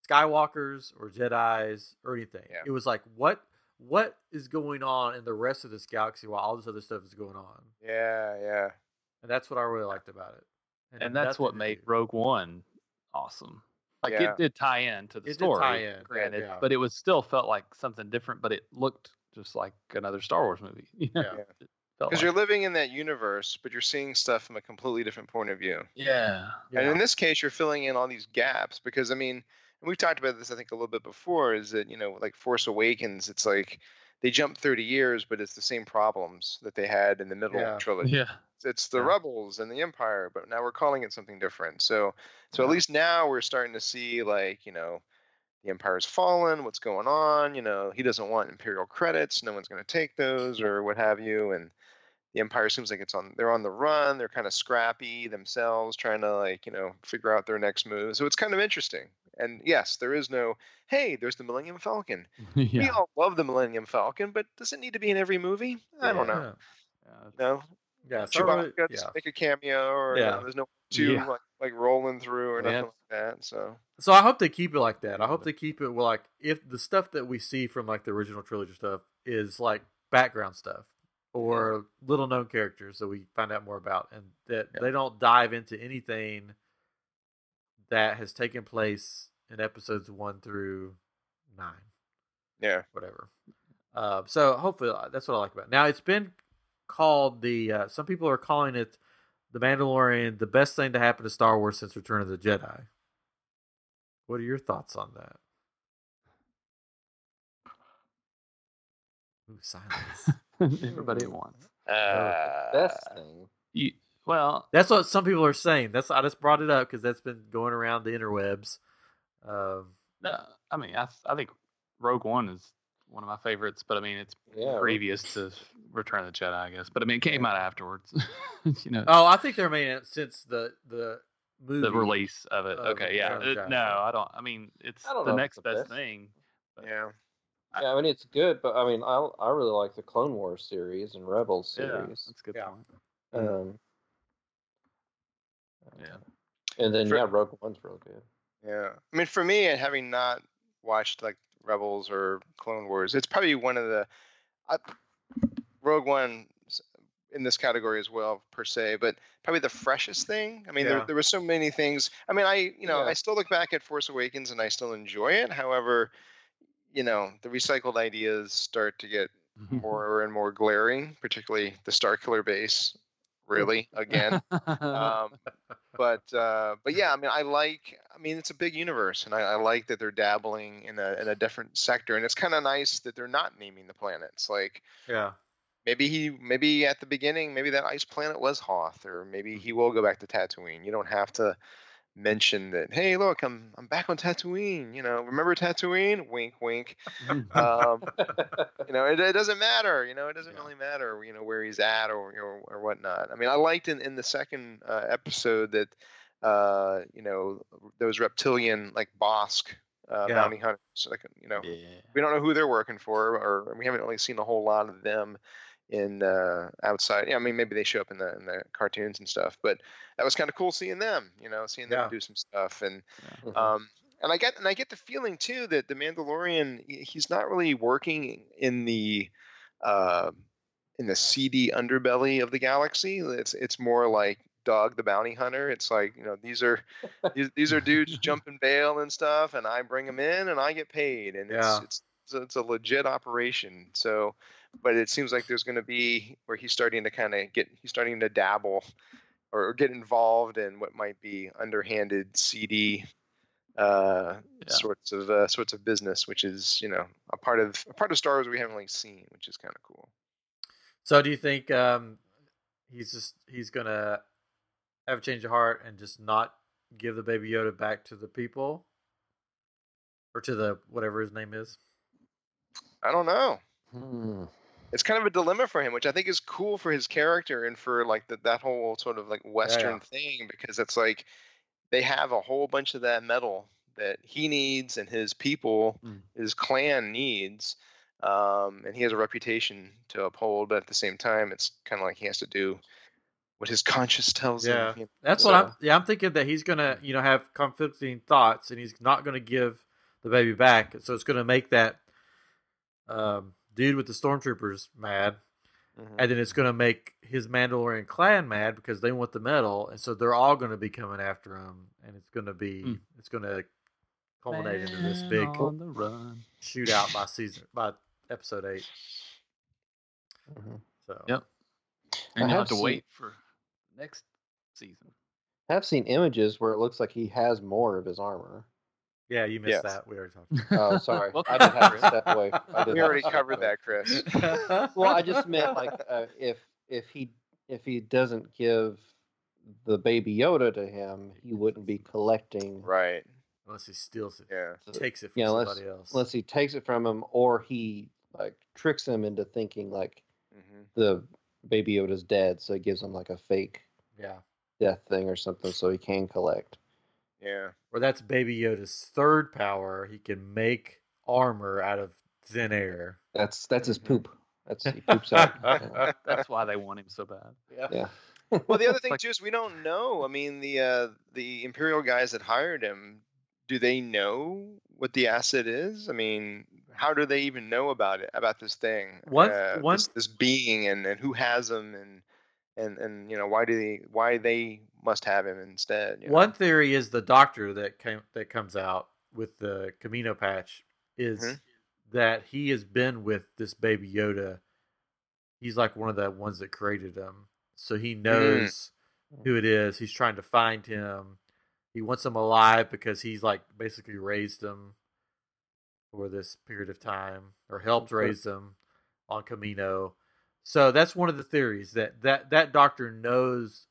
[SPEAKER 1] Skywalkers or Jedi's or anything.
[SPEAKER 2] Yeah.
[SPEAKER 1] It was like what what is going on in the rest of this galaxy while all this other stuff is going on,
[SPEAKER 2] yeah, yeah.
[SPEAKER 1] and that's what I really liked about it. It had
[SPEAKER 4] and that's what made
[SPEAKER 1] do-
[SPEAKER 4] Rogue One awesome. Like
[SPEAKER 2] Yeah.
[SPEAKER 4] it did tie in to the
[SPEAKER 1] It did
[SPEAKER 4] story,
[SPEAKER 1] tie in,
[SPEAKER 4] granted,
[SPEAKER 1] yeah.
[SPEAKER 4] but it was still felt like something different. But it looked just like another Star Wars movie. You?
[SPEAKER 1] Yeah.
[SPEAKER 2] Because
[SPEAKER 4] like-
[SPEAKER 2] you're living in that universe, but you're seeing stuff from a completely different point of view.
[SPEAKER 4] yeah,
[SPEAKER 1] Yeah.
[SPEAKER 2] And in this case, you're filling in all these gaps because I mean, and we've talked about this I think a little bit before. Is that you know like Force Awakens? It's like they jump 30 years, but it's the same problems that they had in the middle
[SPEAKER 1] Yeah.
[SPEAKER 2] trilogy.
[SPEAKER 4] yeah,
[SPEAKER 2] It's the
[SPEAKER 4] Yeah.
[SPEAKER 2] rebels and the Empire, but now we're calling it something different. So so at least now we're starting to see like you know. The Empire's fallen. What's going on? You know, he doesn't want Imperial credits. No one's going to take those, or what have you. And the Empire seems like it's on. They're on the run. They're kind of scrappy themselves, trying to like you know figure out their next move. So it's kind of interesting. And yes, there is no. Hey, there's the Millennium Falcon. We all love the Millennium Falcon, but does it need to be in every movie? I don't know.
[SPEAKER 1] Yeah.
[SPEAKER 4] Yeah.
[SPEAKER 2] No,
[SPEAKER 1] Yeah. so I really-
[SPEAKER 2] Chewbacca
[SPEAKER 1] yeah.
[SPEAKER 2] just make a cameo, or you know, there's no two
[SPEAKER 4] Yeah.
[SPEAKER 2] like, like rolling through or
[SPEAKER 4] Yeah.
[SPEAKER 2] nothing like that. So
[SPEAKER 1] So I hope they keep it like that. I hope they keep it well, like if the stuff that we see from like the original trilogy stuff is like background stuff or little known characters that we find out more about, and that
[SPEAKER 4] Yeah.
[SPEAKER 1] they don't dive into anything that has taken place in episodes one through nine,
[SPEAKER 2] yeah,
[SPEAKER 1] whatever. Uh, so hopefully uh, that's what I like about. It. Now it's been called the. Uh, some people are calling it the Mandalorian, the best thing to happen to Star Wars since Return of the Jedi. What are your thoughts on that? Ooh, silence.
[SPEAKER 4] Everybody at once.
[SPEAKER 2] uh,
[SPEAKER 3] Best thing.
[SPEAKER 4] You, well,
[SPEAKER 1] That's what some people are saying. That's I just brought it up because that's been going around the interwebs. Um,
[SPEAKER 4] no, I mean, I I think Rogue One is one of my favorites, but I mean, it's
[SPEAKER 3] Yeah.
[SPEAKER 4] previous to Return of the Jedi, I guess. But I mean, it came out afterwards. you know,
[SPEAKER 1] oh, I think they're making it since the the movie.
[SPEAKER 4] the release of it.
[SPEAKER 1] of
[SPEAKER 4] okay, yeah.
[SPEAKER 1] Return of the
[SPEAKER 4] Uh,
[SPEAKER 1] Jedi.
[SPEAKER 4] no, I don't. I mean, it's
[SPEAKER 3] I
[SPEAKER 4] the next
[SPEAKER 3] it's the
[SPEAKER 4] best
[SPEAKER 3] best.
[SPEAKER 4] thing. but-
[SPEAKER 2] yeah.
[SPEAKER 3] Yeah, I mean it's good, but I mean I I really like the Clone Wars series and Rebels
[SPEAKER 4] Yeah,
[SPEAKER 3] series.
[SPEAKER 4] that's good
[SPEAKER 1] Yeah.
[SPEAKER 4] point.
[SPEAKER 3] Um,
[SPEAKER 4] Yeah.
[SPEAKER 3] and then
[SPEAKER 2] For-
[SPEAKER 3] yeah, Rogue One's real good.
[SPEAKER 2] Yeah, I mean, for me, and having not watched like Rebels or Clone Wars, it's probably one of the I, Rogue One in this category as well, per se, but probably the freshest thing. I mean,
[SPEAKER 1] Yeah.
[SPEAKER 2] there, there were so many things. I mean, I you know
[SPEAKER 3] Yeah.
[SPEAKER 2] I still look back at Force Awakens and I still enjoy it. However, you know, the recycled ideas start to get more and more glaring, particularly the Star Killer base. Really, again um, but uh, but yeah, I mean, I like. I mean, it's a big universe, and I, I like that they're dabbling in a in a different sector, and it's kind of nice that they're not naming the planets. Like
[SPEAKER 1] yeah,
[SPEAKER 2] maybe he, maybe at the beginning, maybe that ice planet was Hoth, or maybe he will go back to Tatooine. You don't have to mention that. Hey, look, I'm I'm back on Tatooine. You know, remember Tatooine? Wink, wink. Um, you know, it, it doesn't matter. You know, it doesn't really matter. You know where he's at or or, or whatnot. I mean, I liked in in the second uh, episode that uh, you know those reptilian like Bossk uh,
[SPEAKER 1] Yeah.
[SPEAKER 2] bounty hunters. Like you know,
[SPEAKER 4] yeah.
[SPEAKER 2] we don't know who they're working for, or we haven't really seen a whole lot of them in uh, outside. Yeah, I mean, maybe they show up in the in the cartoons and stuff, but that was kind of cool seeing them. You know, seeing them
[SPEAKER 1] Yeah.
[SPEAKER 2] do some stuff and.
[SPEAKER 3] Mhm.
[SPEAKER 2] Um, and I get and I get the feeling too that the Mandalorian he's not really working in the uh, in the seedy underbelly of the galaxy. It's it's more like Dog the Bounty Hunter. It's like you know these are these, these are dudes jumping bail and stuff, and I bring them in and I get paid, and it's
[SPEAKER 1] Yeah.
[SPEAKER 2] it's it's it's a legit operation. So, but it seems like there's going to be where he's starting to kind of get he's starting to dabble or get involved in what might be underhanded, seedy uh,
[SPEAKER 4] Yeah.
[SPEAKER 2] sorts of uh, sorts of business, which is you know a part of a part of Star Wars we haven't really seen, which is kind of cool.
[SPEAKER 1] So do you think um, he's just he's gonna have a change of heart and just not give the baby Yoda back to the people? or to the whatever his name is.
[SPEAKER 2] I don't know.
[SPEAKER 3] Hmm.
[SPEAKER 2] It's kind of a dilemma for him, which I think is cool for his character and for like the, that whole sort of like Western thing because it's like they have a whole bunch of that metal that he needs and his people,
[SPEAKER 4] Mm.
[SPEAKER 2] his clan needs, um, and he has a reputation to uphold. But at the same time, it's kind of like he has to do what his conscience tells
[SPEAKER 1] Yeah.
[SPEAKER 2] him.
[SPEAKER 1] That's what I'm. Yeah, I'm thinking that he's gonna, you know, have conflicting thoughts, and he's not gonna give the baby back. So it's gonna make that um, dude with the stormtroopers mad,
[SPEAKER 2] Mhm.
[SPEAKER 1] and then it's gonna make his Mandalorian clan mad because they want the medal, and so they're all gonna be coming after him, and it's gonna be,
[SPEAKER 4] Mm.
[SPEAKER 1] it's gonna culminate into this big
[SPEAKER 4] on the run.
[SPEAKER 1] shootout by season by episode eight.
[SPEAKER 3] Mhm.
[SPEAKER 1] So
[SPEAKER 4] Yep. And you
[SPEAKER 3] have
[SPEAKER 4] have to
[SPEAKER 3] seen-
[SPEAKER 4] wait for next season.
[SPEAKER 3] I've seen images where it looks like he has more of his armor.
[SPEAKER 1] Yeah, you missed
[SPEAKER 2] Yes.
[SPEAKER 1] that. We already talked.
[SPEAKER 3] Oh, sorry. I did have to step away. I
[SPEAKER 2] We already covered
[SPEAKER 3] away.
[SPEAKER 2] that, Chris.
[SPEAKER 3] Well, I just meant like uh, if if he if he doesn't give the baby Yoda to him, he wouldn't be collecting.
[SPEAKER 2] Right.
[SPEAKER 1] unless he steals it,
[SPEAKER 2] Yeah.
[SPEAKER 1] takes it from
[SPEAKER 3] Yeah, unless-
[SPEAKER 1] somebody else.
[SPEAKER 3] Unless he takes it from him, or he like tricks him into thinking like
[SPEAKER 2] hmm
[SPEAKER 3] the baby Yoda's dead, so he gives him like a fake
[SPEAKER 1] yeah.
[SPEAKER 3] death thing or something, so he can collect.
[SPEAKER 2] Yeah.
[SPEAKER 1] Or that's Baby Yoda's third power. He can make armor out of thin air.
[SPEAKER 3] That's that's his
[SPEAKER 2] Mhm.
[SPEAKER 3] poop. That's he poops out. Yeah.
[SPEAKER 4] That's why they want him so bad.
[SPEAKER 3] yeah.
[SPEAKER 2] Well, the other thing
[SPEAKER 4] Like-
[SPEAKER 2] too is we don't know. I mean, the uh, the Imperial guys that hired him, do they know what the acid is? I mean, how do they even know about it? About this thing?
[SPEAKER 1] One-
[SPEAKER 2] uh,
[SPEAKER 1] one-
[SPEAKER 2] this, this being, and, and who has them, and and and you know why do they why they must have him instead? you know?
[SPEAKER 1] One theory is the doctor that came that comes out with the Kamino patch is
[SPEAKER 2] Mhm.
[SPEAKER 1] that he has been with this Baby Yoda. He's like one of the ones that created him, so he knows who it is. He's trying to find him. He wants him alive because he's like basically raised him for this period of time or helped raise them on Kamino. So that's one of the theories that that that doctor knows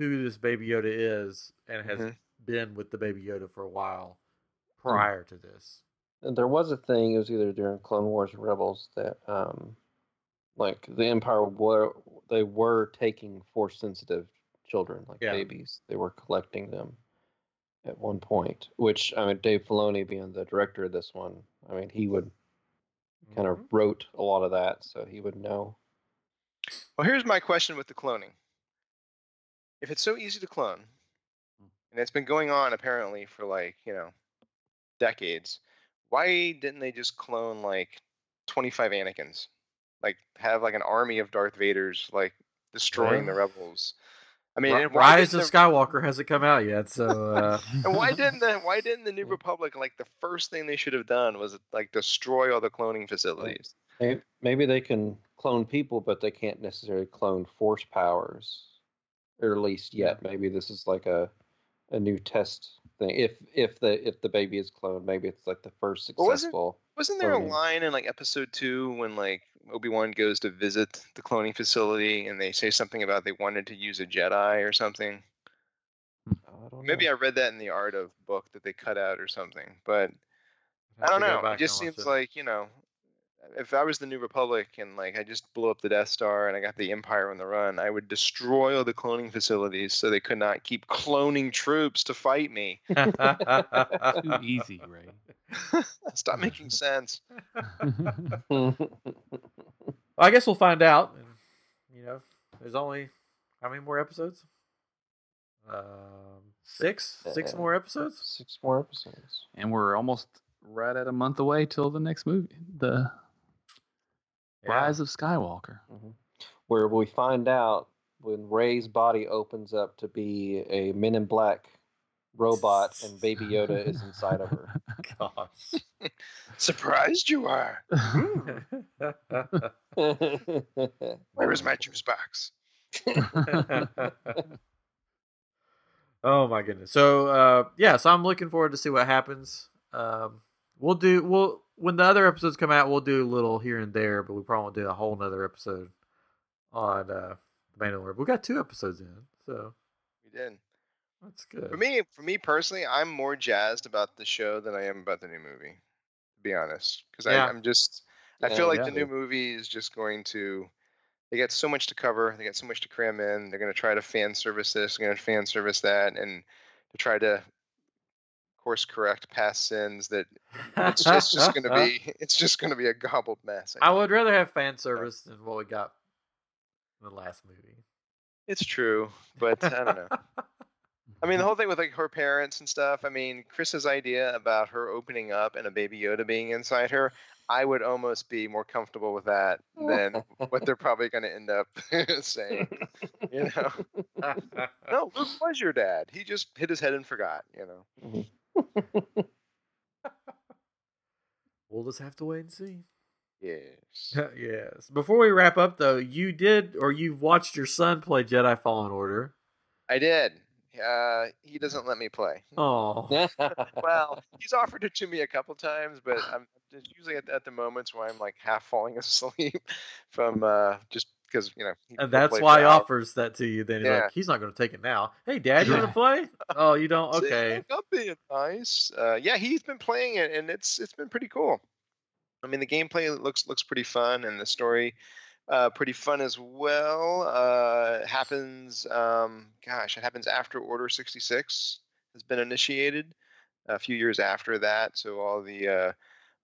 [SPEAKER 1] who this baby Yoda is and has
[SPEAKER 2] Mhm.
[SPEAKER 1] been with the baby Yoda for a while prior to this.
[SPEAKER 3] And there was a thing, it was either during Clone Wars or Rebels that um like the Empire were they were taking force sensitive children, like
[SPEAKER 1] Yeah.
[SPEAKER 3] babies. They were collecting them at one point. Which I mean Dave Filoni being the director of this one, I mean he would kind of
[SPEAKER 1] Mm-hmm.
[SPEAKER 3] wrote a lot of that, so he would know.
[SPEAKER 2] Well, here's my question with the cloning. If it's so easy to clone, and it's been going on apparently for like, you know, decades, why didn't they just clone like 25 Anakins? Like have like an army of Darth Vaders like destroying the rebels. I mean, why
[SPEAKER 1] Rise of
[SPEAKER 2] the-
[SPEAKER 1] Skywalker hasn't come out yet, so uh,
[SPEAKER 2] and why didn't the why didn't the New Republic like the first thing they should have done was like destroy all the cloning facilities?
[SPEAKER 3] Maybe they can clone people, but they can't necessarily clone force powers, or at least yet. Maybe this is like a a new test thing. If if the if the baby is cloned, maybe it's like the first
[SPEAKER 2] Well, wasn't-
[SPEAKER 3] successful.
[SPEAKER 2] Wasn't there a line in like episode two when like Obi Wan goes to visit the cloning facility and they say something about they wanted to use a Jedi or something?
[SPEAKER 3] I don't
[SPEAKER 2] Maybe
[SPEAKER 3] know.
[SPEAKER 2] I read that in the Art of book that they cut out or something, but I don't know. It just seems
[SPEAKER 1] it.
[SPEAKER 2] like you know, if I was the New Republic and like I just blew up the Death Star and I got the Empire on the run, I would destroy all the cloning facilities so they could not keep cloning troops to fight me.
[SPEAKER 4] Too easy, Ray.
[SPEAKER 2] Stop making sense.
[SPEAKER 1] Well, I guess we'll find out. And, you know, there's only how many more episodes? Um, six, six
[SPEAKER 3] Uh,
[SPEAKER 1] more episodes.
[SPEAKER 3] Six more episodes.
[SPEAKER 4] and we're almost right at a month away till the next movie, the
[SPEAKER 1] Yeah.
[SPEAKER 4] Rise of Skywalker.
[SPEAKER 3] Where we find out when Rey's body opens up to be a Men in Black robot and Baby Yoda is inside of her.
[SPEAKER 1] Gosh.
[SPEAKER 2] Surprised you are. Where is my juice box?
[SPEAKER 1] oh my goodness. So uh yeah, so I'm looking forward to see what happens. Um we'll do we'll when the other episodes come out, we'll do a little here and there, but we probably won't do a whole nother episode on uh The Mandalorian. We got two episodes in, so
[SPEAKER 2] We did.
[SPEAKER 1] That's good.
[SPEAKER 2] For me, for me personally, I'm more jazzed about the show than I am about the new movie. To be honest, because
[SPEAKER 1] Yeah.
[SPEAKER 2] I'm just, I
[SPEAKER 3] Yeah,
[SPEAKER 2] feel like
[SPEAKER 4] yeah.
[SPEAKER 2] the new movie is just going to. They got so much to cover. They got so much to cram in. They're going to try to fan service this. They're going to fan service that, and to try to course correct past sins. That it's just, just going to be. It's just going to be a gobbled mess. I
[SPEAKER 1] I would rather have fan service than what we got in the last movie.
[SPEAKER 2] It's true, but I don't know. I mean, the whole thing with like her parents and stuff. I mean, Chris's idea about her opening up and a baby Yoda being inside her, I would almost be more comfortable with that than what they're probably going to end up saying. You know, no, Luke was your dad. He just hit his head and forgot. You know. Mm-hmm.
[SPEAKER 1] we'll just have to wait and see.
[SPEAKER 2] Yes.
[SPEAKER 1] yes. Before we wrap up, though, you did or you've watched your son play Jedi Fallen Order.
[SPEAKER 2] I did. Uh, he doesn't let me play.
[SPEAKER 1] Oh,
[SPEAKER 2] Well, he's offered it to me a couple times, but I'm just usually at, at the moments where I'm like half falling asleep from uh, just because you know. he-
[SPEAKER 1] and that's why he offers that to you. Then he's
[SPEAKER 2] Yeah.
[SPEAKER 1] like, he's not going to take it now. Hey, Dad, you want to play? Oh, you don't?
[SPEAKER 2] See,
[SPEAKER 1] Okay.
[SPEAKER 2] I'm being nice. Uh, yeah, he's been playing it, and it's it's been pretty cool. I mean, the gameplay looks looks pretty fun, and the story uh, pretty fun as well. Uh, happens, um, gosh, it happens after Order sixty six has been initiated. A few years after that, so all the uh,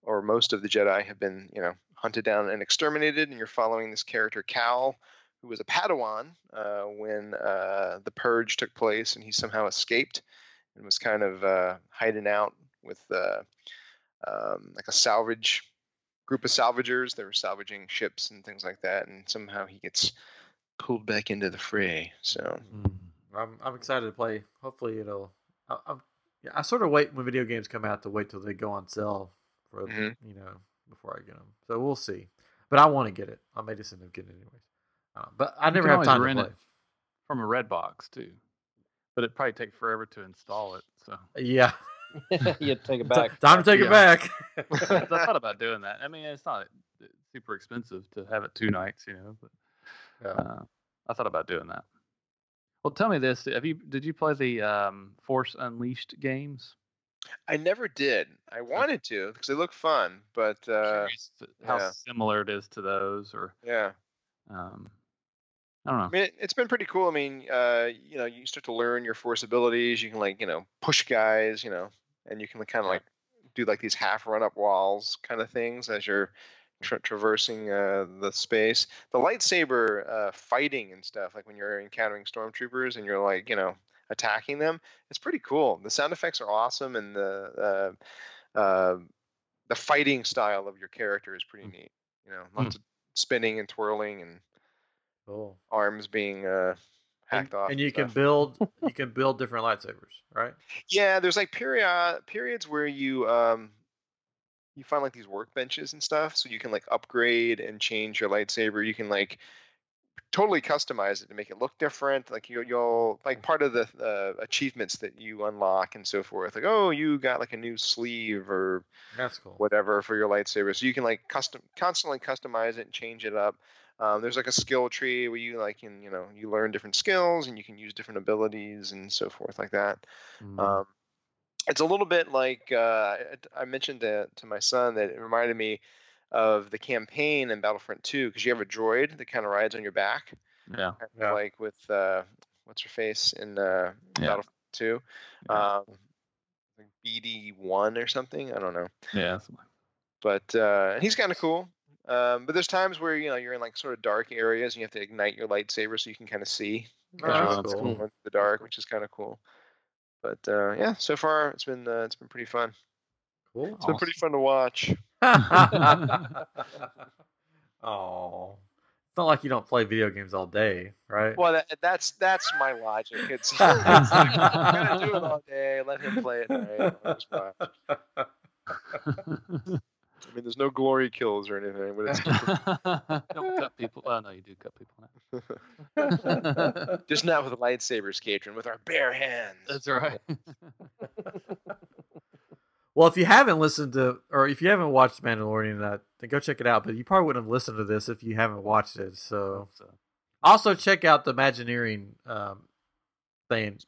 [SPEAKER 2] or most of the Jedi have been, you know, hunted down and exterminated, and you're following this character Cal, who was a Padawan uh, when uh, the Purge took place, and he somehow escaped and was kind of uh, hiding out with uh, um, like a salvage group of salvagers. They were salvaging ships and things like that, and somehow he gets pulled back into the fray. So
[SPEAKER 1] I'm I'm excited to play. Hopefully, it'll. I, I'm, yeah, I sort of wait when video games come out to wait till they go on sale for
[SPEAKER 2] Mhm.
[SPEAKER 1] you know before I get them. So we'll see. But I want to get it. I may just end up getting it anyways. Uh, but I
[SPEAKER 4] You
[SPEAKER 1] never have
[SPEAKER 4] always
[SPEAKER 1] time to
[SPEAKER 4] rent
[SPEAKER 1] play.
[SPEAKER 4] it from a red box too, but it'd probably take forever to install it. So
[SPEAKER 1] Yeah,
[SPEAKER 3] you take it back.
[SPEAKER 1] time to take
[SPEAKER 4] Yeah.
[SPEAKER 1] it back.
[SPEAKER 4] I thought about doing that. I mean, it's not uh, super expensive to have it two nights, you know. But
[SPEAKER 1] Yeah.
[SPEAKER 4] uh, I thought about doing that. Well, tell me this: Have you did you play the um, Force Unleashed games?
[SPEAKER 2] I never did. I wanted to because they look fun, but uh,
[SPEAKER 4] how
[SPEAKER 2] yeah.
[SPEAKER 4] similar it is to those, or
[SPEAKER 2] yeah.
[SPEAKER 4] um, I don't know.
[SPEAKER 2] I mean, it, it's been pretty cool. I mean, uh, you know, you start to learn your force abilities. You can like, you know, push guys, you know, and you can kind of like do like these half run up walls kind of things as you're tra- traversing uh, the space. The lightsaber uh, fighting and stuff, like when you're encountering stormtroopers and you're like, you know, attacking them, it's pretty cool. The sound effects are awesome, and the uh, uh, the fighting style of your character is pretty neat. You know, lots of spinning and twirling and
[SPEAKER 1] cool.
[SPEAKER 2] arms being uh,
[SPEAKER 1] And,
[SPEAKER 2] hacked off.
[SPEAKER 1] and you can build you can build different lightsabers, right?
[SPEAKER 2] Yeah, there's like period periods where you um you find like these workbenches and stuff, so you can like upgrade and change your lightsaber. You can like totally customize it to make it look different. Like you, you'll like part of the uh, achievements that you unlock and so forth. Like oh, you got like a new sleeve or
[SPEAKER 1] That's cool.
[SPEAKER 2] whatever for your lightsaber. So you can like custom constantly customize it and change it up. Um, there's like a skill tree where you like can you know you learn different skills and you can use different abilities and so forth like that.
[SPEAKER 4] Mm.
[SPEAKER 2] Um, it's a little bit like uh, I- I mentioned to, to my son that it reminded me of the campaign in Battlefront 2 because you have a droid that kind of rides on your back,
[SPEAKER 4] yeah,
[SPEAKER 2] kind of
[SPEAKER 1] Yeah.
[SPEAKER 2] like with uh, what's her face in uh,
[SPEAKER 4] Yeah.
[SPEAKER 2] Battlefront 2,
[SPEAKER 4] Yeah.
[SPEAKER 2] um, like BD1 or something. I don't know,
[SPEAKER 4] yeah.
[SPEAKER 2] but uh, he's kind of cool. Um, but there's times where you know you're in like sort of dark areas and you have to ignite your lightsaber so you can kind of see
[SPEAKER 1] Oh, that's
[SPEAKER 2] going
[SPEAKER 1] cool.
[SPEAKER 2] through the dark, which is kind of cool. But uh, yeah, so far it's been uh, it's been pretty fun.
[SPEAKER 1] Cool.
[SPEAKER 2] It's been pretty fun to watch.
[SPEAKER 1] oh, it's not like you don't play video games all day, right?
[SPEAKER 2] Well, that, that's that's my logic. It's, it's like, I'm gonna do it all day. Let him play it. night. I'll just watch. I mean, there's no glory kills or anything, but it's
[SPEAKER 4] Don't cut people. Well, no, you do cut people. now.
[SPEAKER 2] just not with lightsabers, Katrin, with our bare hands.
[SPEAKER 4] That's right.
[SPEAKER 1] Well, if you haven't listened to, or if you haven't watched Mandalorian, uh, then go check it out. But you probably wouldn't have listened to this if you haven't watched it. So,
[SPEAKER 4] So,
[SPEAKER 1] also check out the Imagineering um, thing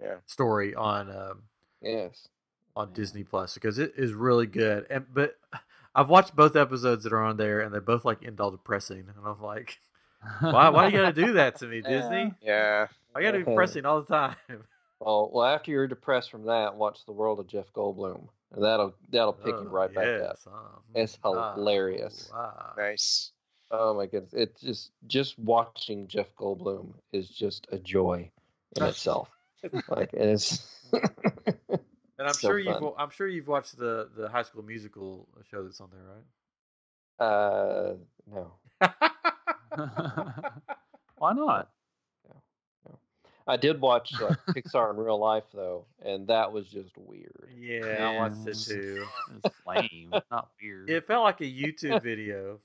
[SPEAKER 2] Yeah.
[SPEAKER 1] story on um,
[SPEAKER 3] Yes.
[SPEAKER 1] on
[SPEAKER 4] Yeah.
[SPEAKER 1] Disney Plus because it is really good. And but I've watched both episodes that are on there, and they're both like end all depressing, and I'm like, why? Why you gotta do that to me, Disney?
[SPEAKER 2] Yeah.
[SPEAKER 1] I gotta be depressing all the time.
[SPEAKER 3] Well, well, after you're depressed from that, watch The World of Jeff Goldblum, and that'll that'll pick you
[SPEAKER 1] Oh,
[SPEAKER 3] right back up.
[SPEAKER 1] yes, um,
[SPEAKER 3] It's
[SPEAKER 1] ah,
[SPEAKER 3] hilarious.
[SPEAKER 1] wow.
[SPEAKER 2] Nice.
[SPEAKER 3] Oh my goodness! It's just just watching Jeff Goldblum is just a joy in itself. like it's
[SPEAKER 1] And I'm
[SPEAKER 3] So
[SPEAKER 1] sure you've I'm sure you've watched the the High School Musical show that's on there, right?
[SPEAKER 3] uh no.
[SPEAKER 4] Why not?
[SPEAKER 3] I did watch like Pixar in real life though, and that was just weird.
[SPEAKER 1] yeah, I watched it too.
[SPEAKER 4] It's lame, not weird.
[SPEAKER 1] It felt like a YouTube video.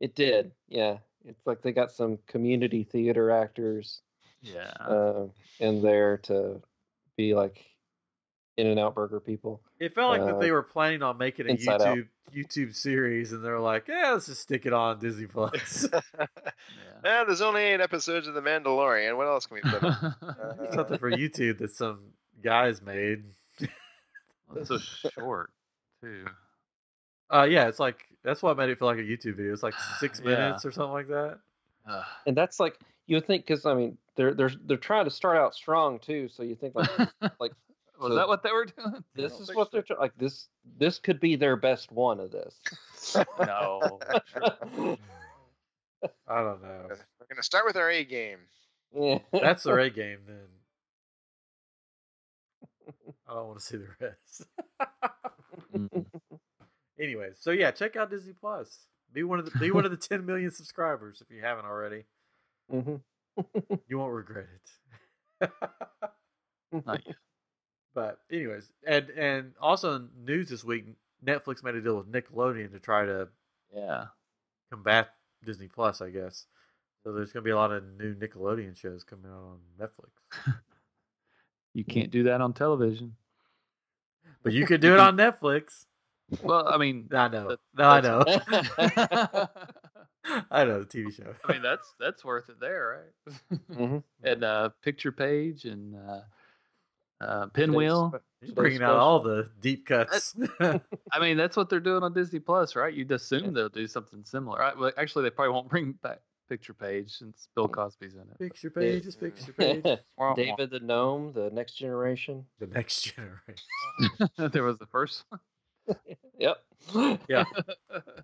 [SPEAKER 3] It did, yeah. It's like they got some community theater actors
[SPEAKER 4] yeah.
[SPEAKER 3] uh, in there to be like In and Out Burger people.
[SPEAKER 1] It felt like that
[SPEAKER 3] Uh,
[SPEAKER 1] they were planning on making a
[SPEAKER 3] Inside Out.
[SPEAKER 1] YouTube YouTube series, and they're like, "Yeah, let's just stick it on Disney Plus."
[SPEAKER 4] yeah.
[SPEAKER 2] Yeah, there's only eight episodes of The Mandalorian. What else can we put? on?
[SPEAKER 1] It's Something for YouTube that some guys made.
[SPEAKER 4] It's so short too.
[SPEAKER 1] Uh, yeah, it's like that's what made it feel like a YouTube video. It's like six
[SPEAKER 4] Yeah.
[SPEAKER 1] minutes or something like that.
[SPEAKER 3] And that's like you would think because I mean they're they're they're trying to start out strong too, so you think like like
[SPEAKER 4] was
[SPEAKER 3] so
[SPEAKER 4] that what they were doing?
[SPEAKER 3] this is what they're try- like this this could be their best one of this.
[SPEAKER 4] No.
[SPEAKER 1] I don't know.
[SPEAKER 2] We're gonna start with our A game.
[SPEAKER 3] Yeah.
[SPEAKER 1] That's the A game then. I don't want to see the rest.
[SPEAKER 4] Mm.
[SPEAKER 1] Anyways, so yeah, check out Disney Plus. Be one of the be one of the 10 million subscribers if you haven't already.
[SPEAKER 3] Mhm.
[SPEAKER 1] You won't regret it.
[SPEAKER 4] Not yet.
[SPEAKER 1] But anyways, and and also in news this week, Netflix made a deal with Nickelodeon to try to
[SPEAKER 4] Yeah.
[SPEAKER 1] combat Disney Plus, I guess. So there's going to be a lot of new Nickelodeon shows coming out on Netflix.
[SPEAKER 4] You can't do that on television.
[SPEAKER 1] But you could do it on Netflix.
[SPEAKER 4] Well, I mean,
[SPEAKER 1] I know.
[SPEAKER 4] That-
[SPEAKER 1] No, I know.
[SPEAKER 4] I
[SPEAKER 1] I know the TV show.
[SPEAKER 4] I mean that's that's worth it there, right?
[SPEAKER 3] Mhm.
[SPEAKER 4] and uh, picture page and uh, uh, pinwheel.
[SPEAKER 1] He's
[SPEAKER 3] Today's
[SPEAKER 1] bringing out all the deep cuts.
[SPEAKER 4] I mean, that's what they're doing on Disney Plus, right? You'd assume they'll do something similar. Right? Well, actually, they probably won't bring back picture page since Bill Cosby's in it.
[SPEAKER 1] picture pages, picture page.
[SPEAKER 4] Wah, wah.
[SPEAKER 3] David the Gnome, the next generation.
[SPEAKER 1] The next generation.
[SPEAKER 4] there was the first one.
[SPEAKER 3] Yep.
[SPEAKER 1] Yeah.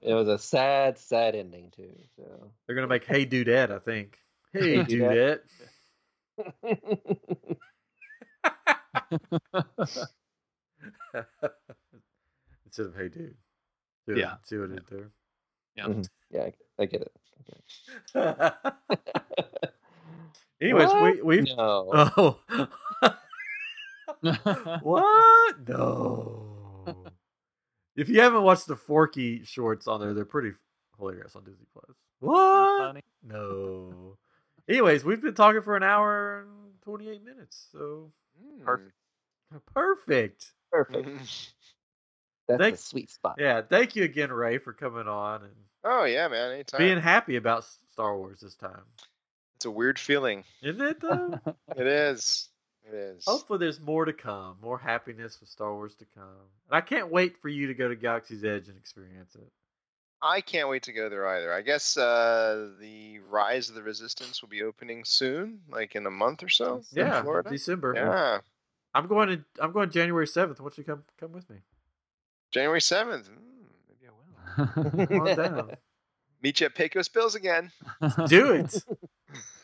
[SPEAKER 3] It was a sad, sad ending too. So
[SPEAKER 1] They're gonna make Hey Dudette, I think. Hey
[SPEAKER 3] Hey
[SPEAKER 1] Dudette. Instead of Hey Dude. See what,
[SPEAKER 4] Yeah.
[SPEAKER 1] See what it did
[SPEAKER 4] Yeah.
[SPEAKER 3] Mhm. yeah, I- I get it.
[SPEAKER 1] there. Anyways, we we
[SPEAKER 3] No.
[SPEAKER 1] oh what? No. If you haven't watched the Forky shorts on there, they're pretty hilarious on Disney Plus. What? No. Anyways, we've been talking for an hour and 28 minutes. So
[SPEAKER 2] Hmm.
[SPEAKER 4] Perfect.
[SPEAKER 1] Perfect.
[SPEAKER 3] Perfect. That's
[SPEAKER 1] Thank-
[SPEAKER 3] the sweet spot.
[SPEAKER 1] Yeah. Thank you again, Ray, for coming on and
[SPEAKER 2] Oh yeah, man. Anytime.
[SPEAKER 1] being happy about Star Wars this time.
[SPEAKER 2] It's a weird feeling.
[SPEAKER 1] Isn't it, though?
[SPEAKER 2] It is. It is.
[SPEAKER 1] Hopefully, there's more to come, more happiness with Star Wars to come. And I can't wait for you to go to Galaxy's Edge and experience it.
[SPEAKER 2] I can't wait to go there either. I guess uh, the Rise of the Resistance will be opening soon, like in a month or so. in
[SPEAKER 1] Yeah,
[SPEAKER 2] Florida.
[SPEAKER 1] December.
[SPEAKER 2] Yeah,
[SPEAKER 1] I'm going to. I'm going January seventh. Why don't you come come with me?
[SPEAKER 2] January seventh. Mm, maybe I will.
[SPEAKER 1] Down.
[SPEAKER 2] Meet you at Pecos Bills again.
[SPEAKER 1] Do it.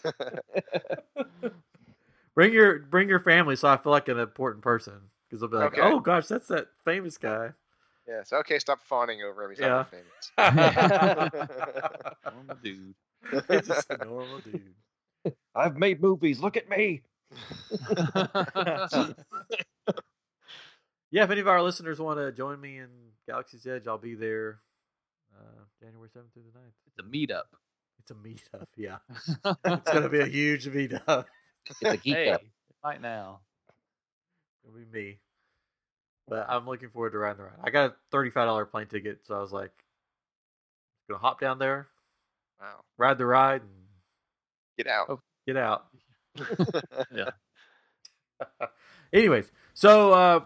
[SPEAKER 1] bring your bring your family, so I feel like an important person because they'll be like,
[SPEAKER 2] Okay.
[SPEAKER 1] "Oh gosh, that's that famous guy."
[SPEAKER 2] Yes. Okay. Stop fawning over every
[SPEAKER 1] Yeah.
[SPEAKER 2] time I'm famous.
[SPEAKER 4] Normal dude.
[SPEAKER 1] It's just a normal dude.
[SPEAKER 3] I've made movies. Look at me.
[SPEAKER 1] Yeah, if any of our listeners want to join me in Galaxy's Edge, I'll be there uh, January seventh through the 9th.
[SPEAKER 4] it's a meetup.
[SPEAKER 1] It's a meetup. Yeah, it's gonna be a huge meetup.
[SPEAKER 3] It's a geek
[SPEAKER 4] hey,
[SPEAKER 3] up.
[SPEAKER 4] right now.
[SPEAKER 1] It'll be me. But I'm looking forward to riding the ride. I got a thirty-five dollar plane ticket, so I was like, gonna hop down there,
[SPEAKER 2] wow.
[SPEAKER 1] ride the ride, and
[SPEAKER 2] Get out.
[SPEAKER 4] Oh.
[SPEAKER 1] get out.
[SPEAKER 4] Yeah.
[SPEAKER 1] Anyways, so uh,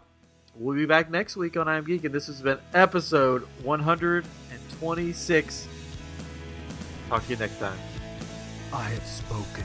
[SPEAKER 1] we'll be back next week on I'm Geek, and this has been episode 126. Talk to you next time.
[SPEAKER 5] I have spoken.